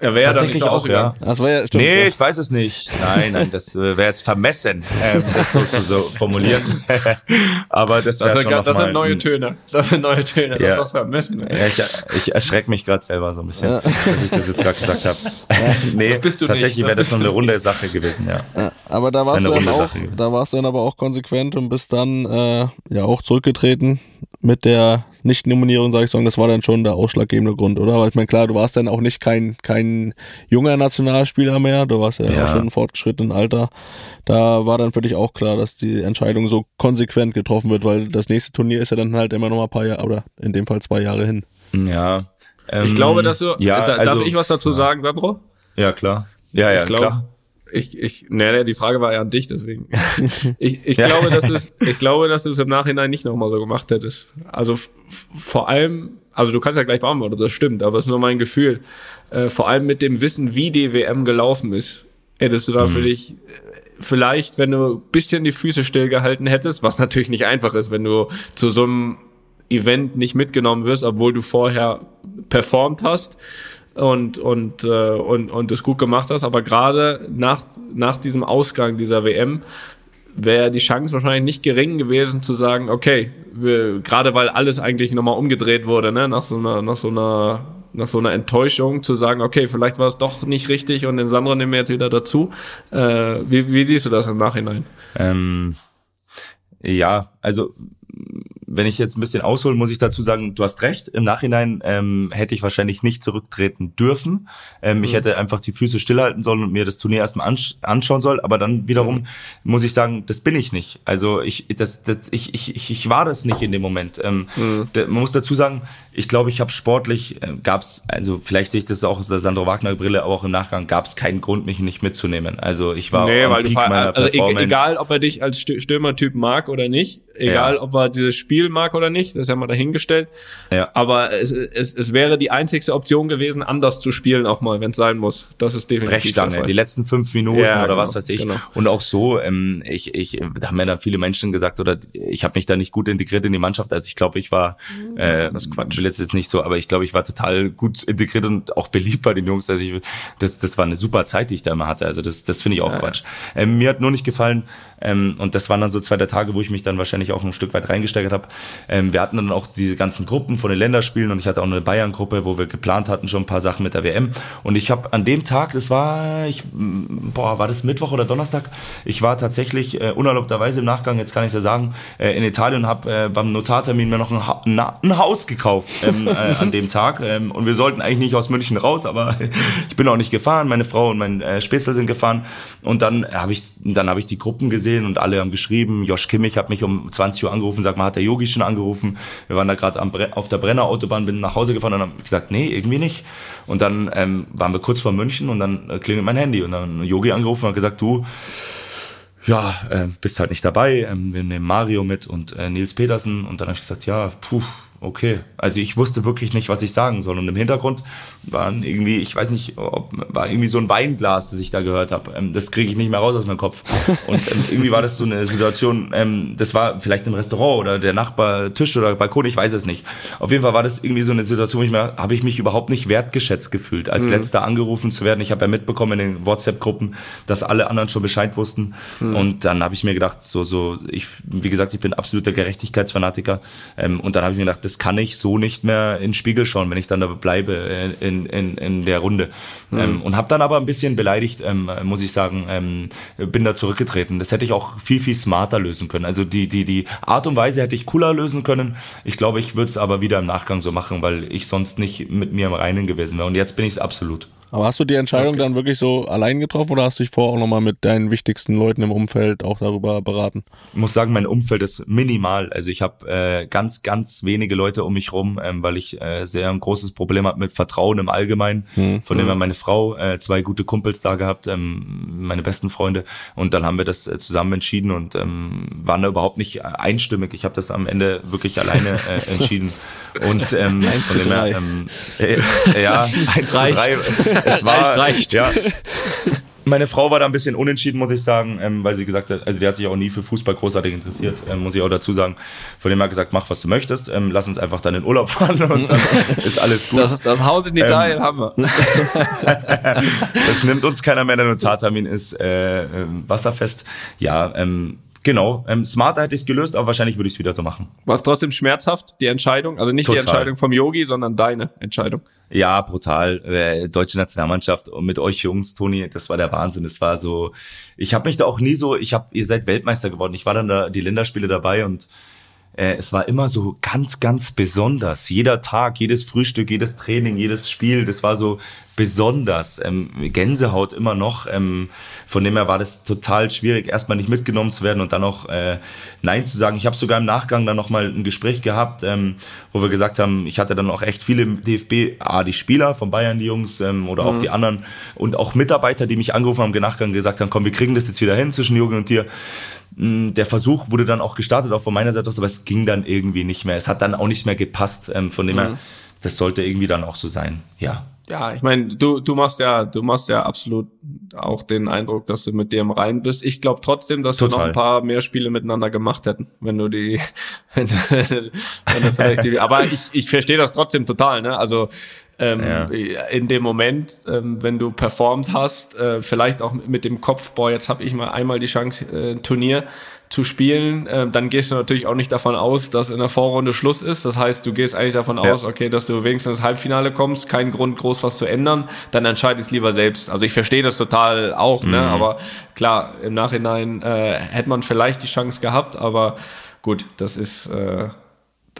Er wäre ja nicht so auch, ja. Das war ja, stimmt, nee, ja. ich weiß es nicht. Nein, nein, das äh, wäre jetzt vermessen, ähm, das so zu so formulieren. [LAUGHS] Aber das wäre schon Das sind neue Töne. Das sind neue Töne. Ja. Das ist vermessen. Ja, ich, ich erschrecke mich gerade selber so ein bisschen, ja. dass ich das jetzt gerade gesagt habe. [LAUGHS] nee, tatsächlich wäre das noch eine runde Sache gewesen, ja. ja aber da warst, du dann auch, da warst du dann aber auch konsequent und bist dann äh, ja auch zurückgetreten mit der Nicht-Nominierung, sage ich sagen, das war dann schon der ausschlaggebende Grund, oder? Aber ich meine, klar, du warst dann auch nicht kein, kein junger Nationalspieler mehr, du warst ja, ja. schon im fortgeschrittenen Alter. Da war dann für dich auch klar, dass die Entscheidung so konsequent getroffen wird, weil das nächste Turnier ist ja dann halt immer noch mal ein paar Jahre, oder in dem Fall zwei Jahre hin. Ja. Ähm, ich glaube, dass du, ja, da, also, darf ich was dazu sagen, Sandro? Ja, klar. Ja, ja, ich glaub, klar ich, ich, nee, die Frage war ja an dich, deswegen. [LAUGHS] ich, ich glaube, dass es, ich glaube, dass du es im Nachhinein nicht nochmal so gemacht hättest. Also vor allem, also du kannst ja gleich beantworten, das stimmt, aber es ist nur mein Gefühl. Äh, vor allem mit dem Wissen, wie die WM gelaufen ist, hättest du da mhm. für dich vielleicht, wenn du ein bisschen die Füße stillgehalten hättest, was natürlich nicht einfach ist, wenn du zu so einem Event nicht mitgenommen wirst, obwohl du vorher performt hast, und und äh, und und das gut gemacht hast, aber gerade nach nach diesem Ausgang dieser WM wäre die Chance wahrscheinlich nicht gering gewesen zu sagen, okay, gerade weil alles eigentlich nochmal umgedreht wurde, ne, nach so einer nach so einer nach so einer Enttäuschung zu sagen, okay, vielleicht war es doch nicht richtig und den Sandro nehmen wir jetzt wieder dazu. Äh, wie, wie siehst du das im Nachhinein? Ähm, ja, also wenn ich jetzt ein bisschen aushole, muss ich dazu sagen, du hast recht. Im Nachhinein ähm, hätte ich wahrscheinlich nicht zurücktreten dürfen. Ähm, mhm. Ich hätte einfach die Füße stillhalten sollen und mir das Turnier erstmal ansch anschauen sollen. Aber dann wiederum mhm. muss ich sagen, das bin ich nicht. Also ich, das, das, ich, ich, ich, ich war das nicht in dem Moment. Ähm, mhm. da, man muss dazu sagen, ich glaube, ich habe sportlich, äh, gab es, also vielleicht sehe ich das auch aus der Sandro Wagner Brille, aber auch im Nachgang gab es keinen Grund, mich nicht mitzunehmen. Also ich war nee, weil Peak du meiner also Performance. egal, ob er dich als Stürmertyp mag oder nicht, egal, ja. ob er dieses Spiel mag oder nicht, das ist ja mal dahingestellt. Ja. Aber es, es, es wäre die einzigste Option gewesen, anders zu spielen auch mal, wenn es sein muss. Das ist definitiv Brechstange, der Fall. die letzten fünf Minuten ja, oder genau, was weiß ich. Genau. Und auch so, ähm, ich, ich, da haben ja dann viele Menschen gesagt, oder ich habe mich da nicht gut integriert in die Mannschaft. Also ich glaube, ich war, äh, das Quatsch. will jetzt nicht so, aber ich glaube, ich war total gut integriert und auch beliebt bei den Jungs. Also ich, das, das war eine super Zeit, die ich da immer hatte. Also das, das finde ich auch ja, Quatsch. Ähm, mir hat nur nicht gefallen, ähm, und das waren dann so zwei der Tage, wo ich mich dann wahrscheinlich auch ein Stück weit reingesteigert habe, ähm, wir hatten dann auch diese ganzen Gruppen von den Länderspielen und ich hatte auch eine Bayern-Gruppe, wo wir geplant hatten schon ein paar Sachen mit der WM. Und ich habe an dem Tag, das war, ich, boah, war das Mittwoch oder Donnerstag? Ich war tatsächlich äh, unerlaubterweise im Nachgang, jetzt kann ich ja sagen, äh, in Italien und habe äh, beim Notartermin mir noch ein, ha ein Haus gekauft ähm, [LAUGHS] äh, an dem Tag. Ähm, und wir sollten eigentlich nicht aus München raus, aber [LAUGHS] ich bin auch nicht gefahren. Meine Frau und mein äh, Spätzle sind gefahren. Und dann habe ich, dann habe ich die Gruppen gesehen und alle haben geschrieben. Josh Kimmich hat mich um 20 Uhr angerufen, sagt mal, hat der Yogi schon angerufen? Wir waren da gerade auf der Brenner Autobahn, bin nach Hause gefahren und haben gesagt, nee, irgendwie nicht. Und dann ähm, waren wir kurz vor München und dann äh, klingelt mein Handy und dann Yogi angerufen und hat gesagt, du, ja, äh, bist halt nicht dabei, ähm, wir nehmen Mario mit und äh, Nils Petersen und dann habe ich gesagt, ja, puh, okay. Also ich wusste wirklich nicht, was ich sagen soll. Und im Hintergrund waren irgendwie, ich weiß nicht, ob, war irgendwie so ein Weinglas, das ich da gehört habe. Ähm, das kriege ich nicht mehr raus aus meinem Kopf. Und ähm, [LAUGHS] irgendwie war das so eine Situation, ähm, das war vielleicht im Restaurant oder der Nachbar Tisch oder Balkon, ich weiß es nicht. Auf jeden Fall war das irgendwie so eine Situation, wo ich mir, habe ich mich überhaupt nicht wertgeschätzt gefühlt, als mhm. letzter angerufen zu werden. Ich habe ja mitbekommen in den WhatsApp-Gruppen, dass alle anderen schon Bescheid wussten. Mhm. Und dann habe ich mir gedacht, so, so, ich, wie gesagt, ich bin absoluter Gerechtigkeitsfanatiker. Ähm, und dann habe ich mir gedacht, das kann ich so nicht mehr in den Spiegel schauen, wenn ich dann da bleibe äh, in, in, in der Runde. Mhm. Ähm, und habe dann aber ein bisschen beleidigt, ähm, muss ich sagen, ähm, bin da zurückgetreten. Das hätte ich auch viel, viel smarter lösen können. Also die, die, die Art und Weise hätte ich cooler lösen können. Ich glaube, ich würde es aber wieder im Nachgang so machen, weil ich sonst nicht mit mir im Reinen gewesen wäre. Und jetzt bin ich es absolut. Aber hast du die Entscheidung okay. dann wirklich so allein getroffen oder hast du dich vorher auch nochmal mit deinen wichtigsten Leuten im Umfeld auch darüber beraten? Ich muss sagen, mein Umfeld ist minimal. Also ich habe äh, ganz, ganz wenige Leute um mich rum, ähm, weil ich äh, sehr ein großes Problem habe mit Vertrauen im Allgemeinen. Hm. Von dem her meine Frau, äh, zwei gute Kumpels da gehabt, ähm, meine besten Freunde. Und dann haben wir das äh, zusammen entschieden und ähm, waren da überhaupt nicht einstimmig. Ich habe das am Ende wirklich alleine äh, entschieden. Und ähm, [LAUGHS] von dem her, ähm, äh, ja, eins zu drei. Es [LAUGHS] war, reicht. ja. Meine Frau war da ein bisschen unentschieden, muss ich sagen, ähm, weil sie gesagt hat, also die hat sich auch nie für Fußball großartig interessiert, ähm, muss ich auch dazu sagen. Von dem hat gesagt, mach was du möchtest, ähm, lass uns einfach dann in Urlaub [LAUGHS] fahren und dann ist alles gut. Das, das Haus in Italien ähm, haben wir. [LAUGHS] das nimmt uns keiner mehr, der Notartermin ist äh, äh, wasserfest. Ja, ähm, Genau, ähm, smarter hätte ich es gelöst, aber wahrscheinlich würde ich es wieder so machen. War es trotzdem schmerzhaft, die Entscheidung? Also nicht Total. die Entscheidung vom Yogi, sondern deine Entscheidung. Ja, brutal. Äh, deutsche Nationalmannschaft und mit euch Jungs, Toni, das war der Wahnsinn. Das war so, ich habe mich da auch nie so, ich habe, ihr seid Weltmeister geworden. Ich war dann da die Länderspiele dabei und äh, es war immer so ganz, ganz besonders. Jeder Tag, jedes Frühstück, jedes Training, jedes Spiel, das war so besonders. Ähm, Gänsehaut immer noch. Ähm, von dem her war das total schwierig, erstmal nicht mitgenommen zu werden und dann auch äh, Nein zu sagen. Ich habe sogar im Nachgang dann nochmal ein Gespräch gehabt, ähm, wo wir gesagt haben, ich hatte dann auch echt viele DFB, ah, die Spieler von Bayern, die Jungs ähm, oder mhm. auch die anderen und auch Mitarbeiter, die mich angerufen haben, im Nachgang gesagt haben, komm, wir kriegen das jetzt wieder hin zwischen Jürgen und dir. Mm, der Versuch wurde dann auch gestartet, auch von meiner Seite aus, aber es ging dann irgendwie nicht mehr. Es hat dann auch nicht mehr gepasst. Ähm, von dem mhm. her, das sollte irgendwie dann auch so sein. Ja. Ja, ich meine, du, du machst ja, du machst ja absolut auch den Eindruck, dass du mit dir im Rein bist. Ich glaube trotzdem, dass Total. wir noch ein paar mehr Spiele miteinander gemacht hätten, wenn du die, [LAUGHS] wenn, du, wenn du vielleicht die, aber ich, ich verstehe das trotzdem total, ne? Also ähm, ja. in dem Moment, ähm, wenn du performt hast, äh, vielleicht auch mit dem Kopf, boah, jetzt habe ich mal einmal die Chance, äh, Turnier zu spielen, äh, dann gehst du natürlich auch nicht davon aus, dass in der Vorrunde Schluss ist. Das heißt, du gehst eigentlich davon ja. aus, okay, dass du wenigstens ins Halbfinale kommst, kein Grund groß was zu ändern, dann entscheide es lieber selbst. Also ich verstehe das total auch, ne? mhm. ne? Aber klar, im Nachhinein äh, hätte man vielleicht die Chance gehabt, aber gut, das ist äh,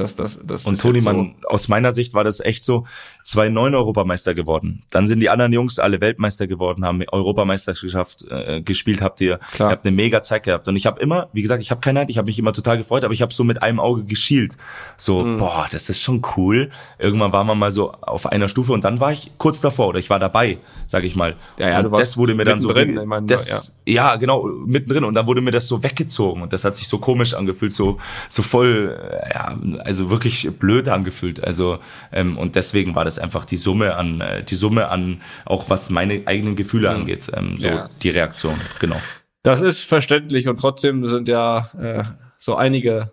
das, das, das und Toni, so. man, aus meiner Sicht war das echt so, zwei neun Europameister geworden. Dann sind die anderen Jungs alle Weltmeister geworden, haben Europameisterschaft äh, gespielt, habt ihr, Klar. ihr habt eine mega Zeit gehabt. Und ich habe immer, wie gesagt, ich habe keine Neid, ich habe mich immer total gefreut, aber ich habe so mit einem Auge geschielt. So, mhm. boah, das ist schon cool. Irgendwann war man mal so auf einer Stufe und dann war ich kurz davor oder ich war dabei, sag ich mal. Ja, ja, und das wurde mir dann so, drin, ich mein, das, ja. ja, genau, mittendrin. Und dann wurde mir das so weggezogen und das hat sich so komisch angefühlt, so, so voll, äh, ja, also wirklich blöd angefühlt. Also ähm, und deswegen war das einfach die Summe an äh, die Summe an auch was meine eigenen Gefühle mhm. angeht, ähm, so ja. die Reaktion. Genau. Das ist verständlich und trotzdem sind ja äh, so einige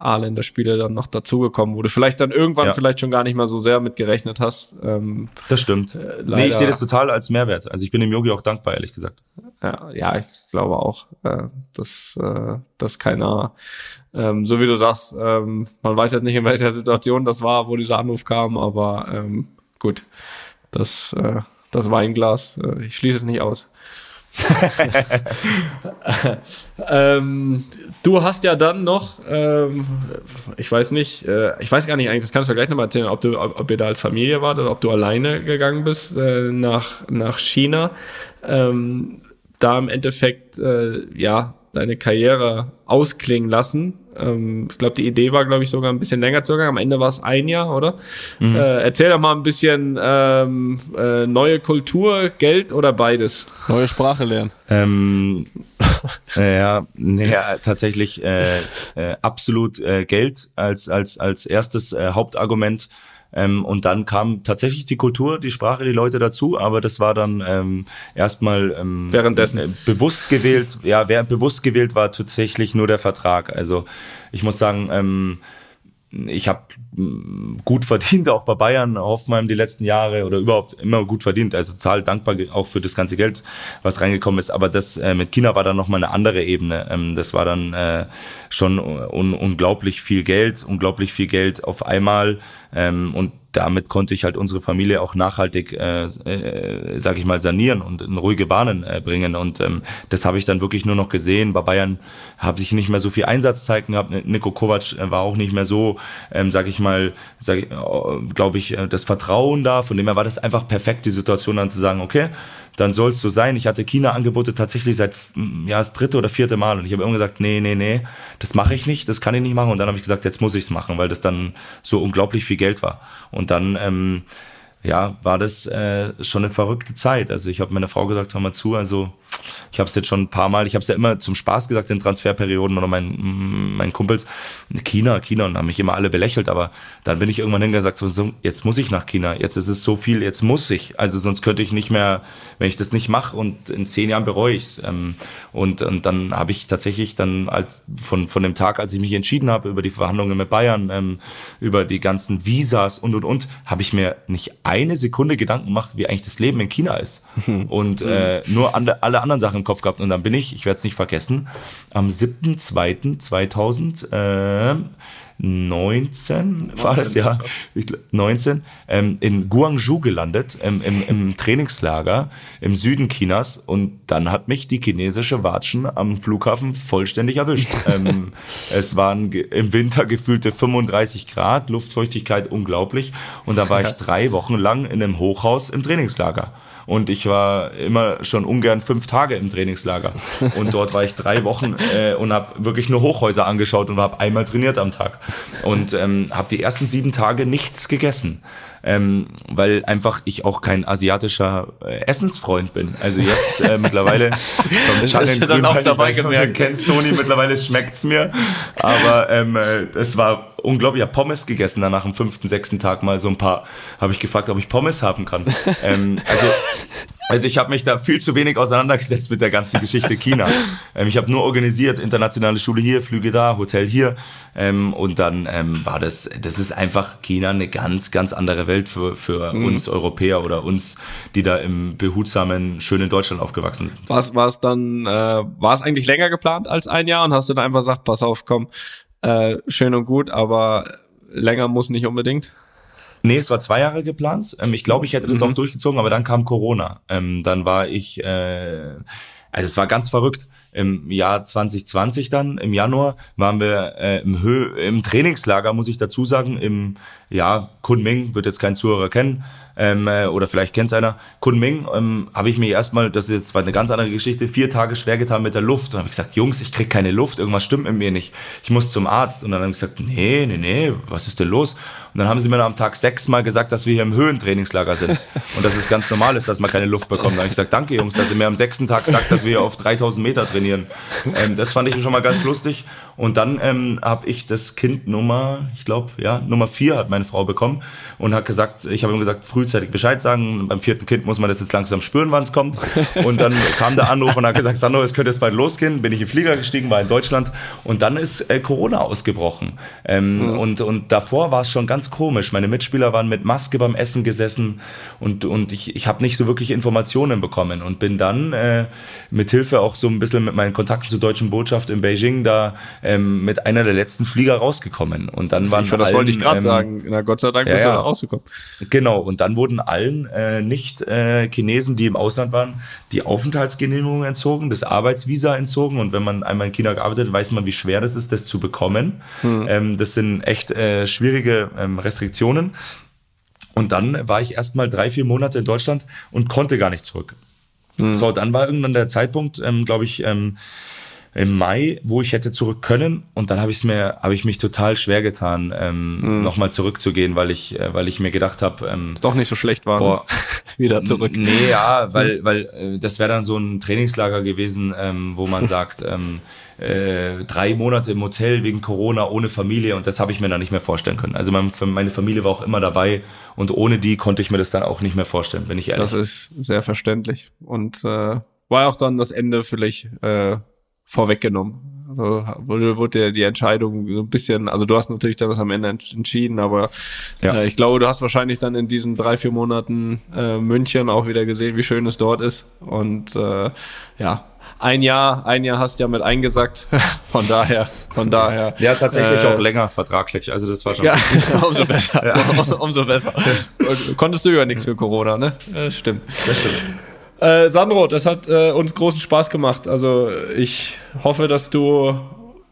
A-Länder-Spiele dann noch dazugekommen, wo du vielleicht dann irgendwann ja. vielleicht schon gar nicht mal so sehr mit gerechnet hast. Ähm, das stimmt. Äh, nee, ich sehe das total als Mehrwert. Also ich bin dem Yogi auch dankbar, ehrlich gesagt. Ja, ja ich glaube auch, äh, dass, äh, dass keiner, ähm, so wie du sagst, ähm, man weiß jetzt nicht, in welcher Situation das war, wo dieser Anruf kam, aber ähm, gut, das, äh, das Weinglas, äh, ich schließe es nicht aus. [LAUGHS] ähm, du hast ja dann noch, ähm, ich weiß nicht, äh, ich weiß gar nicht eigentlich, das kannst du gleich nochmal erzählen, ob du, ob, ob, ihr da als Familie wart oder ob du alleine gegangen bist äh, nach, nach China. Ähm, da im Endeffekt, äh, ja, deine Karriere ausklingen lassen. Ähm, ich glaube, die Idee war, glaube ich, sogar ein bisschen länger zu gehen. Am Ende war es ein Jahr, oder? Mhm. Äh, erzähl doch mal ein bisschen ähm, äh, neue Kultur, Geld oder beides? Neue Sprache lernen. Ähm, [LAUGHS] äh, ja, ja, tatsächlich äh, äh, absolut äh, Geld als als als erstes äh, Hauptargument. Ähm, und dann kam tatsächlich die Kultur, die Sprache, die Leute dazu, aber das war dann ähm, erstmal ähm, währenddessen äh, bewusst gewählt. Ja, wer bewusst gewählt war tatsächlich nur der Vertrag. Also ich muss sagen, ähm, ich habe mm, gut verdient, auch bei Bayern, Hoffenheim die letzten Jahre oder überhaupt immer gut verdient. Also total dankbar auch für das ganze Geld, was reingekommen ist. Aber das äh, mit China war dann nochmal eine andere Ebene. Ähm, das war dann äh, schon un unglaublich viel Geld, unglaublich viel Geld auf einmal. Ähm, und damit konnte ich halt unsere Familie auch nachhaltig, äh, äh, sag ich mal, sanieren und in ruhige Bahnen äh, bringen. Und ähm, das habe ich dann wirklich nur noch gesehen. Bei Bayern habe ich nicht mehr so viel Einsatzzeiten gehabt. Nico Kovac äh, war auch nicht mehr so, ähm, sag ich mal, sag, äh, glaube ich, äh, das Vertrauen da. Von dem her war das einfach perfekt, die Situation dann zu sagen, okay, dann soll es so sein. Ich hatte China-Angebote tatsächlich seit ja das dritte oder vierte Mal und ich habe immer gesagt, nee, nee, nee, das mache ich nicht, das kann ich nicht machen. Und dann habe ich gesagt, jetzt muss ich es machen, weil das dann so unglaublich viel Geld war. Und dann ähm, ja, war das äh, schon eine verrückte Zeit. Also ich habe meiner Frau gesagt, hör mal zu, also ich habe es jetzt schon ein paar Mal, ich habe es ja immer zum Spaß gesagt in Transferperioden oder meinen mein Kumpels, China, China und haben mich immer alle belächelt, aber dann bin ich irgendwann hingegangen so, jetzt muss ich nach China, jetzt ist es so viel, jetzt muss ich, also sonst könnte ich nicht mehr, wenn ich das nicht mache und in zehn Jahren bereue ich's. Ähm, und, und dann habe ich tatsächlich dann als von, von dem Tag, als ich mich entschieden habe über die Verhandlungen mit Bayern, ähm, über die ganzen Visas und und und, habe ich mir nicht eine Sekunde Gedanken gemacht, wie eigentlich das Leben in China ist. [LAUGHS] Und äh, nur an, alle anderen Sachen im Kopf gehabt. Und dann bin ich, ich werde es nicht vergessen, am 7.2.2000 äh, 19 war das ja, 19, ähm, in Guangzhou gelandet, ähm, im, im Trainingslager im Süden Chinas und dann hat mich die chinesische Watschen am Flughafen vollständig erwischt. [LAUGHS] ähm, es waren im Winter gefühlte 35 Grad, Luftfeuchtigkeit unglaublich und da war ich drei Wochen lang in einem Hochhaus im Trainingslager. Und ich war immer schon ungern fünf Tage im Trainingslager. Und dort war ich drei Wochen äh, und habe wirklich nur Hochhäuser angeschaut und habe einmal trainiert am Tag. Und ähm, habe die ersten sieben Tage nichts gegessen ähm, weil einfach ich auch kein asiatischer äh, Essensfreund bin. Also jetzt äh, mittlerweile [LAUGHS] ist ja dann auch dabei gemerkt. Kennst Toni, mittlerweile schmeckt's mir, aber ähm, äh, es war unglaublich. Ich habe Pommes gegessen dann nach dem fünften, sechsten Tag mal so ein paar. Habe ich gefragt, ob ich Pommes haben kann. [LAUGHS] ähm, also also ich habe mich da viel zu wenig auseinandergesetzt mit der ganzen Geschichte China. Ähm, ich habe nur organisiert, internationale Schule hier, Flüge da, Hotel hier. Ähm, und dann ähm, war das, das ist einfach China eine ganz, ganz andere Welt für, für mhm. uns Europäer oder uns, die da im behutsamen, schönen Deutschland aufgewachsen sind. War es dann, äh, war es eigentlich länger geplant als ein Jahr und hast du dann einfach gesagt, pass auf, komm, äh, schön und gut, aber länger muss nicht unbedingt? Nee, es war zwei Jahre geplant. Ähm, ich glaube, ich hätte das mhm. auch durchgezogen, aber dann kam Corona. Ähm, dann war ich, äh, also es war ganz verrückt. Im Jahr 2020 dann, im Januar, waren wir äh, im, Hö im Trainingslager, muss ich dazu sagen, im ja, Kunming, wird jetzt kein Zuhörer kennen, ähm, äh, oder vielleicht kennt einer. Kunming ähm, habe ich mir erstmal, das ist jetzt eine ganz andere Geschichte, vier Tage schwer getan mit der Luft. Und habe ich gesagt, Jungs, ich krieg keine Luft, irgendwas stimmt mit mir nicht. Ich muss zum Arzt. Und dann habe ich gesagt, nee, nee, nee, was ist denn los? Und dann haben sie mir am Tag sechsmal gesagt, dass wir hier im Höhentrainingslager sind. [LAUGHS] Und dass es ganz normal ist, dass man keine Luft bekommt. Dann habe ich gesagt, danke Jungs, dass ihr mir am sechsten Tag sagt, dass wir hier auf 3000 Meter trainieren. Ähm, das fand ich schon mal ganz lustig. Und dann ähm, habe ich das Kind Nummer, ich glaube, ja, Nummer vier hat meine Frau bekommen und hat gesagt, ich habe ihm gesagt, frühzeitig Bescheid sagen. Beim vierten Kind muss man das jetzt langsam spüren, wann es kommt. [LAUGHS] Und dann kam der Anruf und hat gesagt, Sandro, es könnte jetzt bald losgehen. Bin ich in den Flieger gestiegen, war in Deutschland und dann ist äh, Corona ausgebrochen. Ähm, mhm. und, und davor war es schon ganz komisch. Meine Mitspieler waren mit Maske beim Essen gesessen und, und ich, ich habe nicht so wirklich Informationen bekommen und bin dann äh, mit Hilfe auch so ein bisschen mit meinen Kontakten zur deutschen Botschaft in Beijing da ähm, mit einer der letzten Flieger rausgekommen. Und dann waren ich, das allen, wollte ich gerade ähm, sagen. Na Gott sei Dank ja, bist du da rausgekommen. Genau. Und dann wurden allen äh, nicht äh, Chinesen, die im Ausland waren, die Aufenthaltsgenehmigung entzogen, das Arbeitsvisa entzogen. Und wenn man einmal in China gearbeitet hat, weiß man, wie schwer das ist, das zu bekommen. Hm. Ähm, das sind echt äh, schwierige ähm, Restriktionen. Und dann war ich erst mal drei, vier Monate in Deutschland und konnte gar nicht zurück. Mhm. So, dann war irgendwann der Zeitpunkt, ähm, glaube ich, ähm, im Mai, wo ich hätte zurück können und dann habe ich mir, habe ich mich total schwer getan, ähm, mhm. nochmal zurückzugehen, weil ich, äh, weil ich mir gedacht habe, ähm, doch nicht so schlecht war, boah, [LAUGHS] wieder zurück. Nee, ja, [LAUGHS] weil, weil äh, das wäre dann so ein Trainingslager gewesen, ähm, wo man [LAUGHS] sagt, ähm, äh, drei Monate im Hotel wegen Corona ohne Familie und das habe ich mir dann nicht mehr vorstellen können. Also mein, meine Familie war auch immer dabei und ohne die konnte ich mir das dann auch nicht mehr vorstellen, wenn ich ehrlich. Das ist sehr verständlich und äh, war auch dann das Ende vielleicht äh, vorweggenommen. Also wurde, wurde die Entscheidung so ein bisschen, also du hast natürlich dann das am Ende entschieden, aber ja. äh, ich glaube, du hast wahrscheinlich dann in diesen drei, vier Monaten äh, München auch wieder gesehen, wie schön es dort ist. Und äh, ja, ein Jahr, ein Jahr hast du ja mit eingesackt. [LAUGHS] Von daher, von daher. Ja, tatsächlich äh, auch länger vertraglich. Also das war schon. Ja, [LAUGHS] umso besser. Ja. [LAUGHS] umso besser. Konntest du ja nichts für Corona, ne? Ja, stimmt. Das stimmt. Äh, Sandro, das hat äh, uns großen Spaß gemacht. Also ich hoffe, dass du,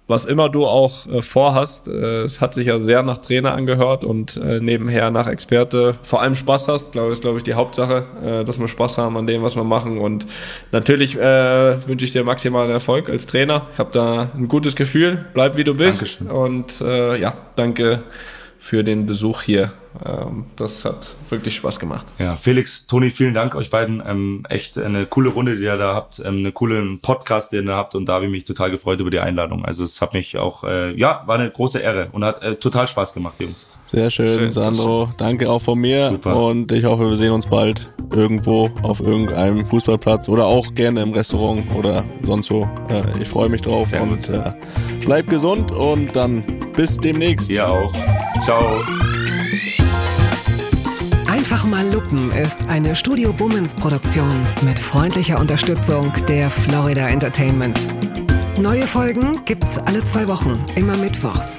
was immer du auch äh, vorhast, äh, es hat sich ja sehr nach Trainer angehört und äh, nebenher nach Experte vor allem Spaß hast. Glaube ist, glaube ich, die Hauptsache, äh, dass wir Spaß haben an dem, was wir machen. Und natürlich wünsche ich dir maximalen Erfolg als Trainer. Ich habe da ein gutes Gefühl. Bleib wie du bist. Dankeschön. Und ja, danke für den Besuch hier. Ähm, das hat wirklich Spaß gemacht. Ja, Felix, Toni, vielen Dank euch beiden. Ähm, echt eine coole Runde, die ihr da habt, ähm, eine coole Podcast, den ihr habt und da habe ich mich total gefreut über die Einladung. Also es hat mich auch, äh, ja, war eine große Ehre und hat äh, total Spaß gemacht, Jungs. Sehr schön, schön Sandro. Danke auch von mir Super. und ich hoffe, wir sehen uns bald irgendwo auf irgendeinem Fußballplatz oder auch gerne im Restaurant oder sonst wo. Äh, ich freue mich drauf Sehr und äh, bleib gesund und dann bis demnächst. Ihr auch. Ciao. Einfach mal Lupen ist eine Studio Bummens Produktion mit freundlicher Unterstützung der Florida Entertainment. Neue Folgen gibt's alle zwei Wochen, immer mittwochs.